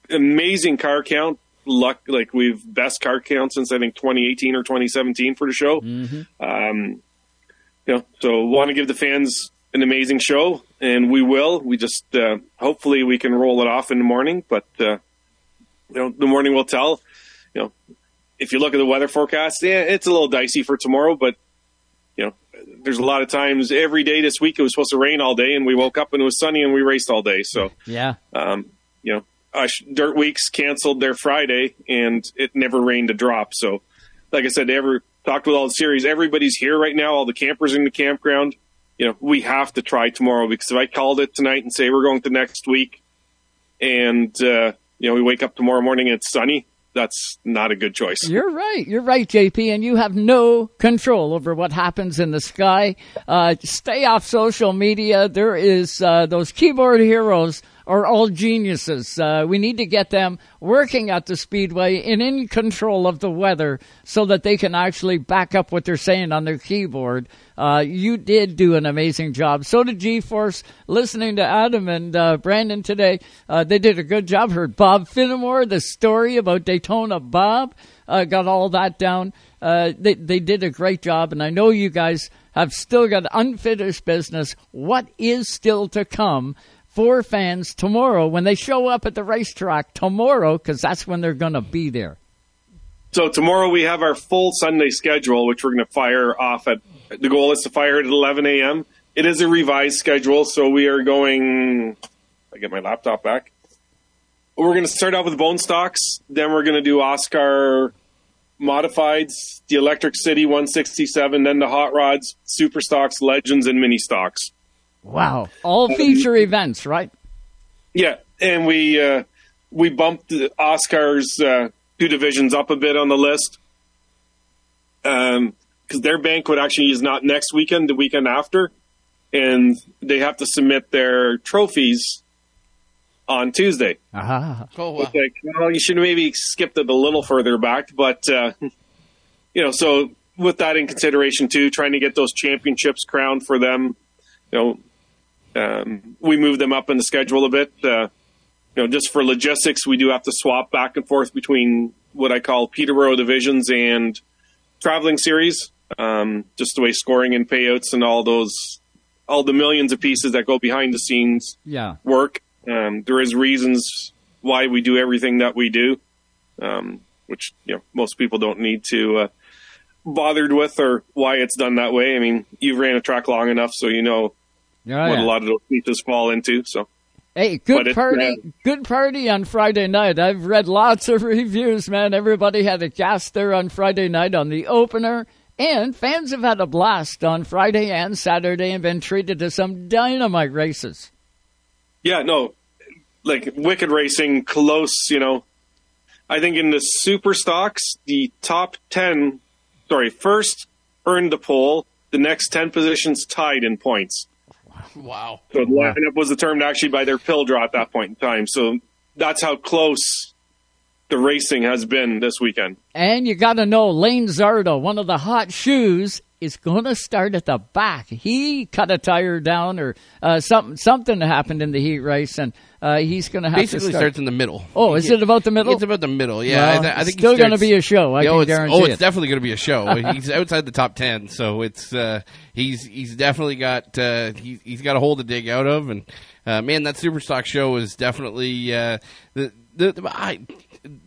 Amazing car count, luck like we've best car count since I think 2018 or 2017 for the show. Mm-hmm. Um, you know, so want to give the fans an amazing show, and we will. We just uh, hopefully we can roll it off in the morning, but uh, you know, the morning will tell. You know, if you look at the weather forecast, yeah, it's a little dicey for tomorrow, but you know, there's a lot of times every day this week it was supposed to rain all day, and we woke up and it was sunny and we raced all day. So yeah, um, you know, uh, Dirt Weeks canceled their Friday, and it never rained a drop. So, like I said, ever talked with all the series, everybody's here right now. All the campers in the campground. You know, we have to try tomorrow because if I called it tonight and say we're going to next week, and uh, you know we wake up tomorrow morning and it's sunny, that's not a good choice. You're right. You're right, JP, and you have no control over what happens in the sky. Uh, stay off social media. There is uh, those keyboard heroes are all geniuses. Uh, we need to get them working at the speedway and in control of the weather so that they can actually back up what they're saying on their keyboard. Uh, you did do an amazing job. So did G-Force. Listening to Adam and uh, Brandon today, uh, they did a good job. Heard Bob Finnemore, the story about Daytona Bob, uh, got all that down. Uh, they they did a great job, and I know you guys have still got unfinished business. What is still to come? For fans tomorrow when they show up at the racetrack tomorrow because that's when they're going to be there. So tomorrow we have our full Sunday schedule, which we're going to fire off at. The goal is to fire at 11 a.m. It is a revised schedule, so we are going. I get my laptop back. We're going to start out with bone stocks. Then we're going to do OSCAAR modifieds, the Electric City 167, then the hot rods, super stocks, legends, and mini stocks. Wow. All feature events, right? Yeah, and we uh, we bumped OSCAAR's uh, two divisions up a bit on the list because um, their banquet actually is not next weekend, the weekend after, and they have to submit their trophies on Tuesday. Ah. Oh, wow. It's like, well, you should maybe skipped it a little further back, but uh, you know, so with that in consideration too, trying to get those championships crowned for them, you know, um, we move them up in the schedule a bit. Uh, you know, just for logistics, we do have to swap back and forth between what I call Peterborough divisions and traveling series. Um, just the way scoring and payouts and all those, all the millions of pieces that go behind the scenes Yeah. work. Um, there is reasons why we do everything that we do, um, which you know most people don't need to uh, bothered with or why it's done that way. I mean, you've ran a track long enough, so you know Yeah, what a lot of those pieces fall into. So Hey, good it's, party, uh, good party on Friday night. I've read lots of reviews, man. Everybody had a gas there on Friday night on the opener, and fans have had a blast on Friday and Saturday and been treated to some dynamite races. yeah, no, like Wicked Racing, close. You know, I think in the super stocks, the top ten, sorry, first earned the pole. The next ten positions tied in points. Wow. So the lineup was determined actually by their pill draw at that point in time. So that's how close the racing has been this weekend. And you got to know Lane Zardo, one of the hot shoes, is going to start at the back. He cut a tire down, or uh, something something happened in the heat race, and uh, he's going to have Basically to start. starts in the middle. Oh, is it about the middle? It's about the middle. Yeah, Well, I, th- I think still gonna be a show, I Yeah, can oh, it's, Oh, it's it. definitely going to be a show. he's outside the top ten, so it's uh, he's he's definitely got uh, he, he's got a hole to dig out of, and uh, man, that Superstock show is definitely uh, the the. the I,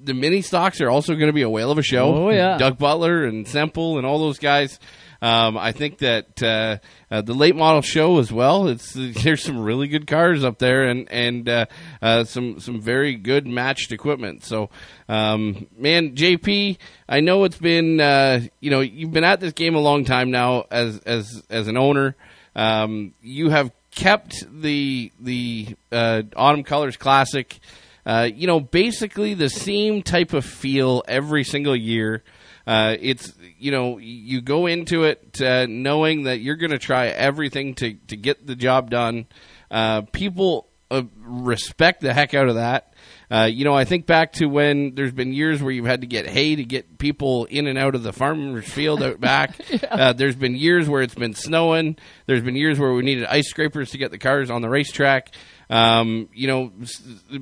the mini stocks are also going to be a whale of a show. Oh, yeah. Doug Butler and Semple and all those guys. Um, I think that uh, uh, the late model show as well. It's there's some really good cars up there and and uh, uh, some some very good matched equipment. So, um, man, JP, I know it's been uh, you know you've been at this game a long time now as as as an owner. Um, you have kept the the uh, Autumn Colors Classic. You know, basically the same type of feel every single year. Uh, it's you know you go into it uh, knowing that you're going to try everything to to get the job done. Uh, people uh, respect the heck out of that. Uh, you know, I think back to when there's been years where you've had to get hay to get people in and out of the farmer's field out back. uh, there's been years where it's been snowing. There's been years where we needed ice scrapers to get the cars on the racetrack. Um, you know,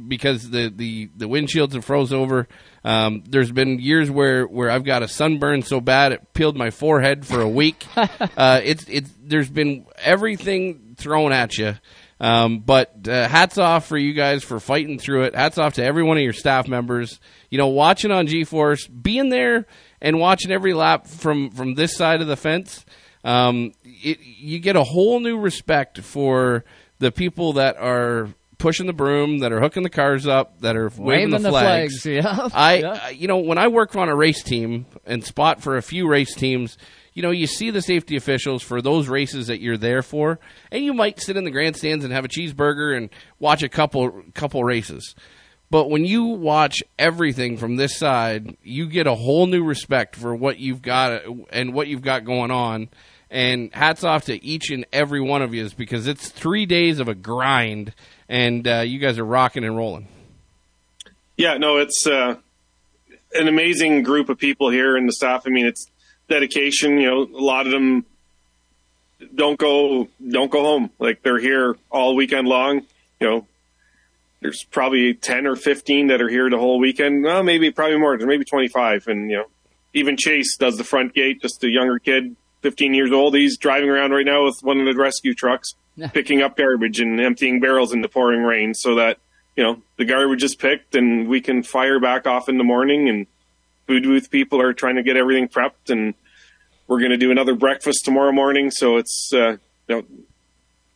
because the, the, the windshields have froze over. Um, there's been years where, where I've got a sunburn so bad it peeled my forehead for a week. uh, it's it's there's been everything thrown at you. Um, but uh, hats off for you guys for fighting through it. Hats off to every one of your staff members. You know, watching on G-force, being there and watching every lap from from this side of the fence. Um, it, you get a whole new respect for the people that are pushing the broom, that are hooking the cars up, that are waving, Waving the the flags. flags, yeah. I, Yeah. I- you know, when I work on a race team and spot for a few race teams, you know, you see the safety officials for those races that you're there for, and you might sit in the grandstands and have a cheeseburger and watch a couple couple races. But when you watch everything from this side, you get a whole new respect for what you've got and what you've got going on. And hats off to each and every one of you because it's three days of a grind, and uh, you guys are rocking and rolling. Yeah, no, it's uh, an amazing group of people here in the staff. I mean, it's dedication. You know, a lot of them don't go don't go home. Like they're here all weekend long. You know, there's probably ten or fifteen that are here the whole weekend. Well, maybe probably more. There's maybe twenty five, and you know, even Chase does the front gate. Just a younger kid, fifteen years old. He's driving around right now with one of the rescue trucks, picking up garbage and emptying barrels in the pouring rain, so that you know the garbage is picked and we can fire back off in the morning. And food booth people are trying to get everything prepped, and we're going to do another breakfast tomorrow morning. So it's uh, you know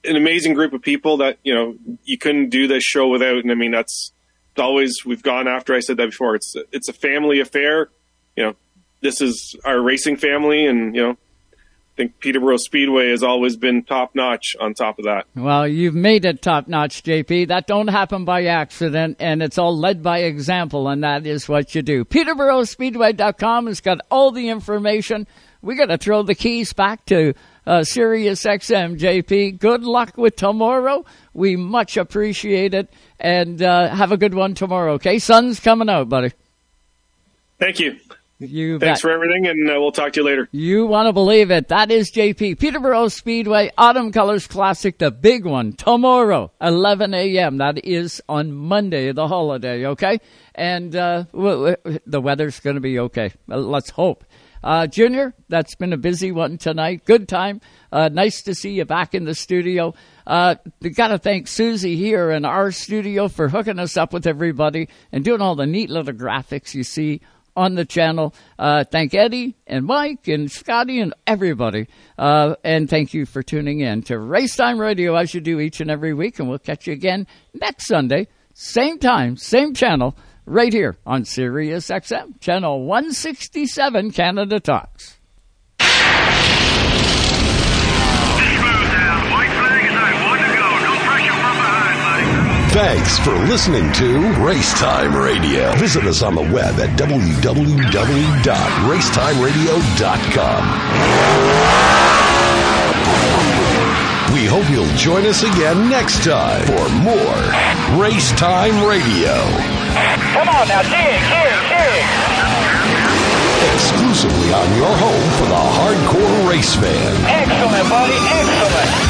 an amazing group of people that you know you couldn't do this show without. And I mean that's always we've gone after. I said that before. It's it's a family affair. You know, this is our racing family, and you know think Peterborough Speedway has always been top notch on top of that. Well, you've made it top notch, JP. That don't happen by accident, and it's all led by example, and that is what you do. PeterboroughSpeedway.com has got all the information. We got to throw the keys back to uh, Sirius XM, JP. Good luck with tomorrow. We much appreciate it, and uh, have a good one tomorrow. Okay, sun's coming out, buddy. Thank you. You Thanks bet. for everything, and uh, we'll talk to you later. You want to believe it. That is JP. Peterborough Speedway Autumn Colors Classic, the big one, tomorrow, 11 a.m. That is on Monday, the holiday, okay? And uh, w- w- the weather's going to be okay. Uh, Let's hope. Uh, Junior, that's been a busy one tonight. Good time. Uh, nice to see you back in the studio. Uh, we got to thank Susie here in our studio for hooking us up with everybody and doing all the neat little graphics you see on the channel. Uh, thank Eddie and Mike and Scotty and everybody. Uh, and thank you for tuning in to Racetime Radio as you do each and every week. And we'll catch you again next Sunday, same time, same channel, right here on Sirius XM, channel 167, Canada Talks. Thanks for listening to Racetime Radio. Visit us on the web at www.racetimeradio.com. We hope you'll join us again next time for more Racetime Radio. Come on now, dig, dig, dig. Exclusively on your home for the hardcore race fan. Excellent, buddy, excellent.